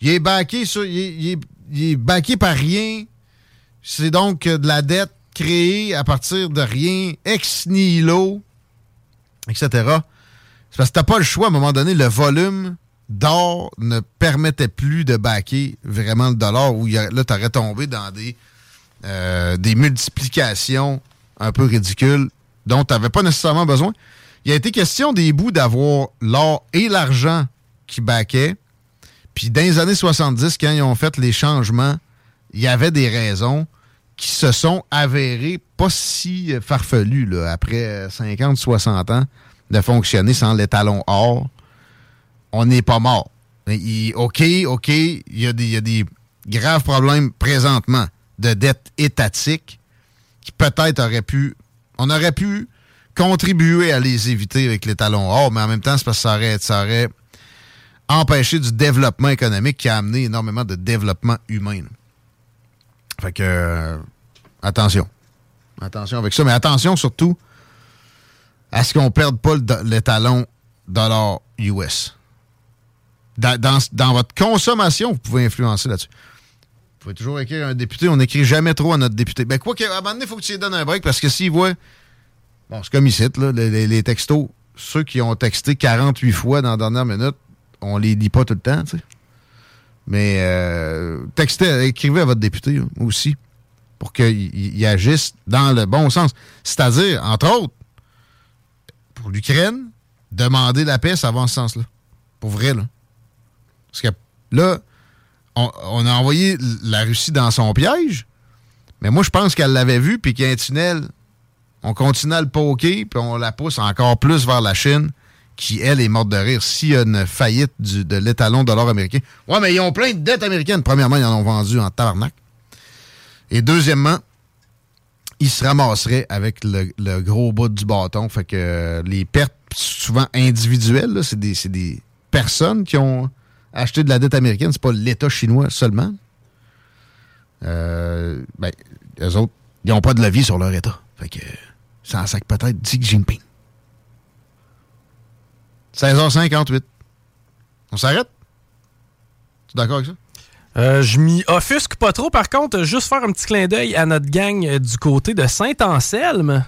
Il est sur, il backé par rien. C'est donc de la dette créée à partir de rien, ex nihilo etc. C'est parce que t'as pas le choix, à un moment donné, le volume d'or ne permettait plus de baquer vraiment le dollar, où là, tu aurais tombé dans des, euh, des multiplications un peu ridicules dont tu n'avais pas nécessairement besoin. Il a été question des bouts d'avoir l'or et l'argent qui baquaient. Puis dans les années 70, quand ils ont fait les changements, il y avait des raisons qui se sont avérés pas si farfelus là, après 50, 60 ans de fonctionner sans l'étalon or. On n'est pas mort. OK, OK, il y, a des, graves problèmes présentement de dette étatique qui peut-être auraient pu. On aurait pu contribuer à les éviter avec l'étalon or, mais en même temps, c'est parce que ça aurait, ça empêché du développement économique qui a amené énormément de développement humain. Fait que attention. Attention avec ça, mais attention surtout à ce qu'on ne perde pas l'étalon dollar US. Dans, votre consommation, vous pouvez influencer là-dessus. Vous pouvez toujours écrire un député. On n'écrit jamais trop à notre député. Ben, quoi qu'à un moment donné, il faut que tu lui donnes un break parce que s'il voit. Bon, c'est comme ici, là, les, textos. Ceux qui ont texté 48 fois dans la dernière minute, on les lit pas tout le temps, tu sais. Mais euh, textez, écrivez à votre député aussi pour qu'il agisse dans le bon sens. C'est-à-dire, entre autres, pour l'Ukraine, demander la paix, ça va en ce sens-là. Pour vrai, là. Parce que là, on, a envoyé la Russie dans son piège, mais moi, je pense qu'elle l'avait vu, puis qu'il y a un tunnel. On continue à le poker, puis on la pousse encore plus vers la Chine, qui, elle, est morte de rire. S'il y a une faillite de l'étalon de l'or américain. Ouais, mais ils ont plein de dettes américaines. Premièrement, ils en ont vendu en tabarnak. Et deuxièmement, ils se ramasseraient avec le, gros bout du bâton. Fait que les pertes, souvent individuelles, c'est des, des personnes qui ont acheter de la dette américaine, c'est pas l'État chinois seulement. Euh, ben, eux autres, ils n'ont pas de levier sur leur État. Fait que ça sac peut-être Xi Jinping. 16h58. On s'arrête? Tu es d'accord avec ça? Euh, je m'y offusque pas trop. Par contre, juste faire un petit clin d'œil à notre gang du côté de Saint-Anselme.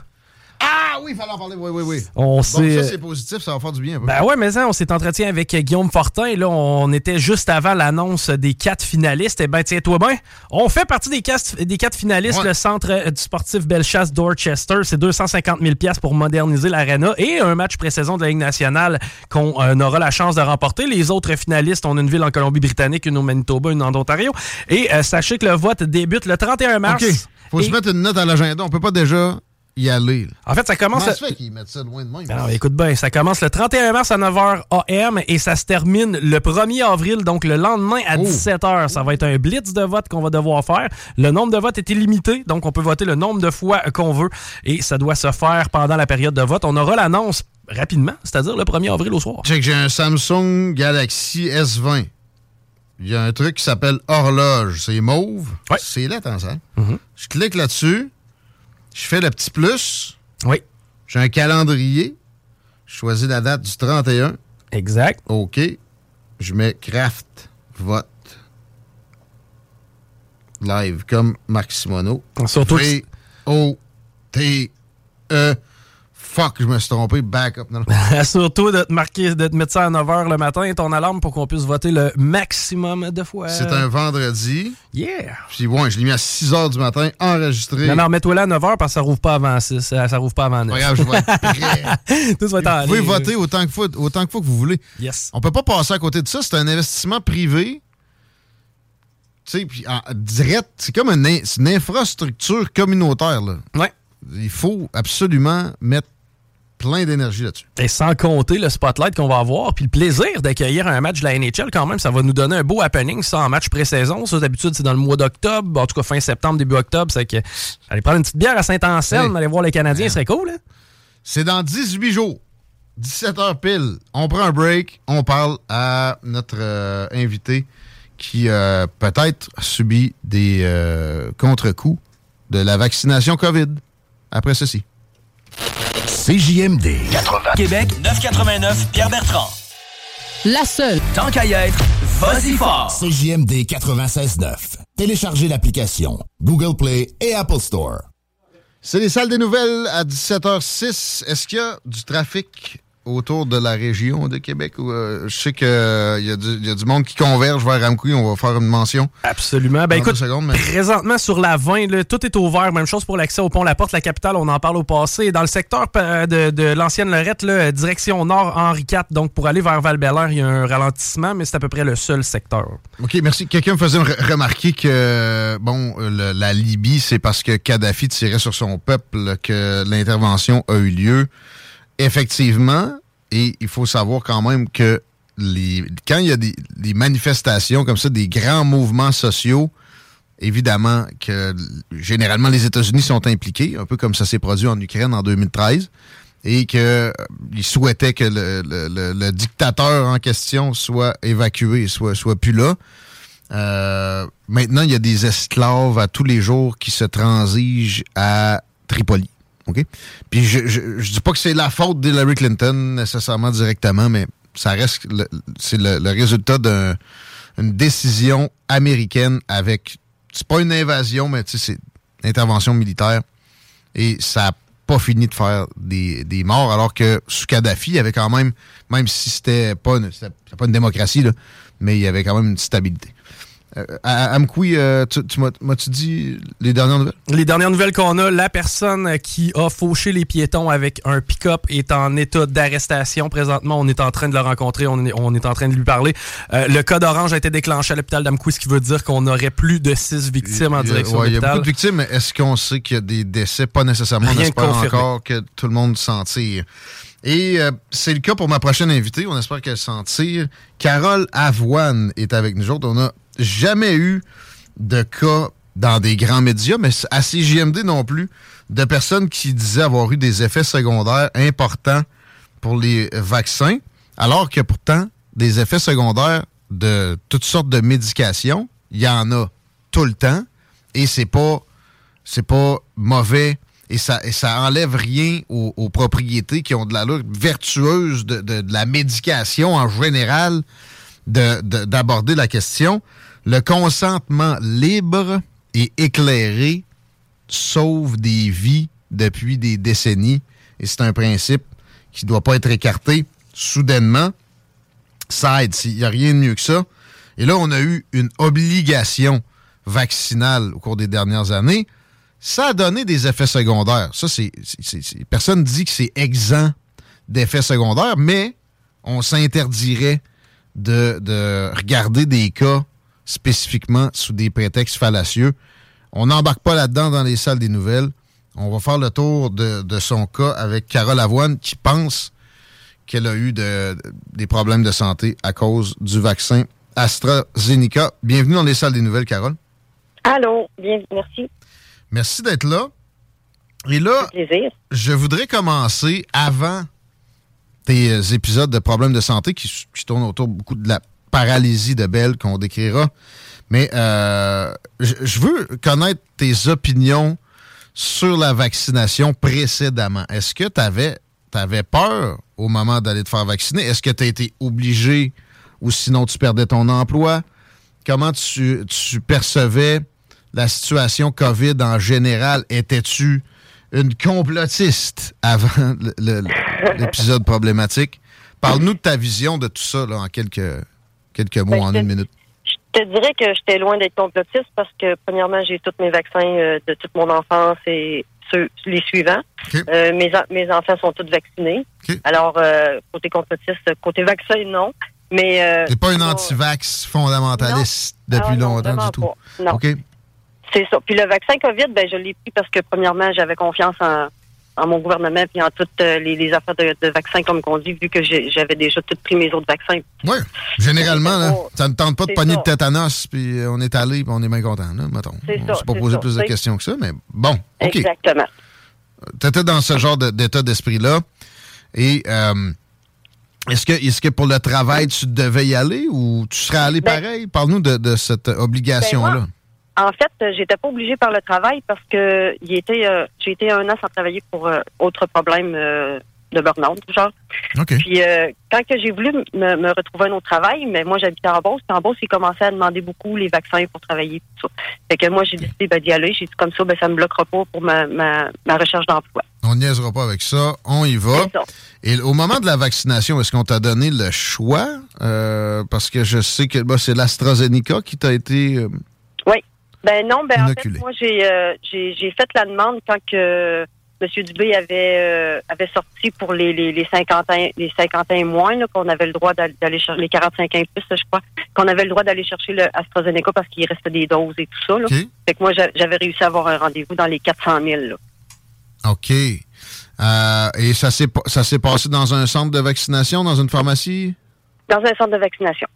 Ah oui, il fallait en parler. Oui, oui, oui. On ça, c'est positif, ça va faire du bien. Un peu. Ben ouais, mais ça, on s'est entretenu avec Guillaume Fortin. Et là, on était juste avant l'annonce des quatre finalistes. Et eh ben, tiens-toi bien, on fait partie des quatre, des quatre finalistes. Le centre euh, du sportif Bellechasse Dorchester, c'est 250 000 pour moderniser l'arena et un match pré-saison de la Ligue nationale qu'on euh, aura la chance de remporter. Les autres finalistes, on a une ville en Colombie-Britannique, une au Manitoba, une en Ontario. Et euh, sachez que le vote débute le 31 mars. OK. Faut se mettre une note à l'agenda. On peut pas déjà y aller. En fait, ça commence. Comment ça fait qu'ils mettent ça loin de moi? Non, écoute bien, ça commence le 31 mars à 9h AM et ça se termine le 1er avril, donc le lendemain à 17h. Ça va être un blitz de vote qu'on va devoir faire. Le nombre de votes est illimité, donc on peut voter le nombre de fois qu'on veut et ça doit se faire pendant la période de vote. On aura l'annonce rapidement, c'est-à-dire le 1er avril au soir. Check, j'ai un Samsung Galaxy S20. Il y a un truc qui s'appelle horloge. C'est mauve. Ouais. C'est là, ça. Je clique là-dessus. Je fais le petit plus. Oui. J'ai un calendrier. Je choisis la date du 31. Exact. OK. Je mets craft vote live comme Marc Simoneau. Surtout. V-O-T-E fuck, je me suis trompé, backup. *laughs* Surtout de te marquer, de te mettre ça à 9h le matin, et ton alarme pour qu'on puisse voter le maximum de fois. C'est un vendredi. Yeah. Puis ouais, je l'ai mis à 6h du matin, enregistré. Non, non, mets-toi là à 9h parce que ça rouvre pas avant 6, ça, ça rouvre pas avant 9. Regarde, je vais être prêt. *laughs* Tout va être Vous pouvez voter autant que, fois, autant que fois que vous voulez. Yes. On peut pas passer à côté de ça, c'est un investissement privé. Tu sais, puis direct, c'est comme une, une infrastructure communautaire. Là. Ouais. Il faut absolument mettre plein d'énergie là-dessus. Et sans compter le spotlight qu'on va avoir, puis le plaisir d'accueillir un match de la NHL quand même, ça va nous donner un beau happening, ça, en match pré-saison. Ça, d'habitude, c'est dans le mois d'octobre, en tout cas fin septembre, début octobre. C'est que aller prendre une petite bière à Saint-Anselme, aller voir les Canadiens, c'est cool. Hein? C'est dans 18 jours. 17 heures pile. On prend un break, on parle à notre euh, invité qui euh, peut-être subit des euh, contre-coups de la vaccination COVID. Après ceci. CJMD 80. Québec 989 Pierre Bertrand. La seule. Tant qu'à y être, vas-y fort. CJMD 96.9. Téléchargez l'application Google Play et Apple Store. C'est les salles des nouvelles à 17h06. Est-ce qu'il y a du trafic autour de la région de Québec? Euh, je sais qu'il euh, y, a du monde qui converge vers Ramcouille. On va faire une mention. Absolument. Ben écoute, présentement sur la 20, tout est ouvert. Même chose pour l'accès au pont La Porte, la capitale. On en parle au passé. Dans le secteur euh, de, l'ancienne Lorette, direction nord, Henri IV. Donc pour aller vers val il y a un ralentissement, mais c'est à peu près le seul secteur. OK, merci. Quelqu'un me faisait remarquer que, bon, la Libye, c'est parce que Kadhafi tirait sur son peuple que l'intervention a eu lieu effectivement, et il faut savoir quand même que les, quand il y a des, manifestations comme ça, des grands mouvements sociaux, évidemment que généralement les États-Unis sont impliqués, un peu comme ça s'est produit en Ukraine en 2013, et qu'ils euh, souhaitaient que le, dictateur en question soit évacué, soit, soit plus là. Euh, maintenant, il y a des esclaves à tous les jours qui se transigent à Tripoli. Puis je, je, dis pas que c'est la faute d'Hillary Clinton nécessairement directement, mais ça reste c'est le, résultat d'une décision américaine avec c'est pas une invasion, mais c'est une intervention militaire. Et ça n'a pas fini de faire des, des, morts, alors que sous Kadhafi, il y avait quand même, même si c'était pas, pas une démocratie, là, mais il y avait quand même une stabilité. Euh, Amkoui, euh, tu, m'as-tu dit les dernières nouvelles? Les dernières nouvelles qu'on a, la personne qui a fauché les piétons avec un pick-up est en état d'arrestation. Présentement, on est en train de le rencontrer, on est, on est en train de lui parler. Euh, le code orange a été déclenché à l'hôpital d'Amkoui, ce qui veut dire qu'on aurait plus de six victimes en direction Il y a beaucoup de victimes, mais est-ce qu'on sait qu'il y a des décès? Pas nécessairement. on espère encore que tout le monde s'en tire. Et c'est le cas pour ma prochaine invitée. On espère qu'elle s'en tire. Carole Avoine est avec nous autres. On a jamais eu de cas dans des grands médias, mais à CJMD non plus, de personnes qui disaient avoir eu des effets secondaires importants pour les vaccins, alors que pourtant, des effets secondaires de toutes sortes de médications, il y en a tout le temps, et c'est pas c'est pas mauvais et ça, ça enlève rien aux, propriétés qui ont de la lutte vertueuse de, de, la médication en général d'aborder la question. Le consentement libre et éclairé sauve des vies depuis des décennies et c'est un principe qui ne doit pas être écarté soudainement. Ça aide, il n'y a rien de mieux que ça. Et là, on a eu une obligation vaccinale au cours des dernières années. Ça a donné des effets secondaires. Ça. Personne ne dit que c'est exempt d'effets secondaires, mais on s'interdirait de regarder des cas spécifiquement sous des prétextes fallacieux. On n'embarque pas là-dedans dans les salles des nouvelles. On va faire le tour de, son cas avec Carole Avoine qui pense qu'elle a eu des problèmes de santé à cause du vaccin AstraZeneca. Bienvenue dans les salles des nouvelles, Carole. Allô, bien, merci. Merci d'être là. Et là, je voudrais commencer avant tes épisodes de problèmes de santé qui, qui tournent autour beaucoup de la paralysie de Belle qu'on décrira. Mais euh, je veux connaître tes opinions sur la vaccination précédemment. Est-ce que tu avais, peur au moment d'aller te faire vacciner? Est-ce que tu as été obligé ou sinon tu perdais ton emploi? Comment tu, tu percevais la situation COVID en général? Étais-tu une complotiste avant l'épisode problématique? Parle-nous de ta vision de tout ça là, en quelques, quelques mots ben, en une minute. Je te dirais que j'étais loin d'être complotiste parce que, premièrement, j'ai tous mes vaccins euh, de toute mon enfance et ceux, les suivants. Euh, mes, mes enfants sont tous vaccinés. Alors, euh, côté complotiste, côté vaccin, non. Mais. T'es pas une anti-vax fondamentaliste depuis ah, longtemps du tout. Non. C'est ça. Puis le vaccin COVID, ben, je l'ai pris parce que, premièrement, j'avais confiance en, en mon gouvernement puis en toutes euh, les, affaires de, vaccins, comme on dit, vu que j'avais déjà tout pris mes autres vaccins. Oui, généralement, ça ne tente pas de pogner de tétanos, puis on est allé, puis on est bien content, là, mettons. C'est ça. pas posé plus de questions que ça, mais bon, OK. Exactement. Tu étais dans ce genre d'état d'esprit-là, et... Euh, est-ce que, est que pour le travail, tu devais y aller ou tu serais allé ben pareil? Parle-nous de, cette obligation-là. Ben en fait, euh, j'étais pas obligée par le travail parce que il était, euh, j'ai été un an sans travailler pour euh, autre problème de burn-out, genre. Puis quand que j'ai voulu me, retrouver un autre travail, mais moi j'habitais en Beauce, puis en Beauce, ils commençaient à demander beaucoup les vaccins pour travailler. Tout ça. Fait que moi j'ai décidé ben, d'y aller. J'ai dit comme ça, ben ça me bloquera pas pour ma, ma, recherche d'emploi. On niaisera pas avec ça, on y va. Et au moment de la vaccination, est-ce qu'on t'a donné le choix? parce que je sais que bah, c'est l'AstraZeneca qui t'a été ben non, ben en fait, moi j'ai euh, j'ai fait la demande quand que M. Dubé avait euh, avait sorti pour les les, les 50 ans les 50 ans et moins qu'on avait le droit d'aller chercher les 45 ans plus, je crois, qu'on avait le droit d'aller chercher le AstraZeneca parce qu'il restait des doses et tout ça. Là. Fait que moi j'avais réussi à avoir un rendez-vous dans les 400 000. Là. OK. Euh, et ça s'est ça s'est passé dans un centre de vaccination, dans une pharmacie? Dans un centre de vaccination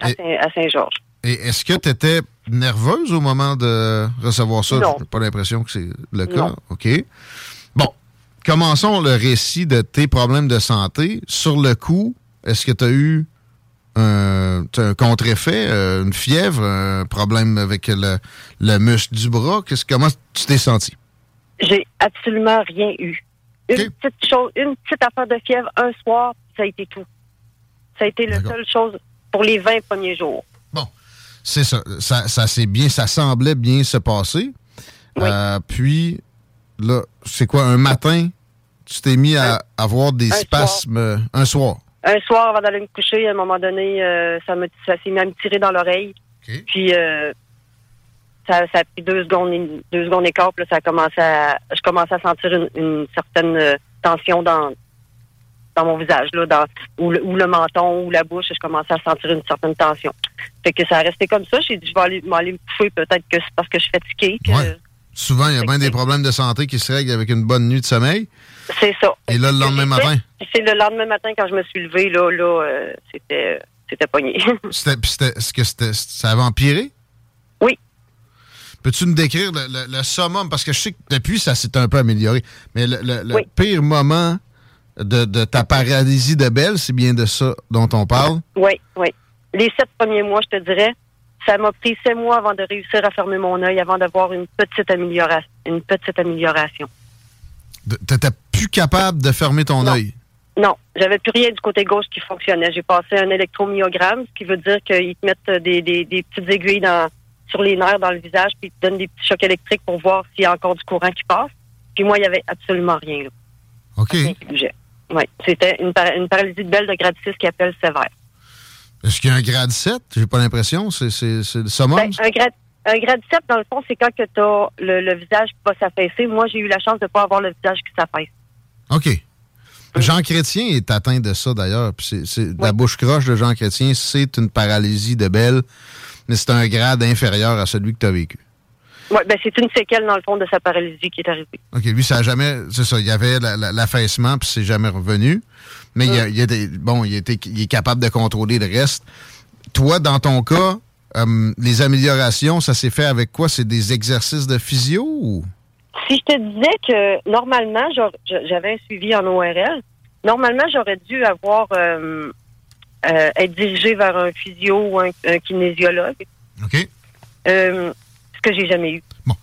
à Saint-Georges. Et est-ce que tu étais nerveuse au moment de recevoir ça? N'ai pas l'impression que c'est le cas. OK. Bon, commençons le récit de tes problèmes de santé. Sur le coup, est-ce que tu as eu un, contre-effet, euh, une fièvre, un problème avec le, le muscle du bras? Qu'est-ce, comment tu t'es senti? J'ai absolument rien eu. Une petite chose, une petite affaire de fièvre un soir, ça a été tout. Ça a été la seule chose pour les 20 premiers jours. C'est ça. Ça, ça c'est bien, ça semblait bien se passer. Euh, puis, là, c'est quoi, un matin, tu t'es mis à avoir des spasmes euh, un soir? Un soir, avant d'aller me coucher, à un moment donné, euh, ça, me, ça s'est mis à me tirer dans l'oreille. Puis, ça, ça, a pris deux secondes, deux secondes et quart, puis ça a commencé à, je commençais à sentir une, certaine tension dans, dans mon visage, là, dans, ou, le, menton, ou la bouche, je commençais à sentir une certaine tension. Fait que ça a resté comme ça. J'ai dit, je vais aller, m'aller me coucher, peut-être que c'est parce que je suis fatiguée. Souvent, il y a bien des problèmes de santé qui se règlent avec une bonne nuit de sommeil. C'est ça. Et là, le lendemain matin? C'est le lendemain matin, quand je me suis levée, là, là, euh, c'était, c'était pogné. *laughs* c'était, est-ce que c'était, ça avait empiré? Oui. Peux-tu nous décrire le, summum? Parce que je sais que depuis, ça s'est un peu amélioré. Mais le, pire moment de, ta paralysie de Belle, c'est bien de ça dont on parle? Oui, oui. Les sept premiers mois, je te dirais, ça m'a pris sept mois avant de réussir à fermer mon œil, avant d'avoir une petite amélioration. Une petite amélioration. T'étais plus capable de fermer ton œil? Non, j'avais plus rien du côté gauche qui fonctionnait. J'ai passé un électromyogramme, ce qui veut dire qu'ils te mettent des, des, petites aiguilles dans, sur les nerfs dans le visage, puis ils te donnent des petits chocs électriques pour voir s'il y a encore du courant qui passe. Puis moi, il n'y avait absolument rien. Là. OK. Oui, c'était une, paralysie de belle de grade 6 qui appelle sévère. Est-ce qu'il y a un grade 7? J'ai pas l'impression. C'est le summum? Ben, un, grade, un grade 7, dans le fond, c'est quand tu as le, visage qui va s'affaisser. Moi, j'ai eu la chance de ne pas avoir le visage qui s'affaisse. OK. Jean Chrétien est atteint de ça, d'ailleurs. La bouche croche de Jean Chrétien, c'est une paralysie de belle, mais c'est un grade inférieur à celui que tu as vécu. Oui, ben c'est une séquelle, dans le fond, de sa paralysie qui est arrivée. OK, lui, ça n'a jamais. C'est ça, il y avait l'affaissement, puis c'est jamais revenu. Mais il, y a, des, bon, il, était, il est capable de contrôler le reste. Toi, dans ton cas, euh, les améliorations, ça s'est fait avec quoi? C'est des exercices de physio ou? Si je te disais que normalement, j'avais un suivi en ORL, normalement, j'aurais dû avoir euh, euh, être dirigé vers un physio ou un, kinésiologue. OK que j'ai jamais eu. Bon.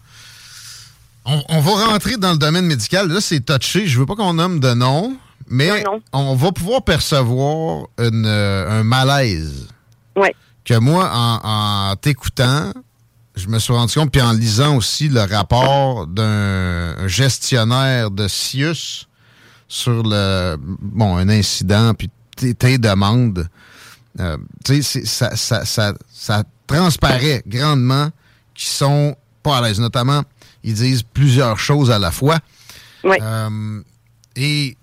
On, va rentrer dans le domaine médical. Là, c'est touché. Je veux pas qu'on nomme de nom, mais on va pouvoir percevoir euh, un malaise. Oui. Que moi, en, t'écoutant, je me suis rendu compte, puis en lisant aussi le rapport d'un gestionnaire de Sius sur le bon un incident, puis tes, demandes, euh, ça, ça transparaît grandement qui sont pas à l'aise. Notamment, ils disent plusieurs choses à la fois. Euh, et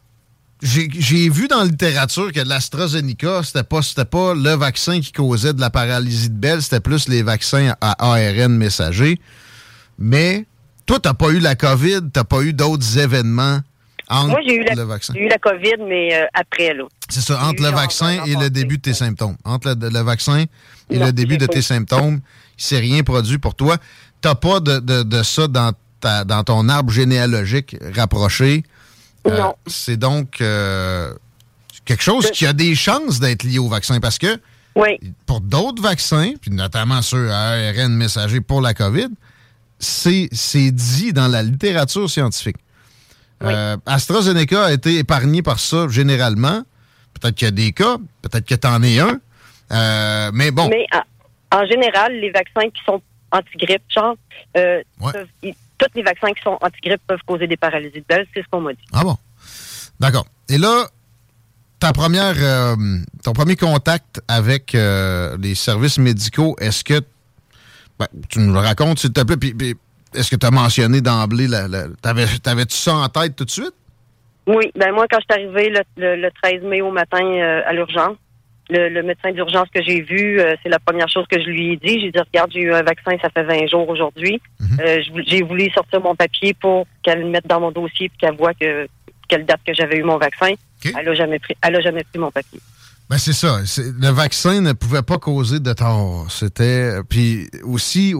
j'ai vu dans la littérature que l'AstraZeneca, c'était pas, pas le vaccin qui causait de la paralysie de Belle, c'était plus les vaccins à ARN messager. Mais toi, t'as pas eu la COVID, t'as pas eu d'autres événements entre Moi, eu le vaccin. J'ai eu la COVID, mais euh, après, là. C'est ça, entre le vaccin et le début de tes symptômes. Entre le, vaccin et le début de tes symptômes, il s'est rien produit pour toi. T'as pas de, de, ça dans, ta, dans ton arbre généalogique rapproché. Euh, non. C'est donc euh, quelque chose qui a des chances d'être lié au vaccin parce que oui. pour d'autres vaccins, puis notamment ceux à ARN messager pour la COVID, c'est dit dans la littérature scientifique. Euh, AstraZeneca a été épargné par ça généralement. Peut-être qu'il y a des cas, peut-être que tu en es un. Euh, mais bon. Mais en général, les vaccins qui sont anti-grippe, genre, euh, tous les vaccins qui sont anti-grippe peuvent causer des paralysies de c'est ce qu'on m'a dit. Ah bon? D'accord. Et là, ta première, ton premier contact avec les services médicaux, est-ce que ben, tu nous le racontes, s'il te plaît, puis est-ce que tu as mentionné d'emblée, la, t'avais-tu ça en tête tout de suite? Oui, ben moi, quand je suis arrivée le, 13 mai au matin euh, à l'urgence, le, médecin d'urgence que j'ai vu, euh, c'est la première chose que je lui ai dit. J'ai dit, regarde, j'ai eu un vaccin, ça fait 20 jours aujourd'hui. Mhm. Euh, j'ai voulu sortir mon papier pour qu'elle le mette dans mon dossier et qu'elle voit que quelle date que j'avais eu mon vaccin. Elle n'a jamais pris, elle a jamais pris mon papier. Ben c'est ça. Le vaccin ne pouvait pas causer de tort. C'était puis aussi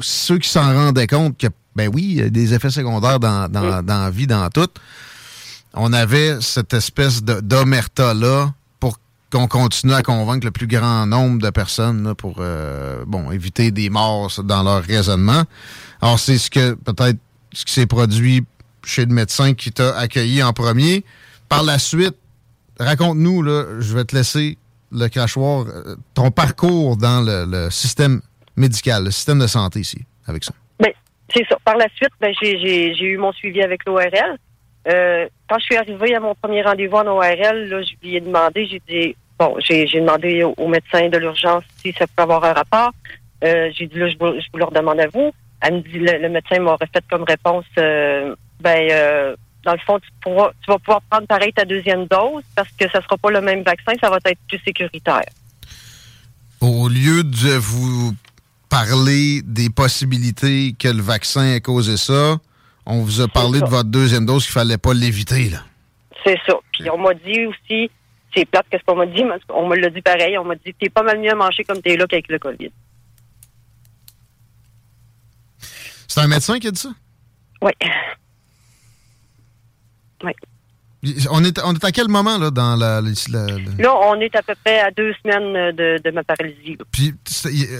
ceux qui s'en rendaient compte que ben oui, il y a des effets secondaires dans, dans, dans la vie, dans tout. On avait cette espèce d'omerta là pour qu'on continue à convaincre le plus grand nombre de personnes pour euh, bon éviter des morts dans leur raisonnement. Alors, c'est ce que peut-être ce qui s'est produit chez le médecin qui t'a accueilli en premier. Par la suite, raconte-nous, je vais te laisser le crachoir, euh, ton parcours dans le, système médical, le système de santé ici, avec ça. Ben, c'est ça. Par la suite, ben, j'ai eu mon suivi avec l'ORL. Euh, quand je suis arrivée à mon premier rendez-vous en ORL, là, je lui ai demandé, j'ai dit, bon, j'ai demandé au, médecin de l'urgence si ça peut avoir un rapport. Euh, j'ai dit, là, je vous, je vous, le redemande à vous. Elle me dit, le, médecin m'aurait fait comme réponse, euh, ben, dans le fond, tu, pourras, tu vas pouvoir prendre pareil ta deuxième dose parce que ça sera pas le même vaccin, ça va être plus sécuritaire. Au lieu de vous parler des possibilités que le vaccin ait causé ça, on vous a parlé de votre deuxième dose qu'il fallait pas l'éviter, là. C'est ça. Puis on m'a dit aussi, c'est plate qu'est-ce qu'on m'a dit, mais on me l'a dit pareil, on m'a dit t'es pas mal mieux à manger comme t'es là qu'avec le COVID. C'est un médecin qui a dit ça? Oui. Oui. On est, on est à quel moment là, dans la, Là, on est à peu près à deux semaines de, de ma paralysie. Puis,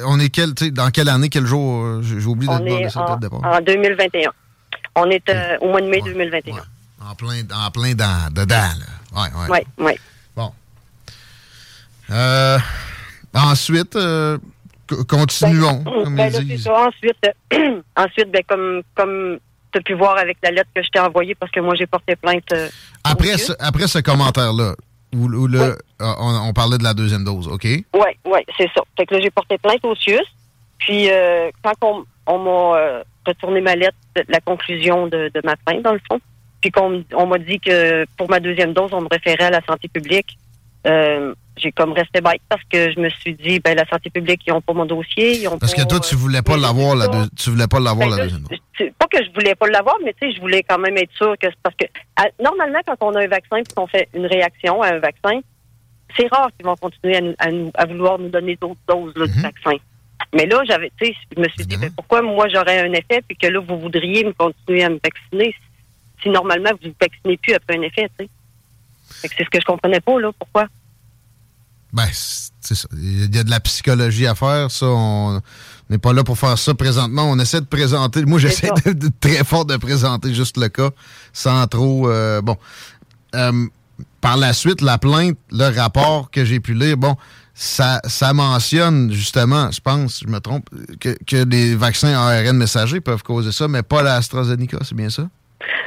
on est quel, dans quelle année, quel jour? Euh, j'ai oublié de, de cette date départ. En 2021. On est euh, au mois de mai 2021. En plein, en plein dans, dedans, là. Oui, oui. Oui, oui. Bon. Euh, ensuite, euh, continuons, ben, comme ben, ils disent. Ensuite, *clears throat* ensuite ben, comme, comme tu as pu voir avec la lettre que je t'ai envoyée, parce que moi, j'ai porté plainte. après, ce, après ce commentaire-là, où, le, on, parlait de la deuxième dose, OK? Oui, oui, c'est ça. Fait que là, j'ai porté plainte au CIUS. Puis, quand on, on m'a retourné ma lettre, de la conclusion de, ma plainte, dans le fond. Puis qu'on on, m'a dit que pour ma deuxième dose, on me référait à la santé publique. Euh, j'ai comme resté bête parce que je me suis dit, ben la santé publique, ils n'ont pas mon dossier. Ils ont parce que toi, tu voulais pas l'avoir, la tu voulais pas l'avoir ben la deuxième. Pas que je voulais pas l'avoir, mais tu sais, je voulais quand même être sûr que parce que normalement, quand on a un vaccin et qu'on fait une réaction à un vaccin, c'est rare qu'ils vont continuer à, vouloir nous donner d'autres doses du mhm. vaccin. Mais là, j'avais, tu sais, je me suis dit, ben, pourquoi moi j'aurais un effet puis que là, vous voudriez me continuer à me vacciner si normalement vous ne vaccinez plus après un effet, tu sais? C'est ce que je comprenais pas, là. Pourquoi? Ben, c'est ça. Il y a de la psychologie à faire, ça. On n'est pas là pour faire ça présentement. On essaie de présenter. Moi, j'essaie de, très fort de présenter juste le cas sans trop. Euh, bon. Euh, par la suite, la plainte, le rapport que j'ai pu lire, bon, ça, ça mentionne justement, je pense, je me trompe, que, que les vaccins ARN messagers peuvent causer ça, mais pas l'AstraZeneca, c'est bien ça?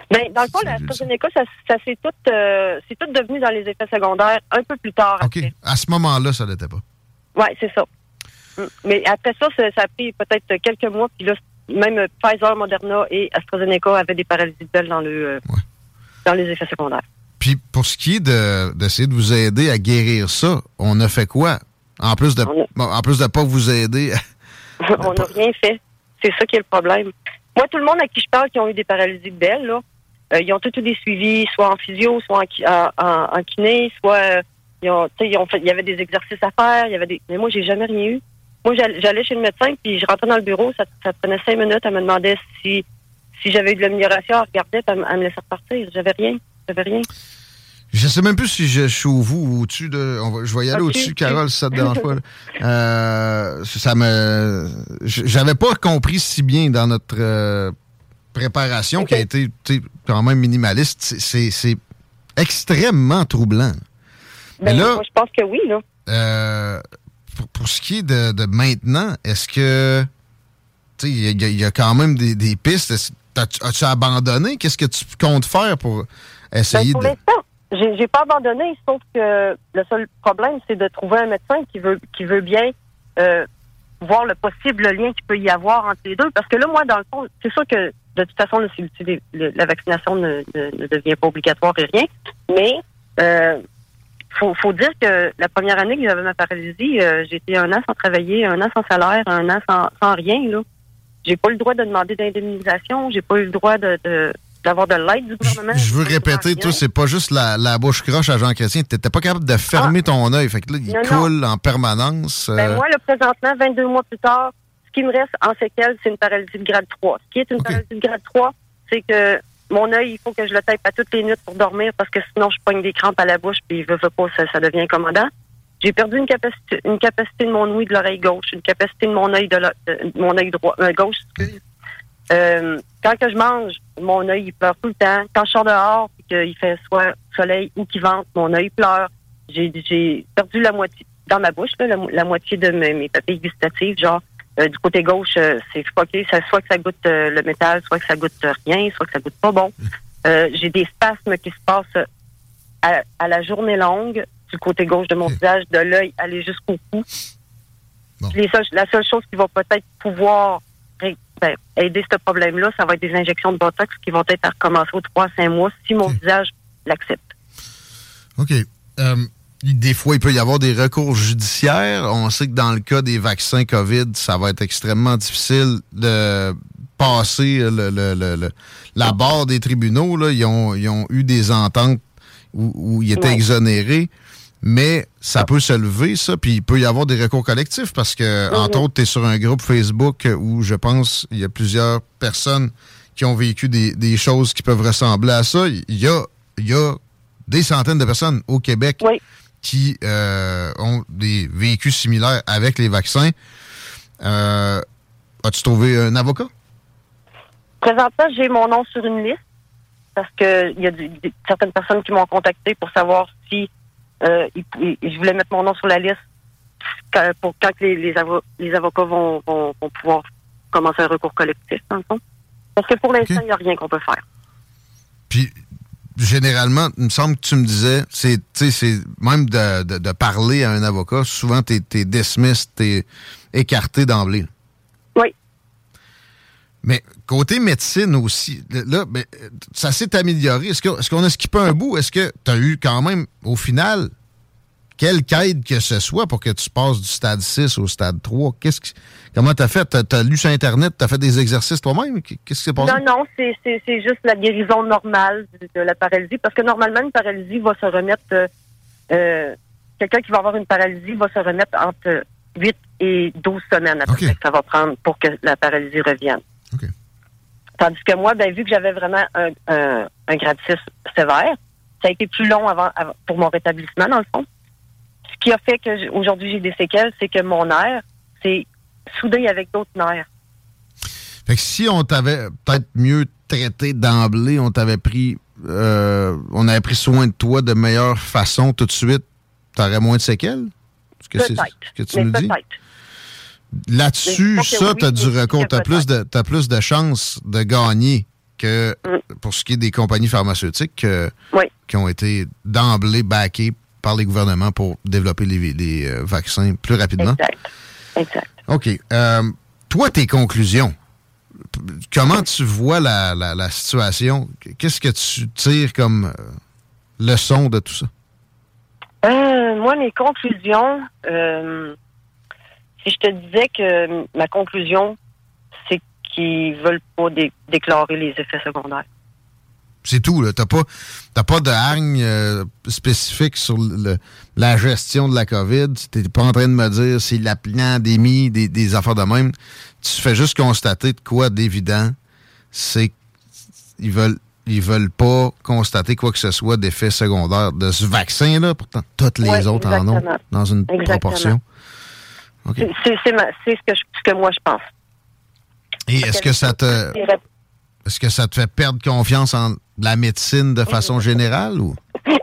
Bien, dans le fond, l'AstraZeneca, ça, ça c'est tout, euh, tout devenu dans les effets secondaires un peu plus tard. OK. À ce moment-là, ça l'était pas. Oui, c'est ça. Mm. Mais après ça, ça, a pris peut-être quelques mois, puis là, même Pfizer, Moderna et AstraZeneca avaient des paralysies de belle dans, le, euh, dans les effets secondaires. Puis pour ce qui est d'essayer de, vous aider à guérir ça, on a fait quoi? En plus de en plus de pas vous aider. *laughs* on n'a rien fait. C'est ça qui est le problème. Moi, tout le monde à qui je parle qui ont eu des paralysies de belle, là, euh, ils ont tous eu des suivis, soit en physio, soit en, kiné, soit euh, ils ont, fait, il y avait des exercices à faire, il y avait des. Mais moi, j'ai jamais rien eu. Moi, j'allais chez le médecin, puis je rentrais dans le bureau, ça, ça prenait cinq minutes, elle me demandait si si j'avais eu de l'amélioration, elle regardait, elle, elle me laissait repartir. J'avais rien. J'avais rien. Je sais même plus si je suis au vous ou au-dessus de. je vais y aller au-dessus, Carole, si ça te dérange pas. *laughs* Euh, ça me. J'avais pas compris si bien dans notre euh, préparation qui a été quand même minimaliste. C'est extrêmement troublant. Ben, là, moi, je pense que oui, là. Euh, pour, ce qui est de, maintenant, est-ce que. Tu sais, il y, a quand même des, des pistes? As-tu abandonné? Qu'est-ce que tu comptes faire pour essayer ben, de. J'ai pas abandonné, sauf que le seul problème, c'est de trouver un médecin qui veut qui veut bien euh, voir le possible lien qu'il peut y avoir entre les deux. Parce que là, moi, dans le fond, c'est sûr que de toute façon, la vaccination ne, devient pas obligatoire et rien. Mais euh, faut, faut dire que la première année que j'avais ma paralysie, euh, j'étais un an sans travailler, un an sans salaire, un an sans, sans rien. J'ai pas eu le droit de demander d'indemnisation, j'ai pas eu le droit de d'avoir de l'aide du gouvernement. Je veux répéter, toi, c'est pas juste la, la, bouche croche à Jean Chrétien. T'étais pas capable de fermer ah. ton œil. Fait que là, il coule en permanence. Ben, euh. moi, là, présentement, 22 mois plus tard, ce qui me reste en séquelles, c'est une paralysie de grade 3. Ce qui est une paralysie de grade 3, c'est que mon œil, il faut que je le tape à toutes les nuits pour dormir parce que sinon, je pogne des crampes à la bouche puis veut, veut pas, ça, ça devient incommodant. J'ai perdu une capacité, une capacité de mon ouïe de l'oreille gauche, une capacité de mon œil de, mon œil droit, euh, gauche. Euh, quand que je mange, mon œil il pleure tout le temps. Quand je sors dehors, qu'il fait soit soleil ou qu'il vente, mon œil pleure. J'ai perdu la moitié dans ma bouche, la, moitié de mes, papilles gustatives, genre euh, du côté gauche, c'est fucké. Ça, soit que ça goûte le métal, soit que ça goûte rien, soit que ça goûte pas bon. *laughs* j'ai des spasmes qui se passent à la journée longue du côté gauche de mon visage, de l'œil, aller jusqu'au cou. la seule chose qui va peut-être pouvoir ben, aider ce problème-là, ça va être des injections de Botox qui vont être à recommencer aux 3 5 mois si mon visage l'accepte. OK. Euh, des fois, il peut y avoir des recours judiciaires. On sait que dans le cas des vaccins COVID, ça va être extrêmement difficile de passer le, la barre des tribunaux. Là. Ils, ont, eu des ententes où, ils étaient exonérés mais ça peut se lever, ça, puis il peut y avoir des recours collectifs parce que, entre autres, tu es sur un groupe Facebook où je pense il y a plusieurs personnes qui ont vécu des, choses qui peuvent ressembler à ça. Il y a, il y a des centaines de personnes au Québec qui euh, ont des vécus similaires avec les vaccins. Euh, as-tu trouvé un avocat? Présentement, j'ai mon nom sur une liste parce qu'il y a certaines personnes qui m'ont contacté pour savoir si euh, je voulais mettre mon nom sur la liste pour quand les, les, avocats vont, pouvoir commencer un recours collectif, dans le fond. Parce que pour l'instant, il n'y a rien qu'on peut faire. Puis, généralement, il me semble que tu me disais, c'est même de, parler à un avocat, souvent, tu es, es dismissed, tu es écarté d'emblée. Oui. Mais côté médecine aussi, là, ben, ça s'est amélioré. Est-ce qu'on a skippé un bout? Est-ce que tu as eu quand même, au final, quelque aide que ce soit pour que tu passes du stade 6 au stade 3? Qu'est-ce que, comment tu as fait? Tu as, lu sur Internet? Tu as fait des exercices toi-même? Qu'est-ce qui s'est passé? Non, non, c'est juste la guérison normale de la paralysie. Parce que normalement, une paralysie va se remettre... Euh, euh, quelqu'un qui va avoir une paralysie va se remettre entre 8 et 12 semaines après que ça va prendre pour que la paralysie revienne. Tandis que moi, ben, vu que j'avais vraiment un, un, un grade 6 sévère, ça a été plus long avant, pour mon rétablissement, dans le fond. Ce qui a fait que aujourd'hui j'ai des séquelles, c'est que mon nerf, c'est soudé avec d'autres nerfs. Fait que si on t'avait peut-être mieux traité d'emblée, on t'avait pris euh, on avait pris soin de toi de meilleure façon tout de suite, t'aurais moins de séquelles? Peut-être. ce que tu dis? Là-dessus, ça, tu as du recours. Tu as, plus de, as plus de chances de gagner que mm. pour ce qui est des compagnies pharmaceutiques qui ont été d'emblée backées par les gouvernements pour développer les, euh, vaccins plus rapidement. Exact. exact. OK. Euh, toi, tes conclusions. Comment tu vois la, situation? Qu'est-ce que tu tires comme euh, leçon de tout ça? moi, mes conclusions, si je te disais que ma conclusion, c'est qu'ils veulent pas déclarer les effets secondaires. C'est tout, là. T'as pas, pas de hargne euh, spécifique sur la gestion de la COVID. T'es pas en train de me dire c'est la pandémie, des, des affaires de même. Tu fais juste constater de quoi d'évident, c'est qu'ils veulent ils veulent pas constater quoi que ce soit d'effets secondaires de ce vaccin-là. Pourtant, toutes les autres en ont dans une proportion. C'est ce, que moi je pense. Et est-ce que ça te est-ce que ça te fait perdre confiance en la médecine de façon *laughs* générale ou?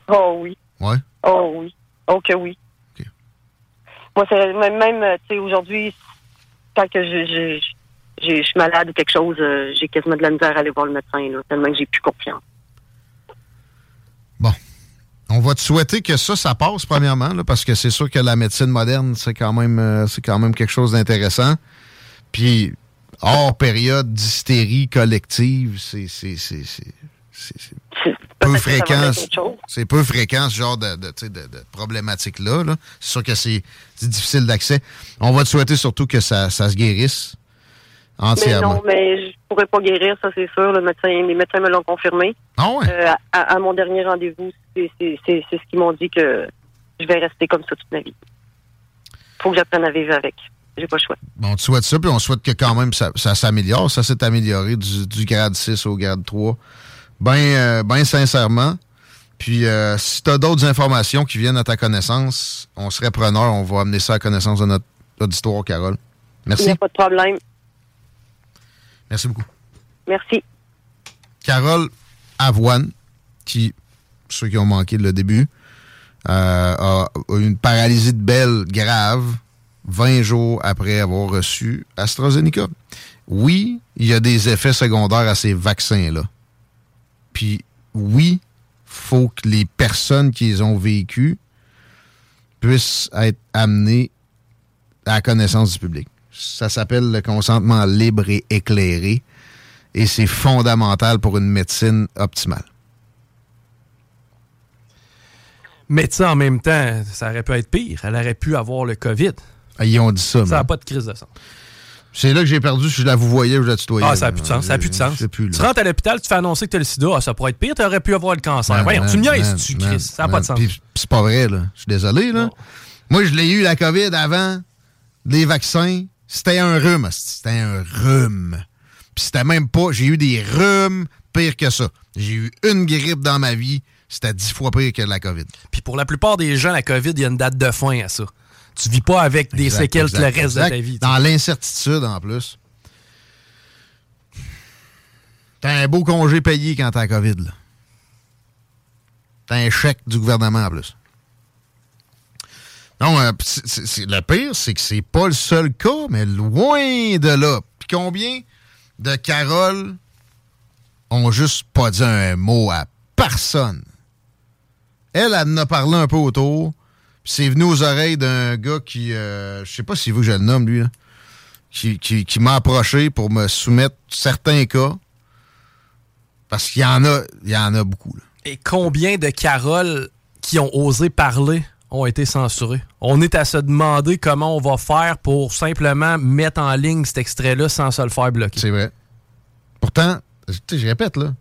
Oh oui. Ouais. Oh oui. Oh que oui. Moi, c'est même, tu sais, aujourd'hui, quand que je, je, suis malade ou quelque chose, euh, j'ai quasiment de la misère à aller voir le médecin, là, tellement que j'ai plus confiance. On va te souhaiter que ça, ça passe, premièrement, parce que c'est sûr que la médecine moderne, c'est quand même euh, c'est quand même quelque chose d'intéressant. Puis, hors période d'hystérie collective, c'est peu fréquent. C'est peu fréquent ce genre de, de, de, de problématique-là. c'est sûr que c'est difficile d'accès. On va te souhaiter surtout que ça, ça se guérisse entièrement. non, mais pourrais pas guérir, ça c'est sûr. Le médecin, les médecins me l'ont confirmé. Ah ouais? Euh, à, mon dernier rendez-vous, c'est ce qu'ils m'ont dit que je vais rester comme ça toute ma vie. Faut que j'apprenne à vivre avec. J'ai pas le choix. Bon, on te souhaite ça, puis on souhaite que quand même ça, s'améliore. Ça s'est amélioré du, grade 6 au grade 3. Ben, euh, ben sincèrement. Puis, euh, si tu as d'autres informations qui viennent à ta connaissance, on serait preneur. On va amener ça à connaissance de notre auditoire, Carole. Merci. Il n'y a pas de problème. Merci beaucoup. Merci. Carole Avoine, qui, ceux qui ont manqué le début, euh, a une paralysie de belle grave 20 jours après avoir reçu AstraZeneca. Oui, il y a des effets secondaires à ces vaccins-là. Puis oui, faut que les personnes qui les ont vécus puissent être amenées à la connaissance du public. Ça s'appelle le consentement libre et éclairé et c'est fondamental pour une médecine optimale. Mais en même temps, ça aurait pu être pire. Elle aurait pu avoir le COVID. Ah, ils ont dit ça. Ça n'a pas de crise de sang. C'est là que j'ai perdu si je la vous voyais ou je la tutoyais. Ah, ça n'a plus de sens. Ça n'a plus de sens. tu rentres à l'hôpital, tu fais annoncer que tu as le sida. Ah, ça pourrait être pire, tu aurais pu avoir le cancer. Voyons, tu me niaises, tu Chris. Ça n'a pas de sens. c'est pas vrai, là. Je suis désolé, là. Moi, je l'ai eu, la COVID, avant les vaccins. C'était un rhume. C'était un rhume. Puis c'était même pas. J'ai eu des rhumes pire que ça. J'ai eu une grippe dans ma vie. C'était dix fois pire que la COVID. Puis pour la plupart des gens, la COVID, il y a une date de fin à ça. Tu vis pas avec des séquelles le reste de ta vie. Dans l'incertitude, en plus. T'as un beau congé payé quand t'as la COVID, là. T'as un chèque du gouvernement, en plus. Non, euh, le pire, c'est que c'est pas le seul cas, mais loin de là. Puis combien de Carole ont juste pas dit un mot à personne? Elle, elle en a parlé un peu autour c'est venu aux oreilles d'un gars qui, euh, je sais pas si vous que je le nomme, lui, qui, m'a approché pour me soumettre certains cas. Parce qu'il y en a, il y en a beaucoup. Et combien de Carole qui ont osé parler? Ont été censurés? On est à se demander comment on va faire pour simplement mettre en ligne cet extrait-là sans se le faire bloquer. C'est vrai. Pourtant, je répète, là,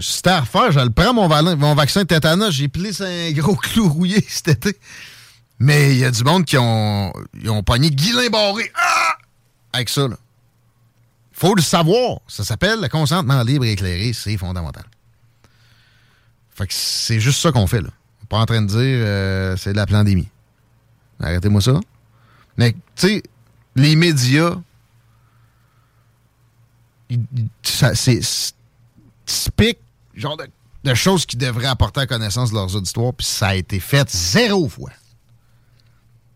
c'était à refaire, je le prends, mon, vaccin de. J'ai plissé un gros *laughs* clou rouillé cet été. Mais il y a du monde qui ont, ils ont pogné Guilain Barré ah! avec ça. Là. faut le savoir. Ça s'appelle le consentement libre et éclairé. C'est fondamental. Fait que c'est juste ça qu'on fait. là. Pas en train de dire euh, c'est de la pandémie. Arrêtez-moi ça. Mais, tu sais, les médias, c'est typique, genre de, choses qui devraient apporter à connaissance de leurs auditoires, puis ça a été fait zéro fois.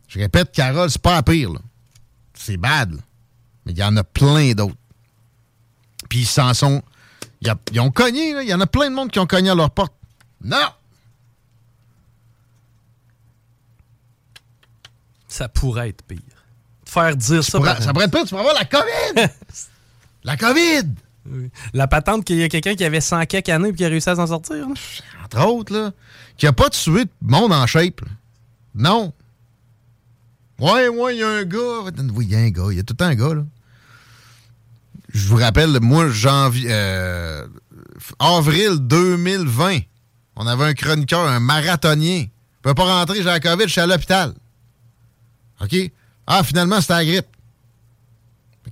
Je répète, Carole, c'est pas à pire, C'est bad, Mais il y en a plein d'autres. Puis ils s'en sont. ils ont cogné, Il y en a plein de monde qui ont cogné à leur porte. Non! Ça pourrait être pire. Faire dire ça. ça pourrait être pire, tu vas avoir la COVID! *laughs* la COVID! La patente qu'il y a quelqu'un qui avait 100 quelques années et qui a réussi à s'en sortir. Entre autres, là. Qui a pas tué de monde en shape. Non. Ouais, ouais, il y a un gars. Oui, il y a un gars. Il y a tout le temps un gars, là. Je vous rappelle, moi, janvier. Euh, avril 2020, on avait un chroniqueur, un marathonien. Il peut pas rentrer, j'ai la COVID, je suis à l'hôpital. OK? Ah, finalement, c'était la grippe.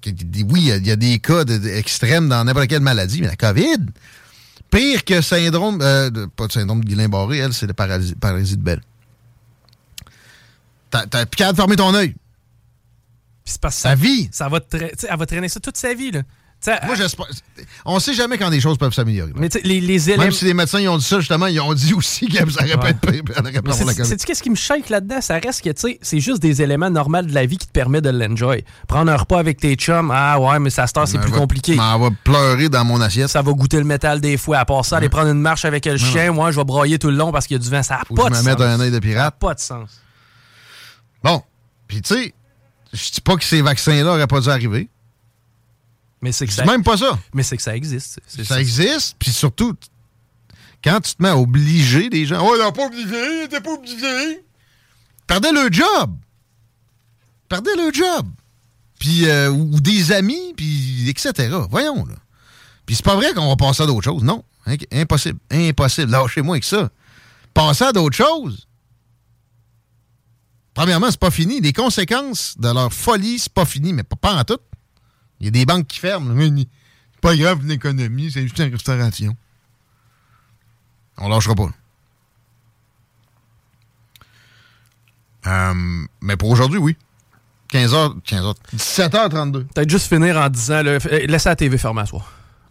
Oui, il y, a des cas extrêmes dans n'importe quelle maladie, mais la COVID, pire que syndrome, euh, pas de syndrome de Guillain-Barré, elle, c'est le paralysie, de Belle. T'as plus qu'à fermer ton œil. Puis c'est parce que ça, vie. Ça va, elle va traîner ça toute sa vie, là. Moi, j'espère. On sait jamais quand des choses peuvent s'améliorer. Mais les, les Même si les médecins ils ont dit ça, justement, ils ont dit aussi que ça aurait pas être C'est qu'est-ce qui me shake là-dedans? Ça reste que, tu sais, c'est juste des éléments normaux de la vie qui te permettent de l'enjoy. Prendre un repas avec tes chums, ah ouais, mais ça se c'est plus compliqué. On va pleurer dans mon assiette. Ça va goûter le métal des fois. À part ça, aller prendre une marche avec le chien, moi, je vais broyer tout le long parce qu'il y a du vent. Ça n'a pas de sens. me mettre un œil de pirate. Ça pas de sens. Bon. Puis, tu sais, je dis pas que ces vaccins-là n'auraient pas dû arriver. Mais c'est ça... même pas ça. Mais c'est que ça existe. Ça, existe, puis surtout, quand tu te mets à obliger des gens, oh, il n'a pas obligé, il pas obligé. Perdez le job. Perdez le job. Puis, euh, ou des amis, puis etc. Voyons, là. Puis c'est pas vrai qu'on va passer à d'autres choses. Non. Impossible. Impossible. Lâchez-moi avec ça. Passer à d'autres choses. Premièrement, c'est pas fini. Les conséquences de leur folie, c'est pas fini, mais pas, pas en tout. Il y a des banques qui ferment. C'est pas grave l'économie, c'est juste une restauration. On lâchera pas. Euh, mais pour aujourd'hui, oui. 15h, 15h, 17h32. Peut-être juste finir en disant, là, euh, laissez la TV fermée à soi.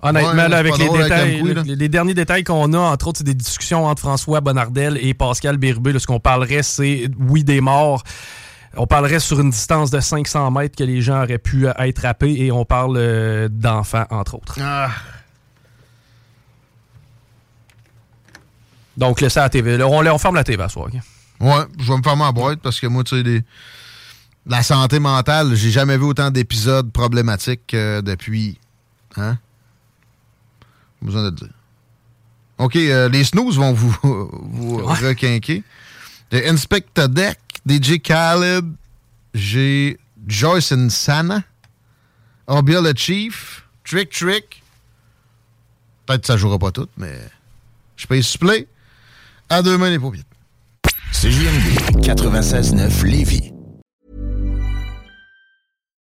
Honnêtement, avec les, détails, les, derniers détails qu'on a, entre autres, c'est des discussions entre François Bonnardel et Pascal Bérubé. Ce qu'on parlerait, c'est, oui, des morts. On parlerait sur une distance de 500 mètres que les gens auraient pu être happés et on parle euh, d'enfants, entre autres. Ah. Donc, laissez la TV. on, on ferme la TV à soir. Ouais, je vais me fermer en boîte parce que moi, tu sais, la santé mentale, j'ai jamais vu autant d'épisodes problématiques depuis. Hein? besoin de le dire. OK, euh, les snooze vont vous, *laughs* vous requinquer. The Inspector Deck, DJ Khaled, j'ai Joyce Sana, Obia le Chief, Trick Trick. Peut-être que ça jouera pas tout, mais je paye supplé. À deux mains les paupières. C'est JMD 96.9 Lévis.